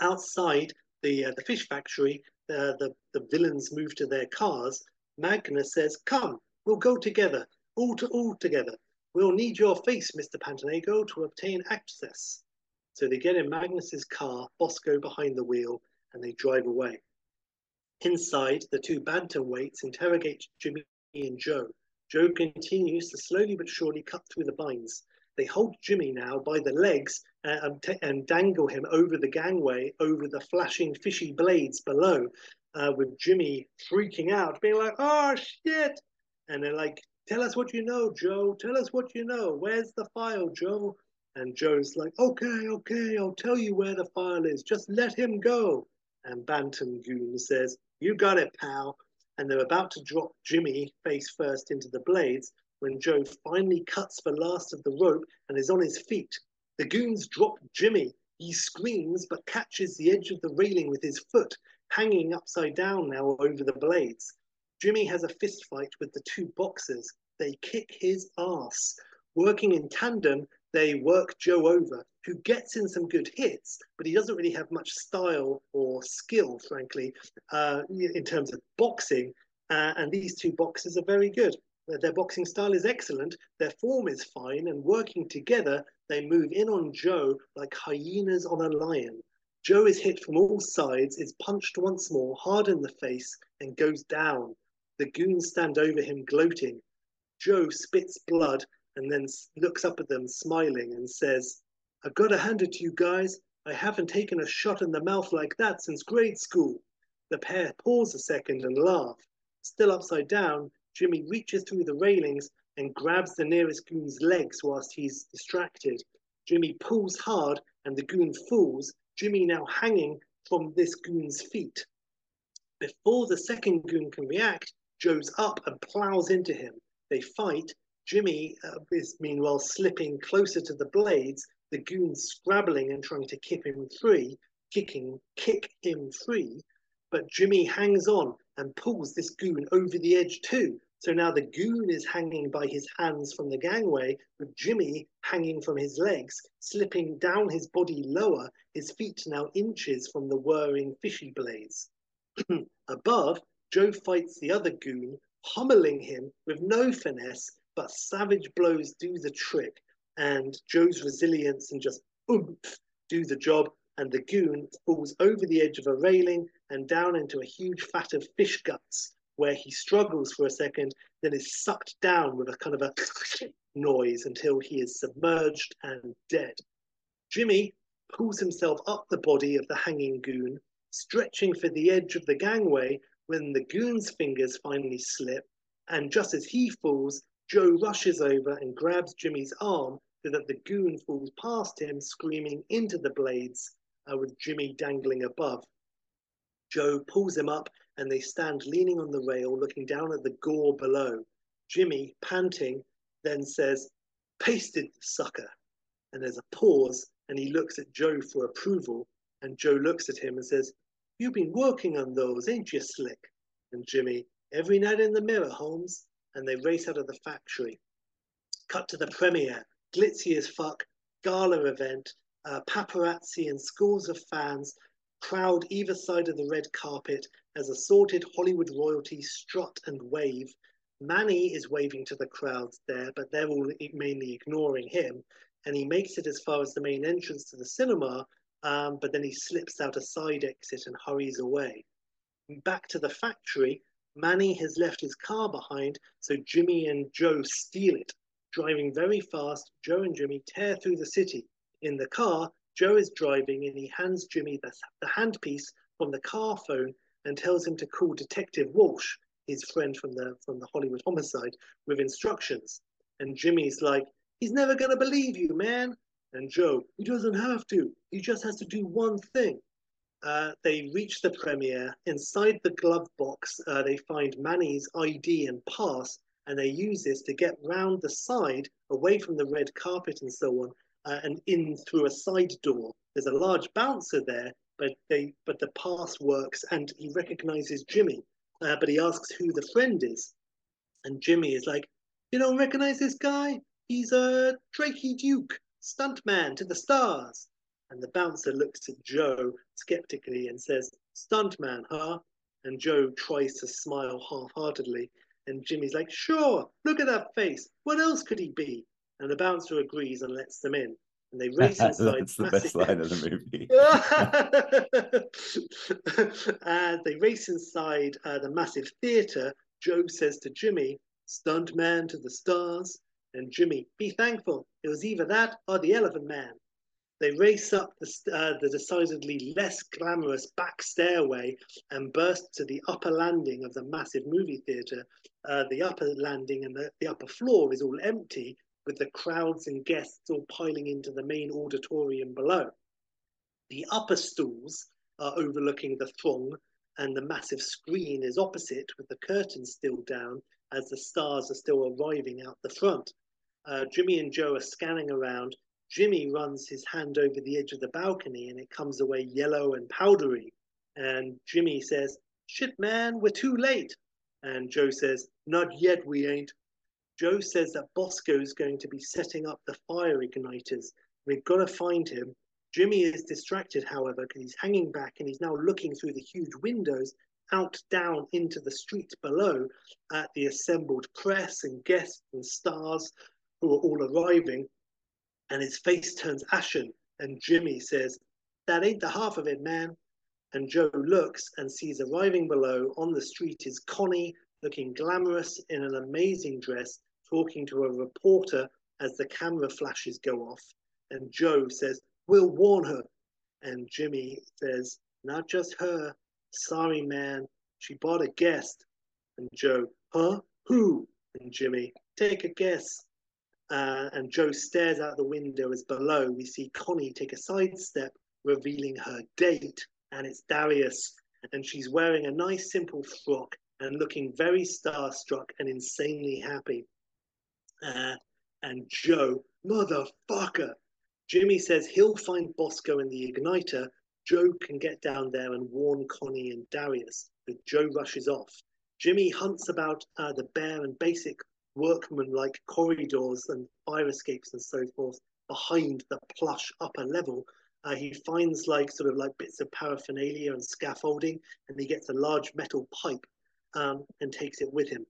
Outside the, uh, the fish factory, uh, the, the villains move to their cars. Magnus says, Come, We'll go together, all to all together. We'll need your face, Mr. Pantanego, to obtain access. So they get in Magnus's car, Bosco behind the wheel, and they drive away. Inside, the two bantamweights interrogate Jimmy and Joe. Joe continues to slowly but surely cut through the binds. They hold Jimmy now by the legs uh, and, t- and dangle him over the gangway, over the flashing fishy blades below, uh, with Jimmy freaking out, being like, oh shit, and they're like, "Tell us what you know, Joe. Tell us what you know. Where's the file, Joe?" And Joe's like, "Okay, okay, I'll tell you where the file is. Just let him go." And Bantam Goon says, "You got it, pal." And they're about to drop Jimmy face first into the blades when Joe finally cuts the last of the rope and is on his feet. The goons drop Jimmy. He screams but catches the edge of the railing with his foot, hanging upside down now over the blades. Jimmy has a fist fight with the two boxers. They kick his ass. Working in tandem, they work Joe over, who gets in some good hits, but he doesn't really have much style or skill, frankly, uh, in terms of boxing. Uh, and these two boxers are very good. Their boxing style is excellent, their form is fine, and working together, they move in on Joe like hyenas on a lion. Joe is hit from all sides, is punched once more, hard in the face, and goes down. The goons stand over him, gloating. Joe spits blood and then looks up at them, smiling, and says, I've got to hand it to you guys. I haven't taken a shot in the mouth like that since grade school. The pair pause a second and laugh. Still upside down, Jimmy reaches through the railings and grabs the nearest goon's legs whilst he's distracted. Jimmy pulls hard and the goon falls, Jimmy now hanging from this goon's feet. Before the second goon can react, Joe's up and plows into him. They fight. Jimmy uh, is meanwhile slipping closer to the blades, the goons scrabbling and trying to keep him free. kicking kick him free, but Jimmy hangs on and pulls this goon over the edge too. So now the goon is hanging by his hands from the gangway, with Jimmy hanging from his legs, slipping down his body lower, his feet now inches from the whirring fishy blades. Above, Joe fights the other goon, pummeling him with no finesse, but savage blows do the trick, and Joe's resilience and just oomph do the job, and the goon falls over the edge of a railing and down into a huge fat of fish guts, where he struggles for a second, then is sucked down with a kind of a noise until he is submerged and dead. Jimmy pulls himself up the body of the hanging goon, stretching for the edge of the gangway when the goon's fingers finally slip, and just as he falls, Joe rushes over and grabs Jimmy's arm so that the goon falls past him, screaming into the blades, uh, with Jimmy dangling above. Joe pulls him up and they stand leaning on the rail, looking down at the gore below. Jimmy, panting, then says, Pasted the sucker. And there's a pause, and he looks at Joe for approval. And Joe looks at him and says, You've been working on those, ain't you, Slick? And Jimmy, Every night in the mirror, Holmes. And they race out of the factory. Cut to the premiere, glitzy as fuck, gala event, uh, paparazzi and scores of fans crowd either side of the red carpet as assorted Hollywood royalty strut and wave. Manny is waving to the crowds there, but they're all mainly ignoring him. And he makes it as far as the main entrance to the cinema, um, but then he slips out a side exit and hurries away. Back to the factory, Manny has left his car behind, so Jimmy and Joe steal it. Driving very fast, Joe and Jimmy tear through the city. In the car, Joe is driving and he hands Jimmy the, the handpiece from the car phone and tells him to call Detective Walsh, his friend from the from the Hollywood homicide, with instructions. And Jimmy's like, he's never gonna believe you, man. And Joe, he doesn't have to. He just has to do one thing. Uh, they reach the premiere. Inside the glove box, uh, they find Manny's ID and pass, and they use this to get round the side, away from the red carpet and so on, uh, and in through a side door. There's a large bouncer there, but they but the pass works, and he recognizes Jimmy. Uh, but he asks who the friend is, and Jimmy is like, "You don't recognize this guy? He's a Drakey Duke, stuntman to the stars." And the bouncer looks at Joe skeptically and says, "Stuntman, huh?" And Joe tries to smile half-heartedly, and Jimmy's like, "Sure, look at that face. What else could he be?" and the bouncer agrees and lets them in. And they race inside. That's the best line of the movie. and they race inside uh, the massive theatre. Joe says to Jimmy, "Stunt man to the stars." And Jimmy, be thankful. It was either that or the Elephant Man. They race up the, uh, the decidedly less glamorous back stairway and burst to the upper landing of the massive movie theatre. Uh, the upper landing and the, the upper floor is all empty, with the crowds and guests all piling into the main auditorium below. The upper stools are overlooking the throng, and the massive screen is opposite with the curtains still down as the stars are still arriving out the front. Uh, Jimmy and Joe are scanning around. Jimmy runs his hand over the edge of the balcony and it comes away yellow and powdery. And Jimmy says, Shit, man, we're too late. And Joe says, Not yet, we ain't. Joe says that Bosco is going to be setting up the fire igniters. We've got to find him. Jimmy is distracted, however, because he's hanging back and he's now looking through the huge windows out down into the street below at the assembled press and guests and stars who are all arriving. And his face turns ashen. And Jimmy says, That ain't the half of it, man. And Joe looks and sees arriving below on the street is Connie, looking glamorous in an amazing dress, talking to a reporter as the camera flashes go off. And Joe says, We'll warn her. And Jimmy says, Not just her. Sorry, man. She bought a guest. And Joe, Huh? Who? And Jimmy, Take a guess. Uh, and Joe stares out the window as below we see Connie take a sidestep, revealing her date. And it's Darius. And she's wearing a nice, simple frock and looking very starstruck and insanely happy. Uh, and Joe, motherfucker. Jimmy says he'll find Bosco in the igniter, Joe can get down there and warn Connie and Darius, but Joe rushes off. Jimmy hunts about uh, the bare and basic workman-like corridors and fire escapes and so forth behind the plush upper level. Uh, he finds like sort of like bits of paraphernalia and scaffolding, and he gets a large metal pipe um, and takes it with him.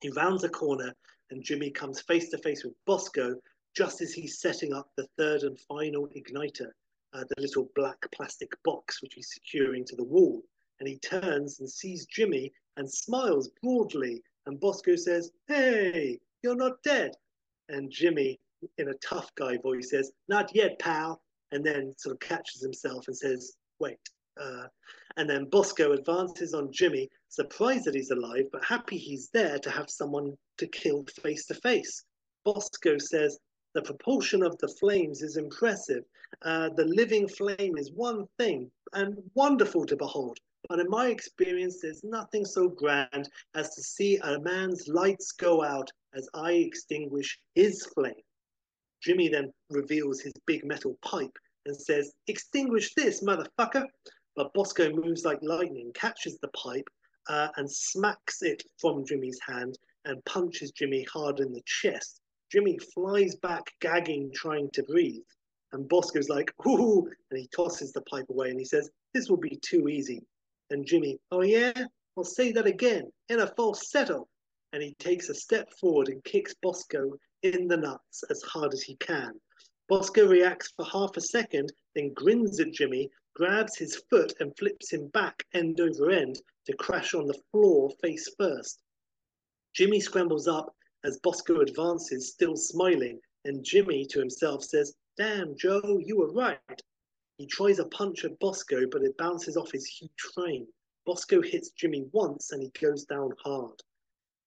He rounds a corner, and Jimmy comes face to face with Bosco just as he's setting up the third and final igniter, uh, the little black plastic box which he's securing to the wall. And he turns and sees Jimmy and smiles broadly. And Bosco says, Hey, you're not dead. And Jimmy, in a tough guy voice, says, Not yet, pal. And then sort of catches himself and says, Wait. Uh, and then Bosco advances on Jimmy, surprised that he's alive, but happy he's there to have someone to kill face to face. Bosco says, the propulsion of the flames is impressive. Uh, the living flame is one thing and wonderful to behold. But in my experience, there's nothing so grand as to see a man's lights go out as I extinguish his flame. Jimmy then reveals his big metal pipe and says, Extinguish this, motherfucker. But Bosco moves like lightning, catches the pipe, uh, and smacks it from Jimmy's hand and punches Jimmy hard in the chest. Jimmy flies back, gagging, trying to breathe. And Bosco's like, ooh, and he tosses the pipe away and he says, This will be too easy. And Jimmy, oh yeah? I'll say that again, in a falsetto. And he takes a step forward and kicks Bosco in the nuts as hard as he can. Bosco reacts for half a second, then grins at Jimmy, grabs his foot and flips him back end over end to crash on the floor face first. Jimmy scrambles up as Bosco advances, still smiling, and Jimmy to himself says, Damn, Joe, you were right. He tries a punch at Bosco, but it bounces off his huge frame. Bosco hits Jimmy once and he goes down hard.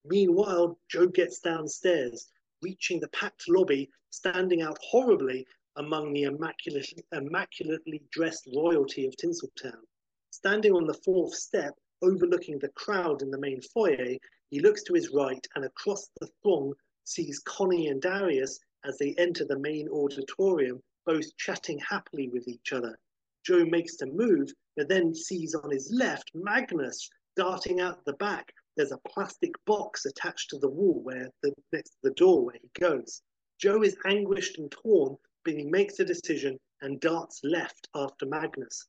Meanwhile, Joe gets downstairs, reaching the packed lobby, standing out horribly among the immaculate, immaculately dressed royalty of Tinseltown. Standing on the fourth step, overlooking the crowd in the main foyer, he looks to his right and across the throng sees Connie and Darius as they enter the main auditorium, both chatting happily with each other. Joe makes to move, but then sees on his left Magnus darting out the back. There's a plastic box attached to the wall where the next to the door where he goes. Joe is anguished and torn, but he makes a decision and darts left after Magnus.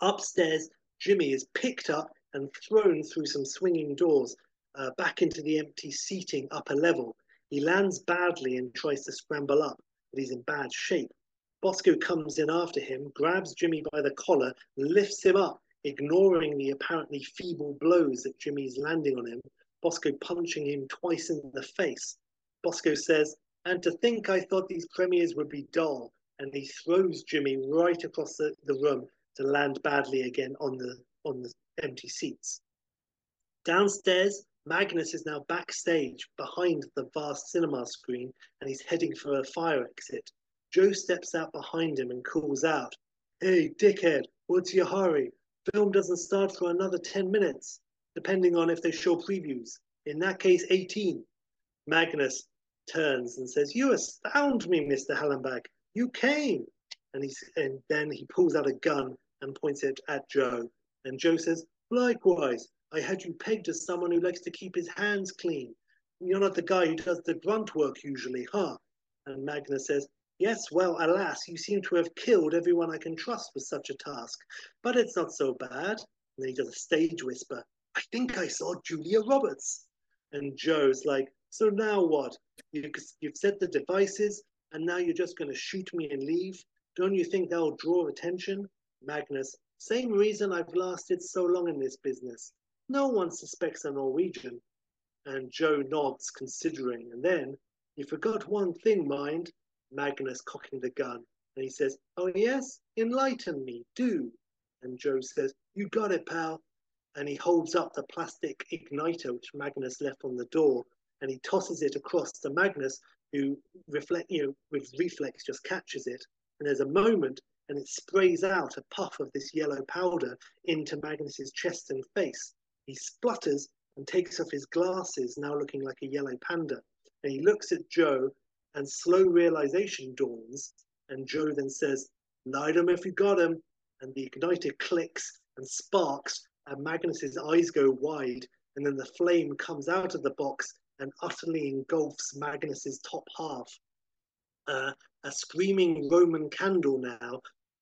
Upstairs, Jimmy is picked up and thrown through some swinging doors uh, back into the empty seating upper level. He lands badly and tries to scramble up, but he's in bad shape. Bosco comes in after him, grabs Jimmy by the collar, lifts him up, ignoring the apparently feeble blows that Jimmy's landing on him. Bosco punching him twice in the face. Bosco says, And to think I thought these premieres would be dull. And he throws Jimmy right across the, the room to land badly again on the on the empty seats. Downstairs, Magnus is now backstage behind the vast cinema screen and he's heading for a fire exit. Joe steps out behind him and calls out, Hey, dickhead, what's your hurry? Film doesn't start for another 10 minutes, depending on if they show previews. In that case, 18. Magnus turns and says, You astound me, Mr. Hallenbeck. You came. And, he's, and then he pulls out a gun and points it at Joe. And Joe says, Likewise, I had you pegged as someone who likes to keep his hands clean. You're not the guy who does the grunt work usually, huh? And Magnus says, Yes, well, alas, you seem to have killed everyone I can trust with such a task. But it's not so bad. And then he does a stage whisper. I think I saw Julia Roberts. And Joe's like, So now what? You, you've set the devices, and now you're just going to shoot me and leave? Don't you think that'll draw attention? Magnus, same reason I've lasted so long in this business. No one suspects a Norwegian. And Joe nods, considering. And then, you forgot one thing, mind. Magnus cocking the gun. And he says, Oh, yes? Enlighten me, do. And Joe says, You got it, pal. And he holds up the plastic igniter which Magnus left on the door. And he tosses it across to Magnus, who reflect, you know, with reflex just catches it. And there's a moment and it sprays out a puff of this yellow powder into Magnus's chest and face. He splutters and takes off his glasses, now looking like a yellow panda. And he looks at Joe, and slow realization dawns. And Joe then says, Light him if you got him. and the igniter clicks and sparks, and Magnus's eyes go wide, and then the flame comes out of the box and utterly engulfs Magnus's top half. Uh, a screaming Roman candle now.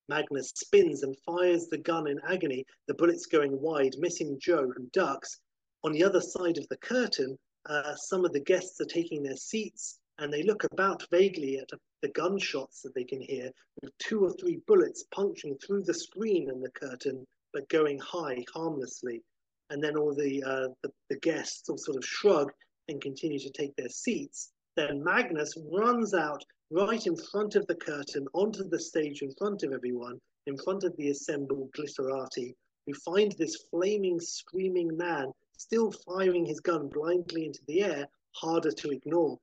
Magnus spins and fires the gun in agony, the bullets going wide, missing Joe, who ducks. On the other side of the curtain, uh, some of the guests are taking their seats and they look about vaguely at the gunshots that they can hear, with two or three bullets puncturing through the screen and the curtain, but going high harmlessly. And then all the, uh, the, the guests all sort of shrug and continue to take their seats. Then Magnus runs out right in front of the curtain onto the stage in front of everyone, in front of the assembled glitterati, who find this flaming, screaming man still firing his gun blindly into the air, harder to ignore.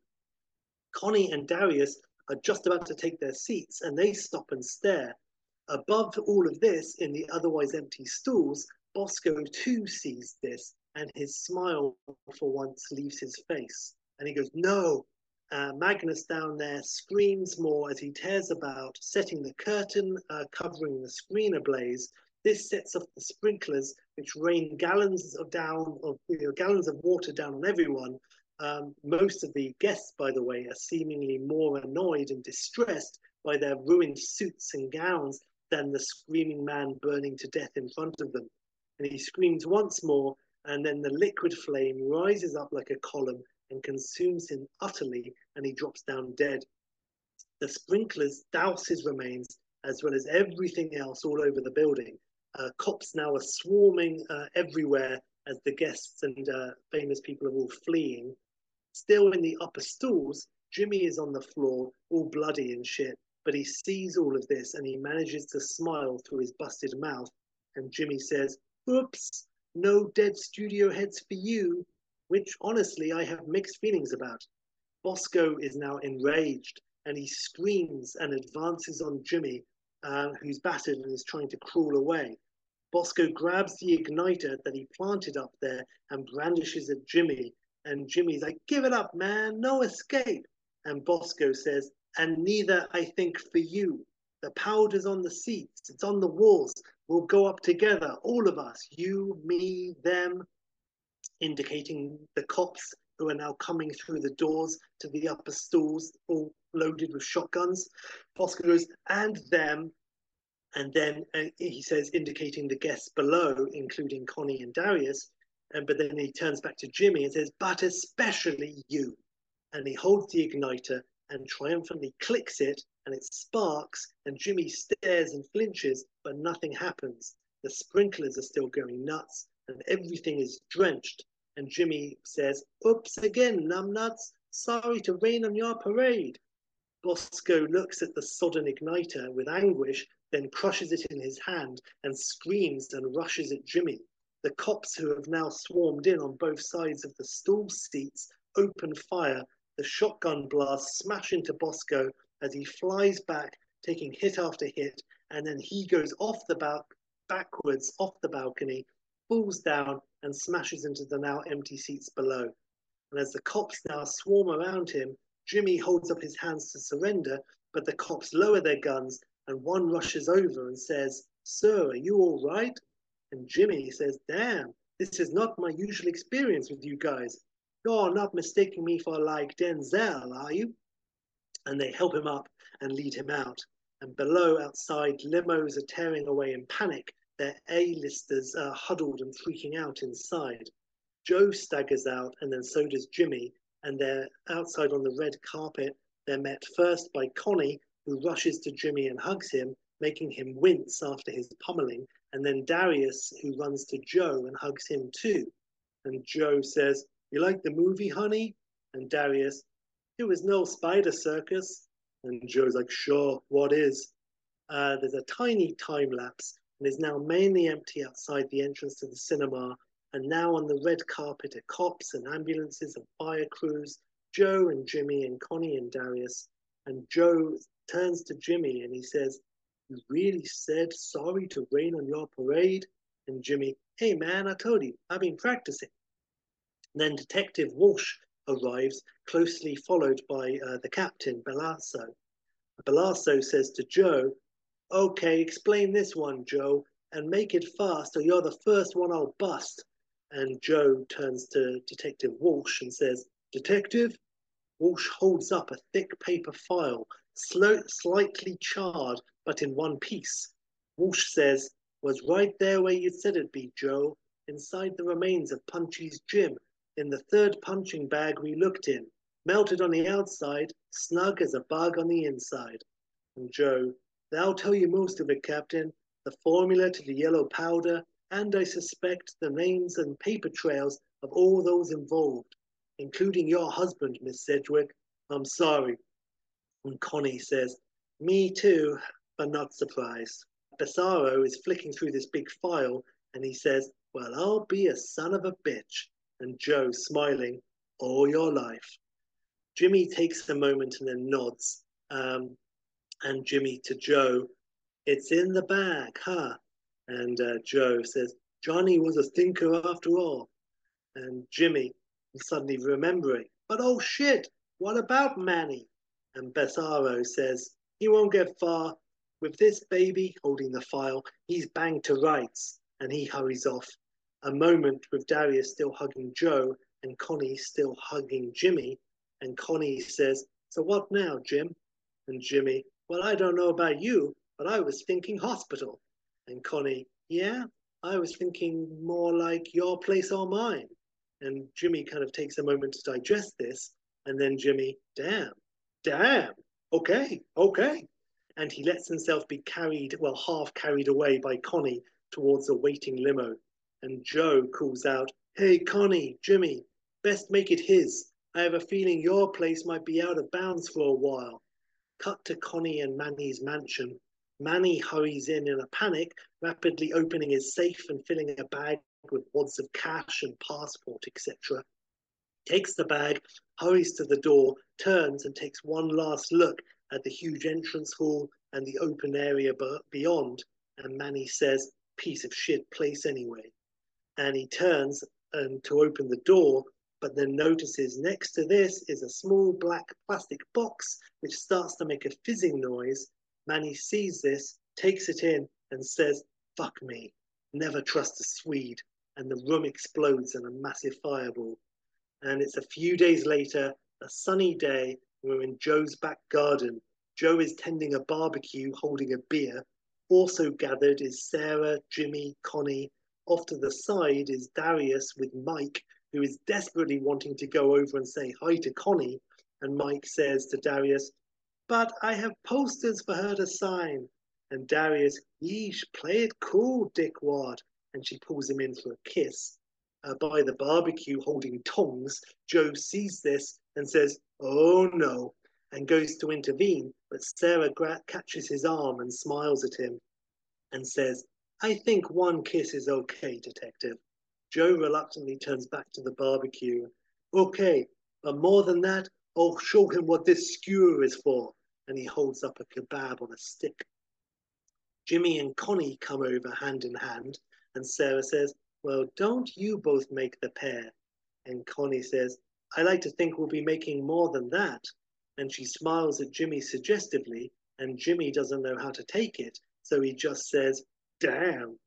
Connie and Darius are just about to take their seats and they stop and stare. Above all of this, in the otherwise empty stalls, Bosco too sees this and his smile for once leaves his face. And he goes, No. Uh, Magnus down there screams more as he tears about, setting the curtain, uh, covering the screen ablaze. This sets off the sprinklers, which rain gallons of down of you know, gallons of water down on everyone. Um, most of the guests, by the way, are seemingly more annoyed and distressed by their ruined suits and gowns than the screaming man burning to death in front of them. And he screams once more, and then the liquid flame rises up like a column and consumes him utterly, and he drops down dead. The sprinklers douse his remains, as well as everything else all over the building. Uh, cops now are swarming uh, everywhere as the guests and uh, famous people are all fleeing. Still in the upper stalls, Jimmy is on the floor, all bloody and shit, but he sees all of this and he manages to smile through his busted mouth. And Jimmy says, Oops, no dead studio heads for you, which honestly I have mixed feelings about. Bosco is now enraged and he screams and advances on Jimmy, uh, who's battered and is trying to crawl away. Bosco grabs the igniter that he planted up there and brandishes at Jimmy, and Jimmy's like, give it up, man, no escape. And Bosco says, and neither I think for you. The powder's on the seats, it's on the walls. We'll go up together, all of us, you, me, them, indicating the cops who are now coming through the doors to the upper stalls, all loaded with shotguns. Bosco goes, and them. And then uh, he says, indicating the guests below, including Connie and Darius, and but then he turns back to Jimmy and says, "But especially you." And he holds the igniter and triumphantly clicks it, and it sparks. And Jimmy stares and flinches, but nothing happens. The sprinklers are still going nuts, and everything is drenched. And Jimmy says, "Oops again, numbnuts. Sorry to rain on your parade." Bosco looks at the sodden igniter with anguish, then crushes it in his hand and screams and rushes at Jimmy. The cops, who have now swarmed in on both sides of the stall seats, open fire. The shotgun blasts smash into Bosco as he flies back, taking hit after hit, and then he goes off the back, backwards off the balcony, falls down, and smashes into the now empty seats below. And as the cops now swarm around him, Jimmy holds up his hands to surrender, but the cops lower their guns, and one rushes over and says, Sir, are you all right? And Jimmy says, Damn, this is not my usual experience with you guys. You're not mistaking me for like Denzel, are you? And they help him up and lead him out. And below, outside, limos are tearing away in panic. Their A-listers are huddled and freaking out inside. Joe staggers out, and then so does Jimmy. And they're outside on the red carpet. They're met first by Connie, who rushes to Jimmy and hugs him, making him wince after his pummeling. And then Darius, who runs to Joe and hugs him too. And Joe says, You like the movie, honey? And Darius, It was no spider circus. And Joe's like, Sure, what is? Uh, there's a tiny time lapse and is now mainly empty outside the entrance to the cinema. And now on the red carpet are cops and ambulances and fire crews, Joe and Jimmy and Connie and Darius. And Joe turns to Jimmy and he says, you really said sorry to rain on your parade? And Jimmy, hey man, I told you, I've been practicing. Then Detective Walsh arrives, closely followed by uh, the captain, Belasso. Belasso says to Joe, Okay, explain this one, Joe, and make it fast, or you're the first one I'll bust. And Joe turns to Detective Walsh and says, Detective? Walsh holds up a thick paper file, slow, slightly charred, but in one piece. Walsh says, Was right there where you said it'd be, Joe, inside the remains of Punchy's gym, in the third punching bag we looked in, melted on the outside, snug as a bug on the inside. And Joe, they'll tell you most of it, Captain. The formula to the yellow powder, and I suspect the names and paper trails of all those involved, including your husband, Miss Sedgwick. I'm sorry. And Connie says, Me too, but not surprised. Bassaro is flicking through this big file and he says, Well, I'll be a son of a bitch. And Joe, smiling, all your life. Jimmy takes a moment and then nods. Um, and Jimmy to Joe, It's in the bag, huh? And uh, Joe says, Johnny was a thinker after all. And Jimmy, suddenly remembering, But oh shit, what about Manny? And Bessaro says, He won't get far. With this baby holding the file, he's banged to rights. And he hurries off. A moment with Darius still hugging Joe and Connie still hugging Jimmy. And Connie says, So what now, Jim? And Jimmy, well, I don't know about you, but I was thinking hospital. And Connie, yeah, I was thinking more like your place or mine. And Jimmy kind of takes a moment to digest this. And then Jimmy, damn, damn, okay, okay. And he lets himself be carried, well, half carried away by Connie towards a waiting limo. And Joe calls out, Hey, Connie, Jimmy, best make it his. I have a feeling your place might be out of bounds for a while. Cut to Connie and Manny's mansion. Manny hurries in in a panic, rapidly opening his safe and filling a bag with wads of cash and passport, etc. Takes the bag, hurries to the door, turns and takes one last look at the huge entrance hall and the open area beyond. And Manny says, piece of shit place anyway. And he turns um, to open the door but then notices next to this is a small black plastic box which starts to make a fizzing noise. Manny sees this, takes it in, and says, Fuck me, never trust a Swede. And the room explodes in a massive fireball. And it's a few days later, a sunny day, we're in Joe's back garden. Joe is tending a barbecue holding a beer. Also gathered is Sarah, Jimmy, Connie. Off to the side is Darius with Mike, who is desperately wanting to go over and say hi to Connie. And Mike says to Darius, But I have posters for her to sign. And Darius, yeesh, play it cool, dickwad. And she pulls him in for a kiss. Uh, by the barbecue holding tongs, Joe sees this and says, Oh no, and goes to intervene. But Sarah catches his arm and smiles at him and says, I think one kiss is okay, detective. Joe reluctantly turns back to the barbecue. Okay, but more than that, I'll show him what this skewer is for. And he holds up a kebab on a stick. Jimmy and Connie come over hand in hand, and Sarah says, Well, don't you both make the pair? And Connie says, I like to think we'll be making more than that. And she smiles at Jimmy suggestively, and Jimmy doesn't know how to take it, so he just says, Damn.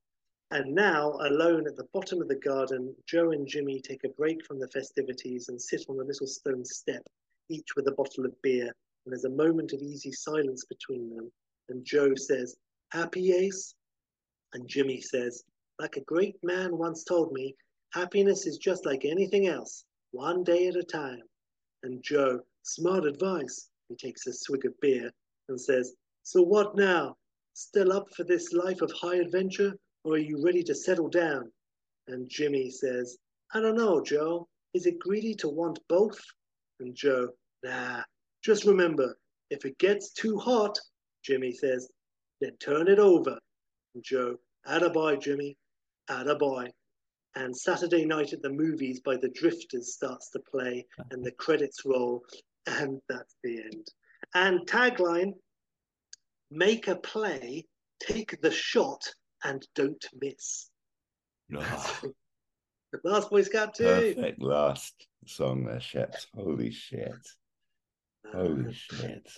And now, alone at the bottom of the garden, Joe and Jimmy take a break from the festivities and sit on a little stone step, each with a bottle of beer. And there's a moment of easy silence between them. And Joe says, Happy, Ace? And Jimmy says, Like a great man once told me, happiness is just like anything else, one day at a time. And Joe, smart advice. He takes a swig of beer and says, So what now? Still up for this life of high adventure? or are you ready to settle down? And Jimmy says, I don't know, Joe. Is it greedy to want both? And Joe, nah, just remember, if it gets too hot, Jimmy says, then turn it over. And Joe, attaboy, Jimmy, attaboy. And Saturday night at the movies by the Drifters starts to play and the credits roll, and that's the end. And tagline, make a play, take the shot, and don't miss. Oh, Last Boy Scout too. perfect last song there, Sheps. Holy shit. Ah. Holy shit.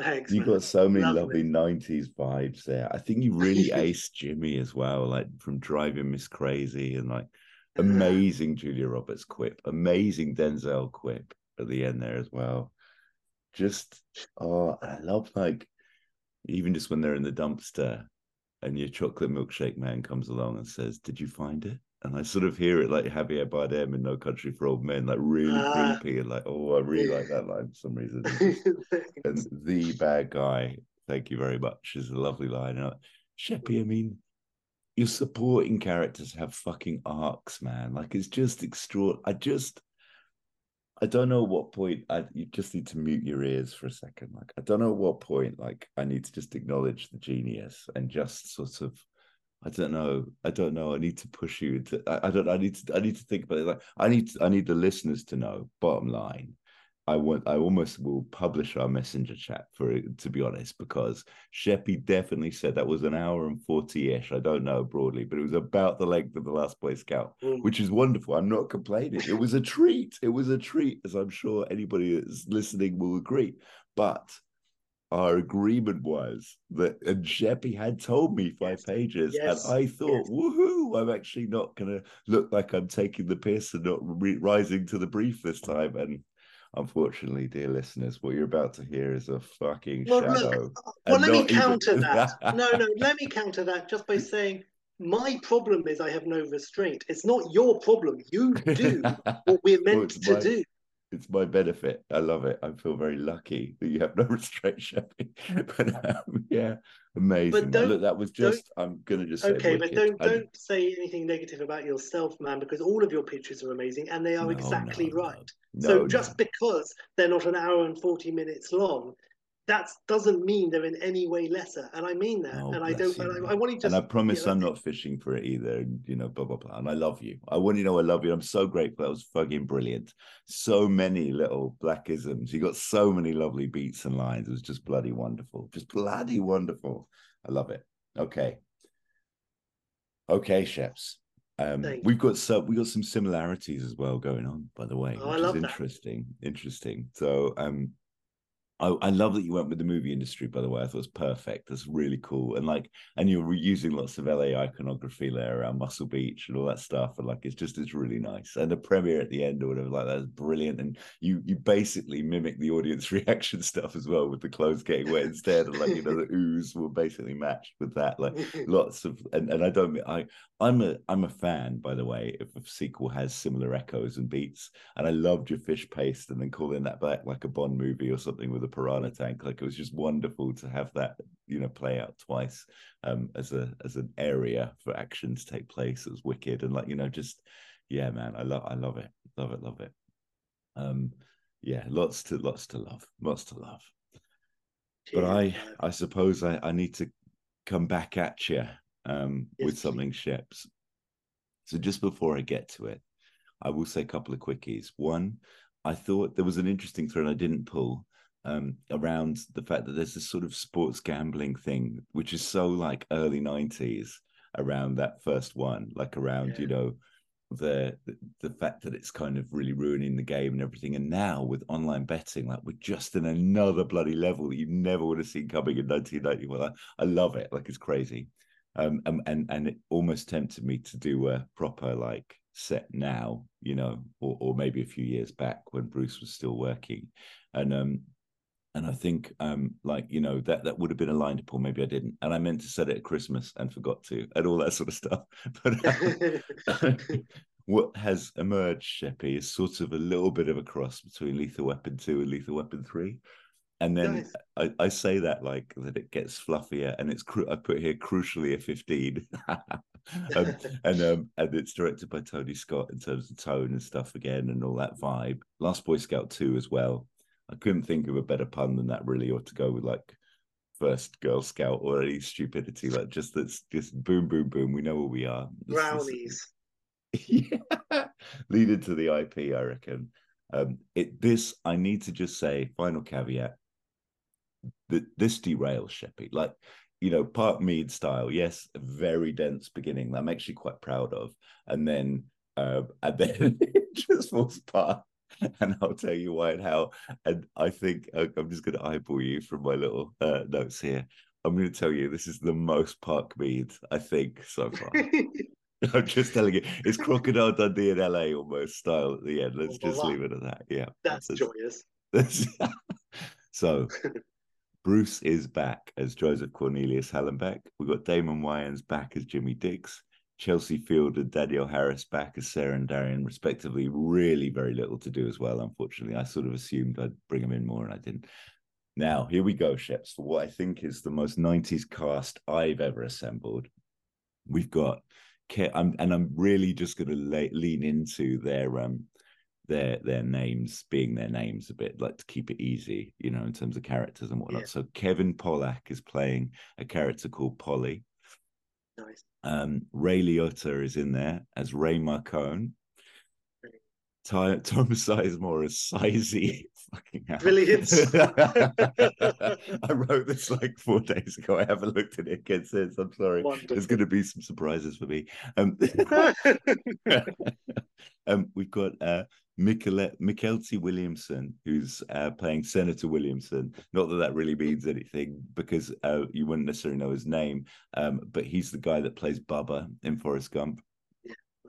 Thanks, You man. got so many Lovely. lovely '90s vibes there. I think you really aced Jimmy as well, like from Driving Miss Crazy, and like amazing Julia Roberts quip, amazing Denzel quip at the end there as well. Just oh, I love like even just when they're in the dumpster and your chocolate milkshake man comes along and says, "Did you find it?" And I sort of hear it like Javier Bardem in No Country for Old Men, like really Ah. creepy and like, oh, I really like that line for some reason. And the bad guy, thank you very much, is a lovely line. And, like, Sheppy, I mean, your supporting characters have fucking arcs, man. Like it's just extraordinary. I just, I don't know what point. I you just need to mute your ears for a second. Like I don't know what point. Like I need to just acknowledge the genius and just sort of. I don't know. I don't know. I need to push you to. I, I don't. I need to. I need to think about it. Like I need. I need the listeners to know. Bottom line, I want. I almost will publish our messenger chat for it. To be honest, because Sheppy definitely said that was an hour and forty ish. I don't know broadly, but it was about the length of the Last Boy Scout, Mm. which is wonderful. I'm not complaining. It was a treat. It was a treat, as I'm sure anybody that's listening will agree. But our agreement was that, and Sheppy had told me five Yes. pages, Yes. and I thought, Yes. woohoo, I'm actually not going to look like I'm taking the piss and not re- rising to the brief this time. And unfortunately, dear listeners, what you're about to hear is a fucking Well, look, shadow. Well, let me not even- counter that. No, no, let me counter that just by saying my problem is I have no restraint. It's not your problem. You do what we're meant it's to my- do. It's my benefit. I love it. I feel very lucky that you have no restraint, Sheppy. But um, yeah, amazing. don't- Look, that was just. I'm gonna just say Okay, but wicked. don't don't say anything negative about yourself, man, because all of your pictures are amazing and they are No, exactly no, right. No, so just because they're not an hour and 40 minutes long, that doesn't mean they're in any way lesser. And I mean that. Oh, and I don't you, and I. I want to and I promise yeah, I'm not fishing for it either. And you know, blah blah blah. And I love you. I want you to know I love you. I'm so grateful. That was fucking brilliant. So many little blackisms. You got so many lovely beats and lines. It was just bloody wonderful. Just bloody wonderful. I love it. Okay. Okay, Sheps. Um, we've got some we got some similarities as well going on, by the way, Oh, I which love is that. interesting. Interesting. So um I, I love that you went with the movie industry, by the way. I thought it was perfect. That's really cool. And like, and you're using lots of LA iconography there around Muscle Beach and all that stuff. And like, it's just, it's really nice. And the premiere at the end or whatever, like that is brilliant. And you, you basically mimic the audience reaction stuff as well with the clothes getting wet instead. And like, you know, the ooze will basically match with that. Like, lots of and, and I don't I I'm a I'm a fan by the way if a sequel has similar echoes and beats and I loved your fish paste and then calling that back like a Bond movie or something with a piranha tank like it was just wonderful to have that you know play out twice um as a as an area for action to take place it was wicked and like you know just yeah man I love I love it love it love it um yeah lots to lots to love lots to love but I man. I suppose I, I need to come back at you um, Yes, with please. something ships. So just before I get to it, I will say a couple of quickies. One, I thought there was an interesting thread I didn't pull um, around the fact that there's this sort of sports gambling thing, which is so like early '90s around that first one, like around you know the, the fact that it's kind of really ruining the game and everything. And now with online betting, like we're just in another bloody level that you never would have seen coming in 1991. I, I love it, like it's crazy. Um, and, and and it almost tempted me to do a proper like set now, you know, or or maybe a few years back when Bruce was still working, and um, and I think um, like you know that that would have been a line to pull. Maybe I didn't, and I meant to set it at Christmas and forgot to, and all that sort of stuff. But um, what has emerged, Sheppy, is sort of a little bit of a cross between Lethal Weapon 2 and Lethal Weapon 3. And then Nice. I, I say that like that it gets fluffier, and it's cru- I put here crucially a 15. um, and um, and it's directed by Tony Scott in terms of tone and stuff again, and all that vibe. Last Boy Scout 2 as well. I couldn't think of a better pun than that, really, or to go with like first Girl Scout or any stupidity, like just that's just boom, boom, boom. We know where we are. This Brownies. yeah. lead into the IP, I reckon. Um, it this I need to just say, final caveat that this derails Sheppy. Like, you know, Park Mead style, yes, a very dense beginning that I'm actually quite proud of, and then uh, and then it just falls apart. and I'll tell you why and how. And I think uh, I'm just going to eyeball you from my little uh, notes here. I'm going to tell you this is the most Park Mead I think so far. I'm just telling you, it's Crocodile Dundee in LA almost style at the end. Let's Well, just that- leave it at that. Yeah, That's joyous. that's- so Bruce is back as Joseph Cornelius Hallenbeck. We've got Damon Wayans back as Jimmy Dix. Chelsea Field and Danielle Harris back as Sarah and Darian, respectively. Really very little to do as well, unfortunately. I sort of assumed I'd bring them in more and I didn't. Now, here we go, Sheps, for what I think is the most 90s cast I've ever assembled. We've got, I'm, and I'm really just going to le- lean into their um their their names being their names a bit, like to keep it easy, you know, in terms of characters and whatnot. Yeah. So Kevin Pollak is playing a character called Polly. Nice. Um, Ray Liotta is in there as Ray Marcone. Ty- Tom Sizemore as Sizey. Fucking hell. Brilliant. I wrote this like four days ago. I haven't looked at it again since. I'm sorry. There's going to be some surprises for me. Um, um, we've got uh, Mykelti Williamson, who's uh, playing Senator Williamson. Not that that really means anything because uh, you wouldn't necessarily know his name, um, but he's the guy that plays Bubba in Forrest Gump.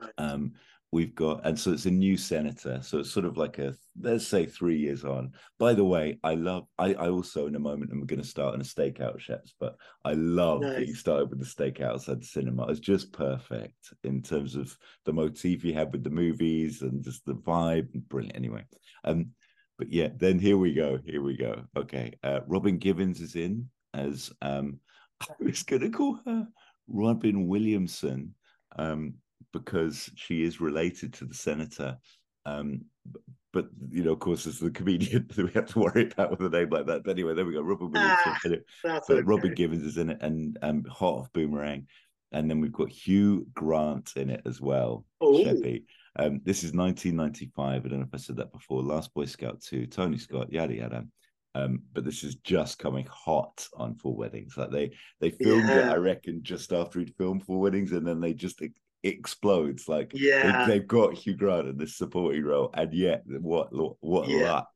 Right. Um, we've got, and so it's a new senator. So it's sort of like a, let's say, three years on. By the way, I love, I, I also in a moment i'm going to start on a steakout, Sheps, but I love that you started with the steakout outside the cinema. It's just perfect in terms of the motif you had with the movies and just the vibe. Brilliant. Anyway, um, but yeah, then here we go. Here we go. Okay, uh, Robin Givens is in as um, I was going to call her Robin Williamson um, because she is related to the senator. Um, but you know, of course, as the comedian, we have to worry about with a name like that. But anyway, there we go. Robin Williamson. Ah, but okay. Robin Givens is in it, and um, Hot of Boomerang, and then we've got Hugh Grant in it as well. Oh, Sheppy. Um, this is 1995. I don't know if I said that before. Last Boy Scout 2, Tony Scott, yada yada. Um, but this is just coming hot on Four Weddings. Like they they filmed it, I reckon, just after he'd filmed Four Weddings, and then they just explodes. Like yeah. they, have got Hugh Grant in this supporting role, and yet what what Yeah. luck.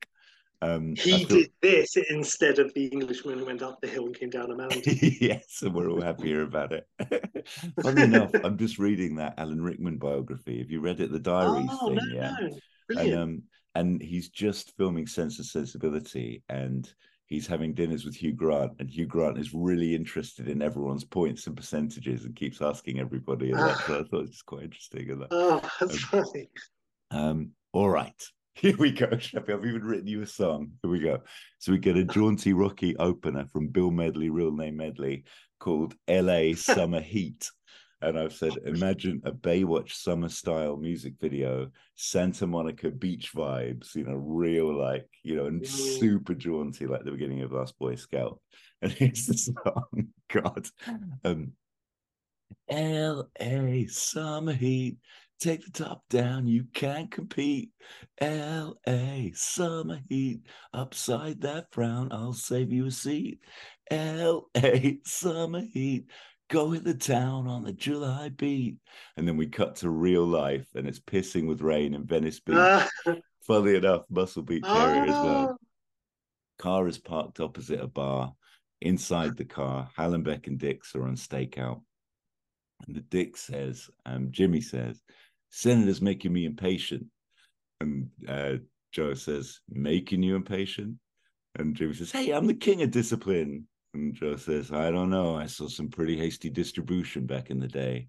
Um, he feel- did this instead of the Englishman who went up the hill and came down a mountain. yes, and we're all happier about it. Funny enough, I'm just reading that Alan Rickman biography. Have you read it? The Diaries oh, thing, no, yeah. no. And um, and he's just filming Sense and Sensibility, and he's having dinners with Hugh Grant, and Hugh Grant is really interested in everyone's points and percentages, and keeps asking everybody. And that, so I thought it was quite interesting. And that. oh, that's um, funny. Um, all right. Here we go, Sheppy. I've even written you a song. Here we go. So we get a jaunty rocky opener from Bill Medley, real name Medley, called LA Summer Heat. And I've said, imagine a Baywatch summer style music video, Santa Monica beach vibes, you know, real like, you know, and Mm. super jaunty like the beginning of Last Boy Scout. And here's the song. God. Um, LA summer heat. Take the top down, you can't compete. LA summer heat. Upside that frown, I'll save you a seat. LA summer heat. Go in the town on the July beat. And then we cut to real life and it's pissing with rain in Venice Beach. Ah, Funny enough, Muscle Beach area as well ah, car is parked opposite a bar. Inside the car, Hallenbeck and Dix are on stakeout. And the Dick says, um, Jimmy says, Senator's making me impatient. And uh, Joe says, making you impatient? And Jimmy says, hey, I'm the king of discipline. And Joe says, I don't know. I saw some pretty hasty distribution back in the day.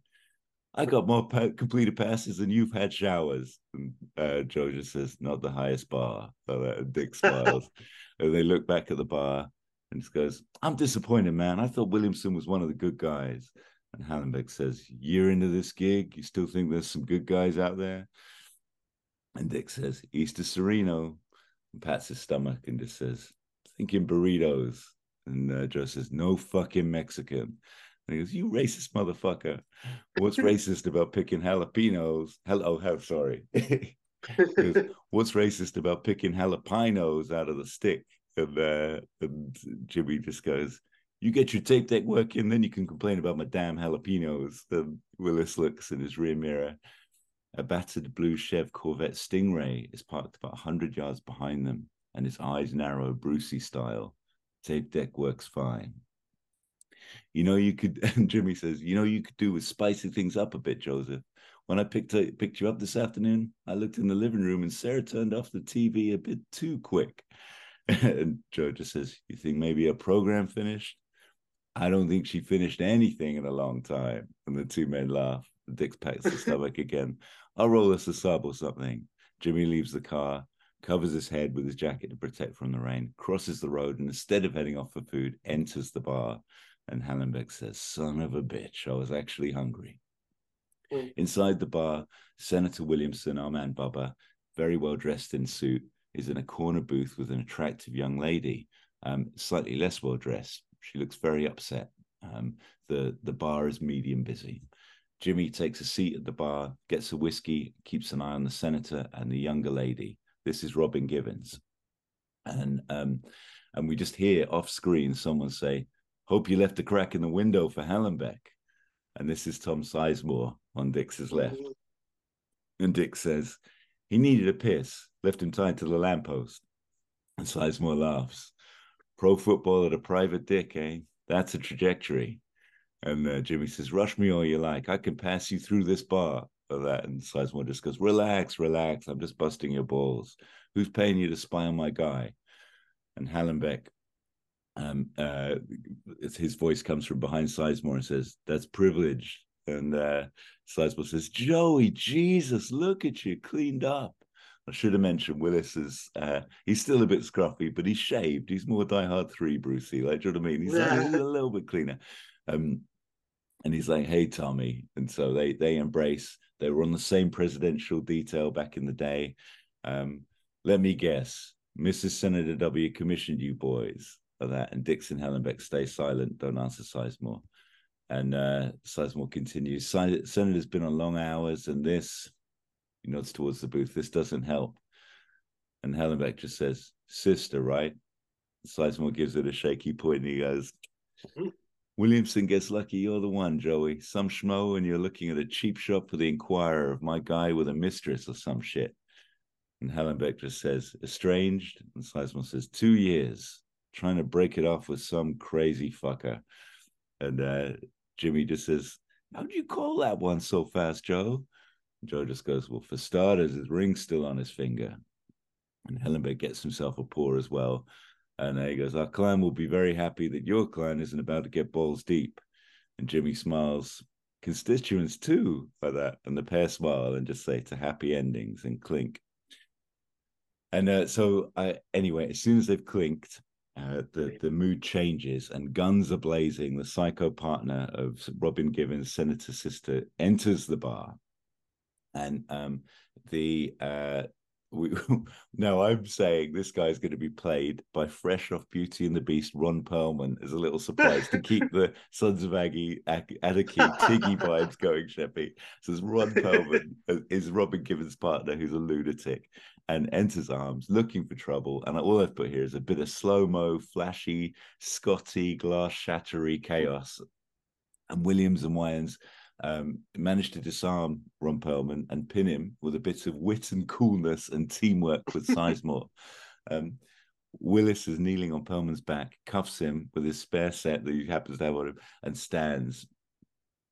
I got more pa- completed passes than you've had showers. And uh, Joe just says, not the highest bar. So that Dick smiles. and they look back at the bar and just goes, I'm disappointed, man. I thought Williamson was one of the good guys. And Hallenbeck says, You're into this gig? You still think there's some good guys out there? And Dick says, Easter Sereno. And pats his stomach and just says, Thinking burritos. And uh, Joe says, No fucking Mexican. And he goes, You racist motherfucker. What's racist about picking jalapenos? Hello, hell, sorry. Goes, What's racist about picking jalapenos out of the stick? And, uh, and Jimmy just goes, You get your tape deck working, then you can complain about my damn jalapenos. And Willis looks in his rear mirror A battered blue Chev Corvette Stingray is parked about 100 yards behind them, and his eyes narrow Brucey style. Tape deck works fine. You know, you could, and Jimmy says, you know, you could do with spicing things up a bit, Joseph. When I picked, picked you up this afternoon, I looked in the living room and Sarah turned off the TV a bit too quick. and Joe just says, You think maybe a program finished? I don't think she finished anything in a long time. And the two men laugh. Dick pats the stomach again. I'll roll us a sub or something. Jimmy leaves the car, covers his head with his jacket to protect from the rain, crosses the road, and instead of heading off for food, enters the bar. And Hallenbeck says, Son of a bitch, I was actually hungry. Mm. Inside the bar, Senator Williamson, our man Bubba, very well dressed in suit, is in a corner booth with an attractive young lady, um, slightly less well dressed. She looks very upset. Um, the the bar is medium busy. Jimmy takes a seat at the bar, gets a whiskey, keeps an eye on the senator and the younger lady. This is Robin Givens, and um, and we just hear off screen someone say, "Hope you left a crack in the window for Hallenbeck." And this is Tom Sizemore on Dix's left. And Dick says, he needed a piss, left him tied to the lamppost. And Sizemore laughs. Pro football at a private dick, eh? That's a trajectory. And uh, Jimmy says, Rush me all you like. I can pass you through this bar or that. And Sizemore just goes, Relax, relax. I'm just busting your balls. Who's paying you to spy on my guy? And Hallenbeck, um, uh, his voice comes from behind Sizemore and says, That's privilege. And uh, Sizemore says, Joey, Jesus, look at you, cleaned up. I should have mentioned Willis is uh, he's still a bit scruffy, but he's shaved. He's more Die Hard 3 Brucey. Like, do you know what I mean? He's, like, he's a little bit cleaner. Um, and he's like, "Hey, Tommy," and so they they embrace. They were on the same presidential detail back in the day. Um, let me guess, Mrs. Senator W commissioned you boys for that, and Dixon Hallenbeck stay silent, don't answer Sizemore. And uh, Sizemore continues. Senator's been on long hours, and this he nods towards the booth. This doesn't help. And Hallenbeck just says, "Sister, right?" Sizemore gives it a shaky point, and he goes. Williamson gets lucky. You're the one, Joey. Some schmo, and you're looking at a cheap shop for the Inquirer of my guy with a mistress or some shit. And Hallenbeck just says, estranged. And Sizemore says, two years, trying to break it off with some crazy fucker. And uh, Jimmy just says, How'd you call that one so fast, Joe? And Joe just goes, Well, for starters, his ring's still on his finger. And Hallenbeck gets himself a pour as well. And he goes, Our clan will be very happy that your clan isn't about to get balls deep. And Jimmy smiles, Constituents too, by that. And the pair smile and just say to happy endings and clink. And uh, so, I, anyway, as soon as they've clinked, uh, the, the mood changes and guns are blazing. The psycho partner of Robin Givens, Senator Sister, enters the bar. And um, the uh, we no, I'm saying this guy's going to be played by fresh off Beauty and the Beast Ron Perlman as a little surprise to keep the Sons of Aggie Anarchy Tiggy vibes going, Sheppy. So it's Ron Perlman uh, is Robin Givens' partner, who's a lunatic, and enters arms looking for trouble. And all I've put here is a bit of slow mo, flashy, Scotty, glass shattery chaos. And Williams and Wayans um, managed to disarm Ron Perlman and pin him with a bit of wit and coolness and teamwork with Sizemore. um, Willis is kneeling on Perlman's back, cuffs him with his spare set that he happens to have on him, and stands,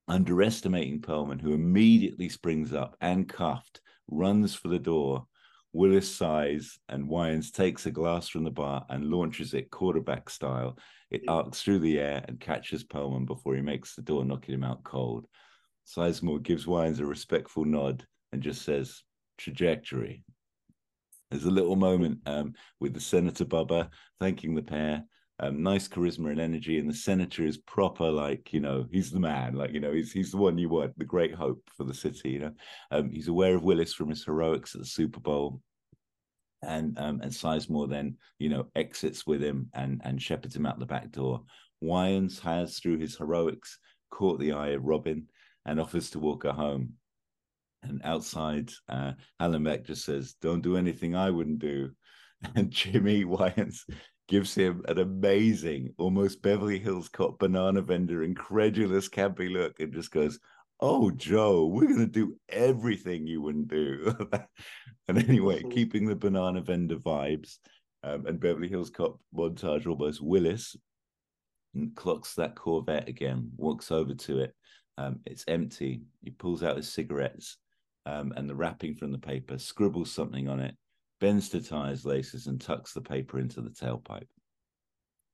underestimating Perlman, who immediately springs up and cuffed, runs for the door. Willis sighs, and Wayans takes a glass from the bar and launches it quarterback style. It arcs through the air and catches Perlman before he makes the door, knocking him out cold. Sizemore gives Wayans a respectful nod and just says, trajectory. There's a little moment um, with the Senator Bubba thanking the pair. Um, nice charisma and energy, and the senator is proper, like you know, he's the man, like you know, he's he's the one you want, the great hope for the city. You know, um, he's aware of Willis from his heroics at the Super Bowl, and um, and Sizemore then you know exits with him and and shepherds him out the back door. Wayans has, through his heroics, caught the eye of Robin and offers to walk her home. And outside, uh, Hallenbeck just says, Don't do anything I wouldn't do. And Jimmy Wayans gives him an amazing, almost Beverly Hills Cop banana vendor, incredulous, campy look and just goes, oh joe we're going to do everything you wouldn't do and anyway Mhm. keeping the banana vendor vibes um, and beverly hills cop montage almost willis clocks that corvette again walks over to it um, it's empty he pulls out his cigarettes um, and the wrapping from the paper scribbles something on it bends to tie his laces and tucks the paper into the tailpipe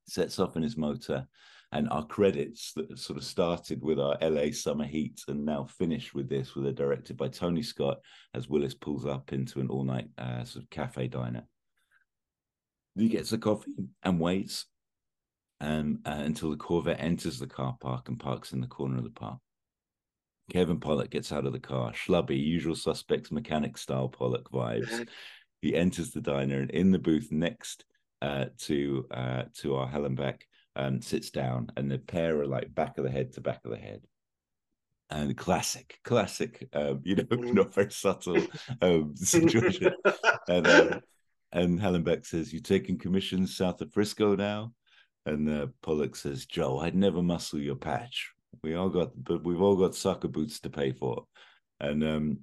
sets off in his motor and our credits that sort of started with our LA summer heat and now finish with this, they're directed by Tony Scott as Willis pulls up into an all night uh, sort of cafe diner. He gets a coffee and waits um, uh, until the Corvette enters the car park and parks in the corner of the park. Kevin Pollak gets out of the car, schlubby, usual suspects mechanic style Pollak vibes. He enters the diner and in the booth next uh, to uh, to our Hallenbeck um, sits down, and the pair are like back of the head to back of the head. And classic, classic, um, you know, Mm. not very subtle um, situation. and uh, and Hallenbeck says, "You taking commissions south of Frisco now?" And uh, Pollak says, "Joe, I'd never muscle your patch. We all got, but we've all got soccer boots to pay for." And um,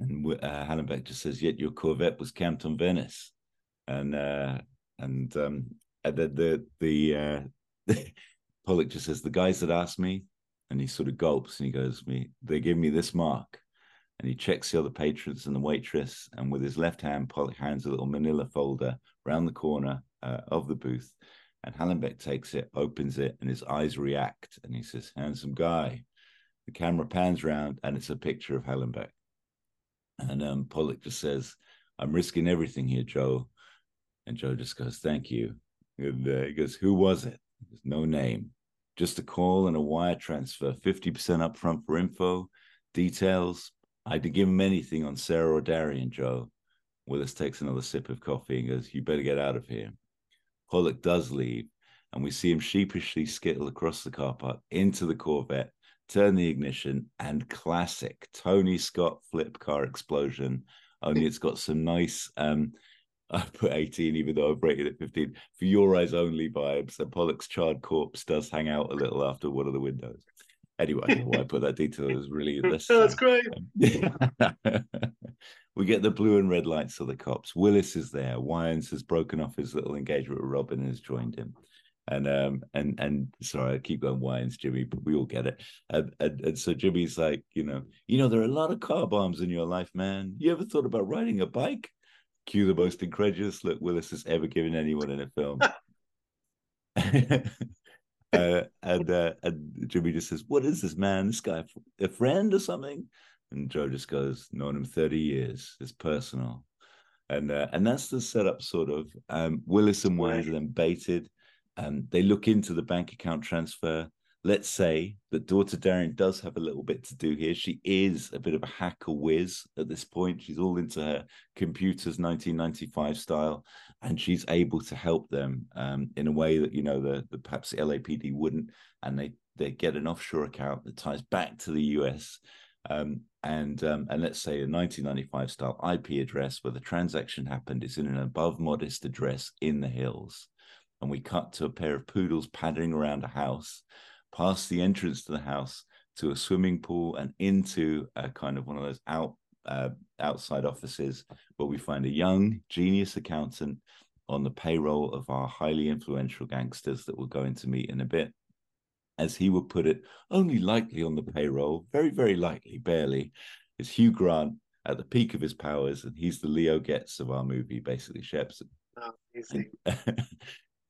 and uh, just says, "Yet your Corvette was camped on Venice," and uh, and um, and then the the uh, Pollak just says, "The guys that asked me," and he sort of gulps and he goes, "Me, they give me this mark." And he checks the other patrons and the waitress, and with his left hand, Pollak hands a little manila folder round the corner uh, of the booth. And Hallenbeck takes it, opens it, and his eyes react. And he says, Handsome guy. The camera pans round, and it's a picture of Hallenbeck. And um, Pollak just says, I'm risking everything here, Joe. And Joe just goes, Thank you. And uh, he goes, Who was it? There's no name. Just a call and a wire transfer, 50% upfront for info, details. I'd give him anything on Sarah or Darian, Joe. Willis takes another sip of coffee and goes, You better get out of here. Pollak does leave, and we see him sheepishly skittle across the car park into the Corvette, turn the ignition, and classic Tony Scott flip car explosion. Only it's got some nice, um, I put 18, even though I've rated it 15, for your eyes only vibes. And Pollak's charred corpse does hang out a little after one of the windows. Anyway, I why I put that detail. It was really Oh, unnecessary. that's great. we get the blue and red lights of the cops. Willis is there. Wayans has broken off his little engagement with Robin and has joined him. And um and and sorry, I keep going Wayans, Jimmy, but we all get it. And, and and so Jimmy's like, you know, you know, there are a lot of car bombs in your life, man. You ever thought about riding a bike? Cue the most incredulous look Willis has ever given anyone in a film. uh, and uh, and Jimmy just says, "What is this man? This guy a friend or something?" And Joe just goes, "Known him thirty years. It's personal." And uh, and that's the setup, sort of. Um, Willis and Wayans are then baited. Um, they look into the bank account transfer. Let's say that daughter Darian does have a little bit to do here. She is a bit of a hacker whiz at this point. She's all into her computers, 1995 style and she's able to help them um, in a way that you know the, the perhaps the LAPD wouldn't, and they they get an offshore account that ties back to the US, um, and um, and let's say a 1995 style IP address where the transaction happened is in an above modest address in the hills, and we cut to a pair of poodles padding around a house, past the entrance to the house to a swimming pool and into a kind of one of those out uh, outside offices where we find a young genius accountant on the payroll of our highly influential gangsters that we're going to meet in a bit. As he would put it, only likely on the payroll, very, very likely barely, is Hugh Grant at the peak of his powers, and he's the Leo Getz of our movie, basically, Sheps. Oh,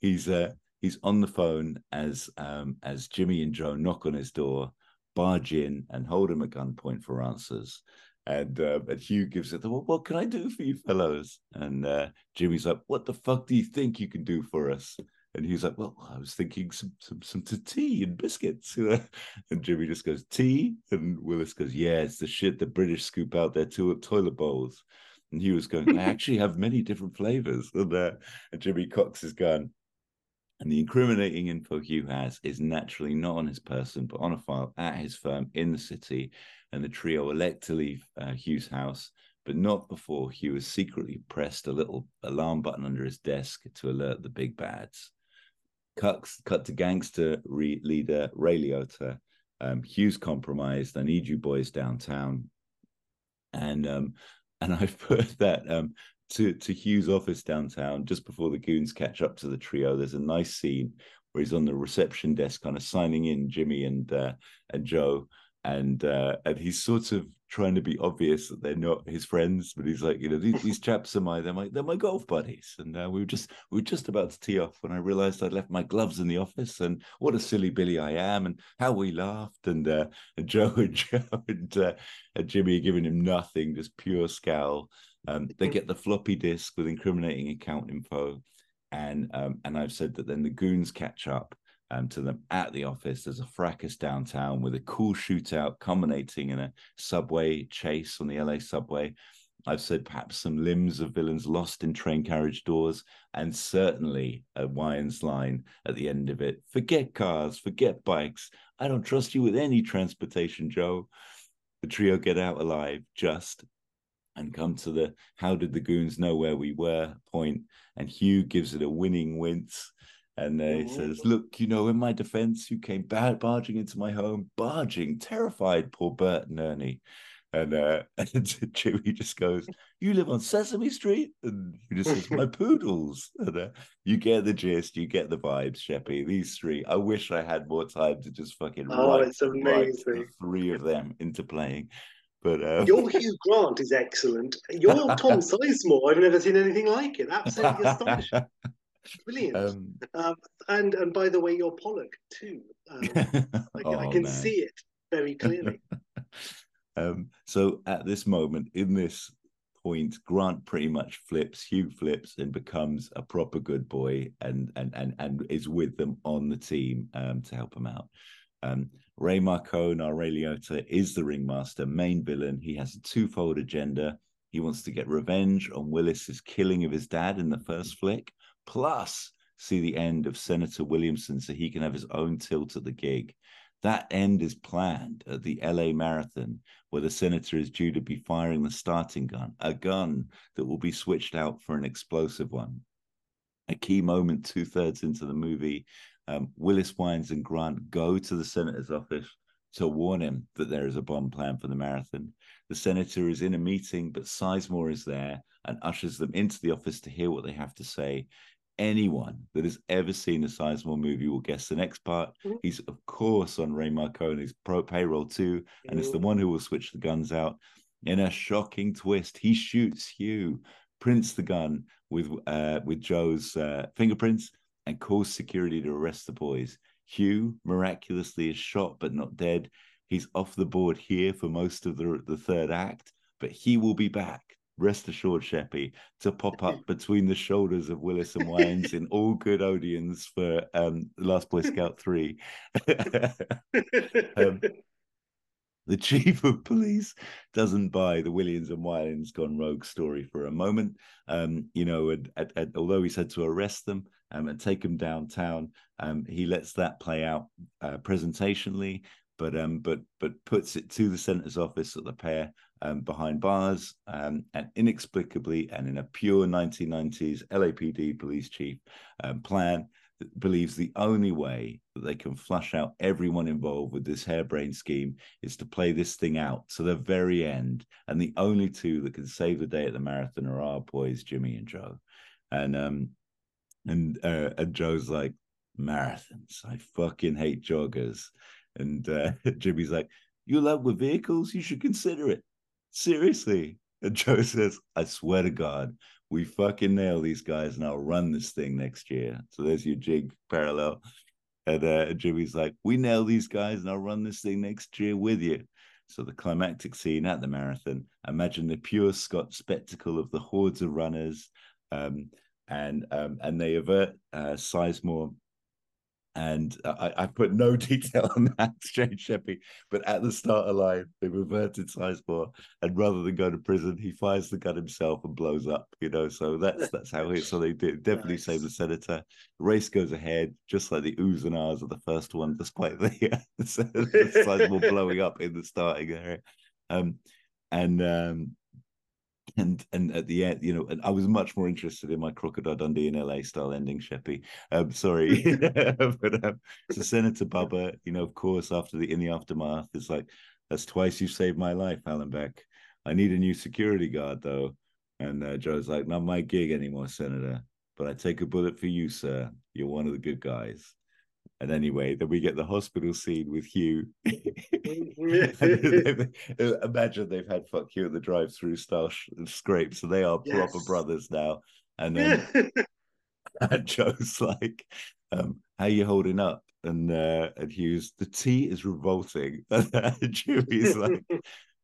he's uh, he's on the phone as um, as Jimmy and Joe knock on his door, barge in, and hold him at gunpoint for answers. And, uh, and Hugh gives it, well, what can I do for you fellows? And uh, Jimmy's like, what the fuck do you think you can do for us? And he's like, well, I was thinking some some some tea and biscuits. and Jimmy just goes, tea? And Willis goes, yeah, it's the shit the British scoop out their to- toilet bowls. And he was going, I actually have many different flavors. And, uh, and Jimmy cocks his gun. And the incriminating info Hugh has is naturally not on his person, but on a file at his firm in the city. And the trio elect to leave uh, Hugh's house, but not before Hugh has secretly pressed a little alarm button under his desk to alert the big bads. Cut, cut to gangster re- leader Ray Liotta Um, Hugh's compromised. I need you boys downtown. And um, and I've put that um to to Hugh's office downtown just before the goons catch up to the trio. There's a nice scene where he's on the reception desk, kind of signing in Jimmy and uh, and Joe, and uh, and he's sort of trying to be obvious that they're not his friends, but he's like, you know, these, these chaps are my they're my they're my golf buddies, and uh, we were just we were just about to tee off when I realised I'd left my gloves in the office, and what a silly Billy I am, and how we laughed, and uh, and Joe and Joe and, uh, and Jimmy giving him nothing, just pure scowl. Um, they get the floppy disk with incriminating account info, and um, and I've said that then the goons catch up um, to them at the office. There's a fracas downtown with a cool shootout culminating in a subway chase on the LA subway. I've said perhaps some limbs of villains lost in train carriage doors, and certainly a Wayans line at the end of it. Forget cars, forget bikes. I don't trust you with any transportation, Joe. The trio get out alive just and come to the how did the goons know where we were. And Hugh gives it a winning wince and uh, he says, Look, you know, in my defense, you came bad barging into my home, barging, terrified poor Bert and Ernie. And, uh, and Jimmy just goes, You live on Sesame Street? And he just says, My poodles. And uh, you get the gist, you get the vibes, Sheppy. These three. I wish I had more time to just fucking Oh, write, it's write the amazing. three of them into playing. But uh, Your Hugh Grant is excellent. Your Tom Sizemore, I've never seen anything like it. Absolutely astonishing. Brilliant. um, Um, and and by the way, your Pollak too. Um, I, can- I oh, can man. see it very clearly. um, so at this moment, in this point, Grant pretty much flips, Hugh flips and becomes a proper good boy and and and and is with them on the team um, to help him out. Um, Ray Marcone, our Ray Liotta, is the ringmaster, main villain. He has a twofold agenda. He wants to get revenge on Willis's killing of his dad in the first flick, plus see the end of Senator Williamson so he can have his own tilt at the gig. That end is planned at the LA Marathon, where the senator is due to be firing the starting gun, a gun that will be switched out for an explosive one. A key moment, two thirds into the movie, um, Willis Wayans and Grant go to the senator's office to warn him that there is a bomb plan for the marathon. The senator is in a meeting, but Sizemore is there and ushers them into the office to hear what they have to say. Anyone that has ever seen a Sizemore movie will guess the next part. Mhm. He's, of course, on Ray Marcone's pro payroll too, and it's the one who will switch the guns out. In a shocking twist, he shoots Hugh, prints the gun with uh, with Joe's uh, fingerprints, and calls security to arrest the boys. Hugh miraculously is shot but not dead. He's off the board here for most of the the third act, but he will be back. Rest assured, Sheppy, to pop up between the shoulders of Willis and Wayans in all good Odeons for um, Last Boy Scout 3. um, the chief of police doesn't buy the Williams and Wylins gone rogue story for a moment. Um, you know, and, and, and although he's had to arrest them um, and take them downtown, um, he lets that play out uh, presentationally, but um, but but puts it to the senator's office at the pair um, behind bars, um, and inexplicably and in a pure 1990s LAPD police chief um, plan believes the only way that they can flush out everyone involved with this harebrained scheme is to play this thing out to the very end. And the only two that can save the day at the marathon are our boys, Jimmy and Joe. And um and uh, and Joe's like, marathons. I fucking hate joggers. And uh, Jimmy's like, you love with vehicles, you should consider it. Seriously. And Joe says, I swear to God, we fucking nail these guys and I'll run this thing next year. So there's your jig parallel. And uh, Jimmy's like, we nail these guys and I'll run this thing next year with you. So the climactic scene at the marathon, imagine the pure Scott spectacle of the hordes of runners. Um, and um, and they avert uh, Sizemore. And I, I put no detail on that exchange, Sheppy. But at the start of line, they reverted Sizemore, and rather than go to prison, he fires the gun himself and blows up. You know, so that's that's how it. So they did definitely Nice. save the senator. Race goes ahead, just like the oohs and ahs of the first one, despite the, the Sizemore blowing up in the starting area. Um, and um, and and at the end, you know, and I was much more interested in my Crocodile Dundee in LA style ending, Sheppy. Um, sorry, but um, so Senator Bubba, you know, of course, after the in the aftermath, it's like that's twice you saved my life, Hallenbeck. I need a new security guard though, and uh, Joe's like, not my gig anymore, Senator. But I take a bullet for you, sir. You're one of the good guys. And anyway, then we get the hospital scene with Hugh. Imagine they've had fuck you at the drive-through style sh- scrape, so they are proper brothers now. And then and Joe's like, um, "How you holding up?" And uh, and Hugh's, "The tea is revolting." And Jimmy's like,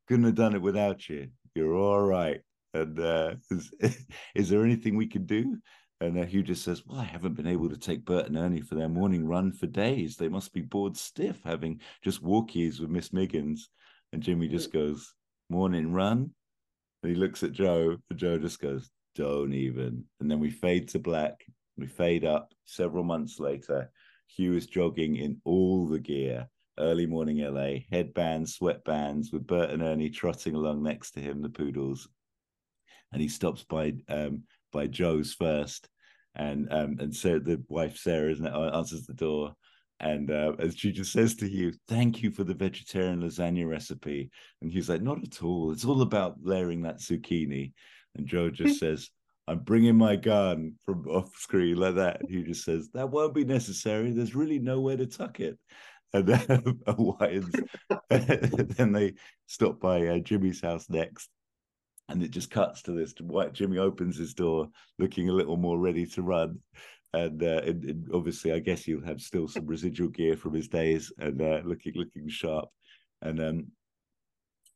"Couldn't have done it without you. You're all right." And uh, is, is there anything we can do? And uh, Hugh just says, Well, I haven't been able to take Bert and Ernie for their morning run for days. They must be bored stiff having just walkies with Miss Miggins. And Jimmy just goes, Morning run. And he looks at Joe, and Joe just goes, Don't even. And then we fade to black. We fade up several months later. Hugh is jogging in all the gear. Early morning LA, headbands, sweatbands, with Bert and Ernie trotting along next to him, the poodles. And he stops by um, by Joe's first, and um, and so the wife Sarah isn't it, answers the door, and uh, and she just says to Hugh, "Thank you for the vegetarian lasagna recipe," and he's like, "Not at all. It's all about layering that zucchini," and Joe just says. I'm bringing my gun from off screen like that. And he just says, That won't be necessary. There's really nowhere to tuck it. And then Hawaiians, then they stop by uh, Jimmy's house next and it just cuts to this white jimmy opens his door looking a little more ready to run and, uh, and, and obviously i guess he'll have still some residual gear from his days and uh, looking looking sharp and um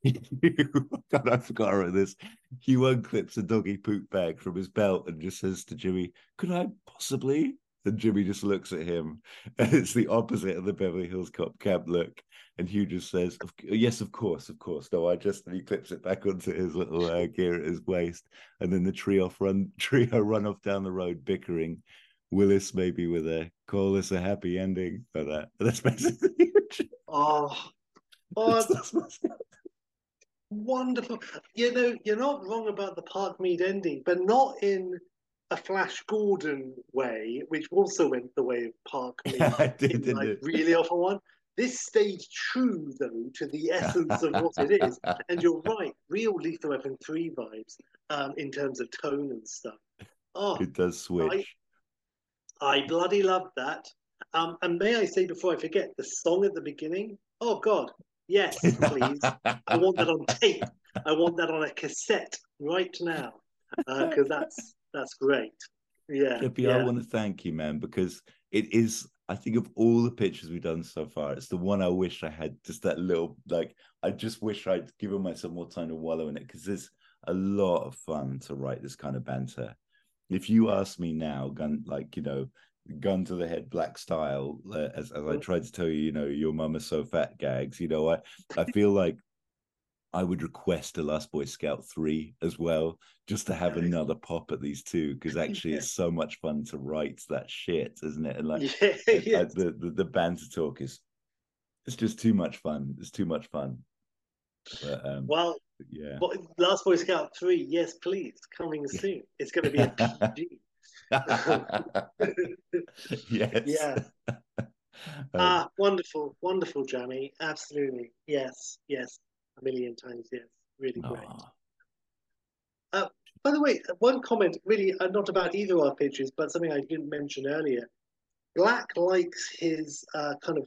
God, I forgot about this. Hugh unclips a doggy poop bag from his belt and just says to Jimmy, Could I possibly? And Jimmy just looks at him, and it's the opposite of the Beverly Hills Cop camp look. And Hugh just says, "Of- "Yes, of course, of course." No, I just and he clips it back onto his little uh, gear at his waist, and then the trio run trio run off down the road bickering. Willis maybe with a call this a happy ending, but uh, that's basically oh, oh, that's, that's, wonderful. You know, you're not wrong about the Park Mead ending, but not in a Flash Gordon way, which also went the way of Park Mead. I did, in, didn't like, really awful one. This stayed true though to the essence of what it is, and you're right, real Lethal Weapon three vibes um, in terms of tone and stuff. Oh, it does switch. I bloody love that. Um, and may I say before I forget, the song at the beginning? Oh God, yes, please. I want that on tape. I want that on a cassette right now because that's that's great. Yeah, Chippy, yeah. I want to thank you, man, because it is. I think of all the pictures we've done so far, it's the one I wish I had just that little like. I just wish I'd given myself more time to wallow in it because it's a lot of fun to write this kind of banter. If you ask me now, gun like you know, gun to the head, black style, uh, as as I tried to tell you, you know, your mum is so fat gags. You know, I I feel like I would request a Last Boy Scout 3 as well, just to have another pop at these two, because actually Yeah. it's so much fun to write that shit, isn't it? And like yeah, uh, yeah. the, the the banter talk is it's just too much fun. It's too much fun. But um Well, yeah. what, Last Boy Scout three, yes, please, coming soon. It's going to be a PG. yes. Yeah. Um, ah, wonderful, wonderful, Jamie. Absolutely, yes, yes, a million times, yes. Really great. aw. By the way, one comment, really uh, not about either of our pitches, but something I didn't mention earlier. Black likes his uh, kind of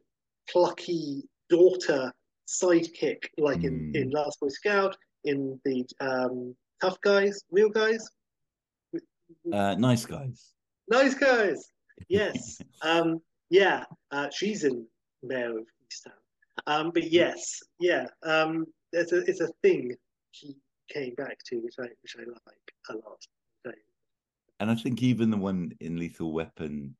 plucky daughter sidekick, like in, Mm. in Last Boy Scout, in the um, Tough Guys, Real Guys, Uh, nice guys. Nice Guys. Yes. um, yeah, uh, she's in Mare of Easttown. Um, but yes, yeah, um, it's a it's a thing he came back to, which I which I like a lot. So, And I think even the one in Lethal Weapon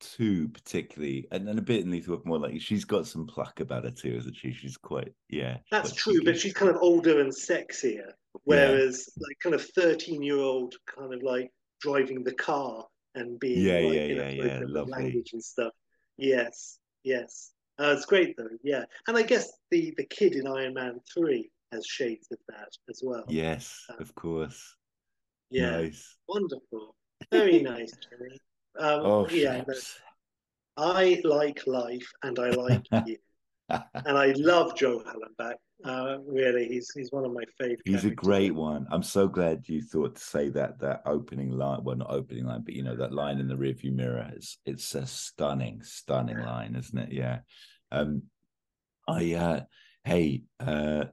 two, particularly, and, and a bit in Lethal Weapon one, like she's got some pluck about her too, isn't she? She's quite yeah. That's quite true, but she's kind of older and sexier, whereas like kind of thirteen year old kind of like driving the car and being Yeah, like yeah, yeah, inappropriate yeah, with lovely. language and stuff. Yes, yes, uh, it's great though. Yeah, and I guess the the kid in Iron Man three, has shades of that as well. Yes, Uh, of course. Yeah, Nice. wonderful. Very nice. Um, Oh, yeah. I like life and I like you. And I love Joe Hallenbeck. Uh, really, he's he's one of my favorite. He's a great one. I'm so glad you thought to say that that opening line. Well, not opening line, but you know that line in the rearview mirror. It's it's a stunning, stunning line, isn't it? Yeah. Um, I uh, hey, uh,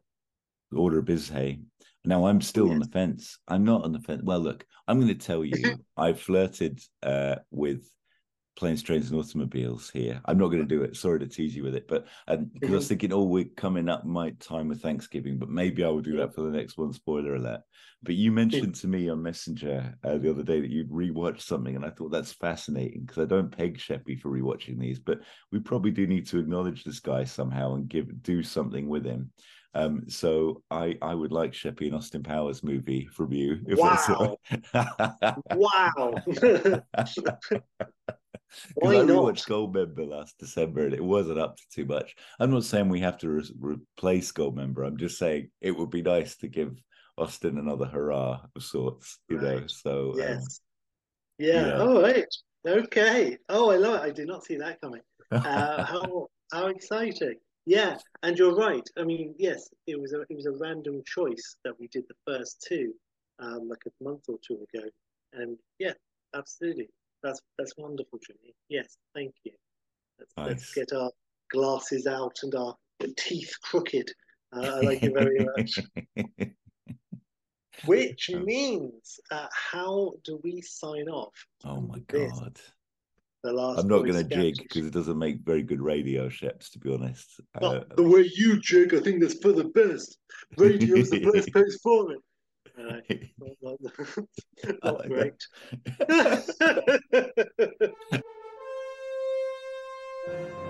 Order of Biz. Hey, now I'm still on the fence. I'm not on the fence. Well, look, I'm going to tell you, I flirted uh with planes, trains, and automobiles here. I'm not going to do it. Sorry to tease you with it, but um, because I was thinking, oh, we're coming up my time of Thanksgiving, but maybe I will do that for the next one. Spoiler alert. But you mentioned to me on Messenger uh, the other day that you'd rewatched something, and I thought that's fascinating because I don't peg Sheppy for rewatching these, but we probably do need to acknowledge this guy somehow and give do something with him. Um, so I I would like Sheppy and Austin Powers movie from you. If that's. Wow. Because I rewatched Goldmember last December and it wasn't up to too much. I'm not saying we have to re- replace Goldmember. I'm just saying it would be nice to give Austin another hurrah of sorts, you know. Right. So um, Yes. Yeah. yeah. All right. Okay. Oh, I love it. I did not see that coming. Uh, how how exciting! Yeah, and you're right. I mean, yes, it was a it was a random choice that we did the first two, um, like a month or two ago, and yeah, absolutely. That's that's wonderful, Jimmy. Yes, thank you. Let's, let's get our glasses out and our teeth crooked. Uh, I like you very much. Which Um, means, uh, how do we sign off? oh my This, god. the last I'm not going to jig because it doesn't make very good radio ships, to be honest. Uh, the way you jig, I think that's for the best. Radio's the best place for it. Uh, not, not, not like great. that.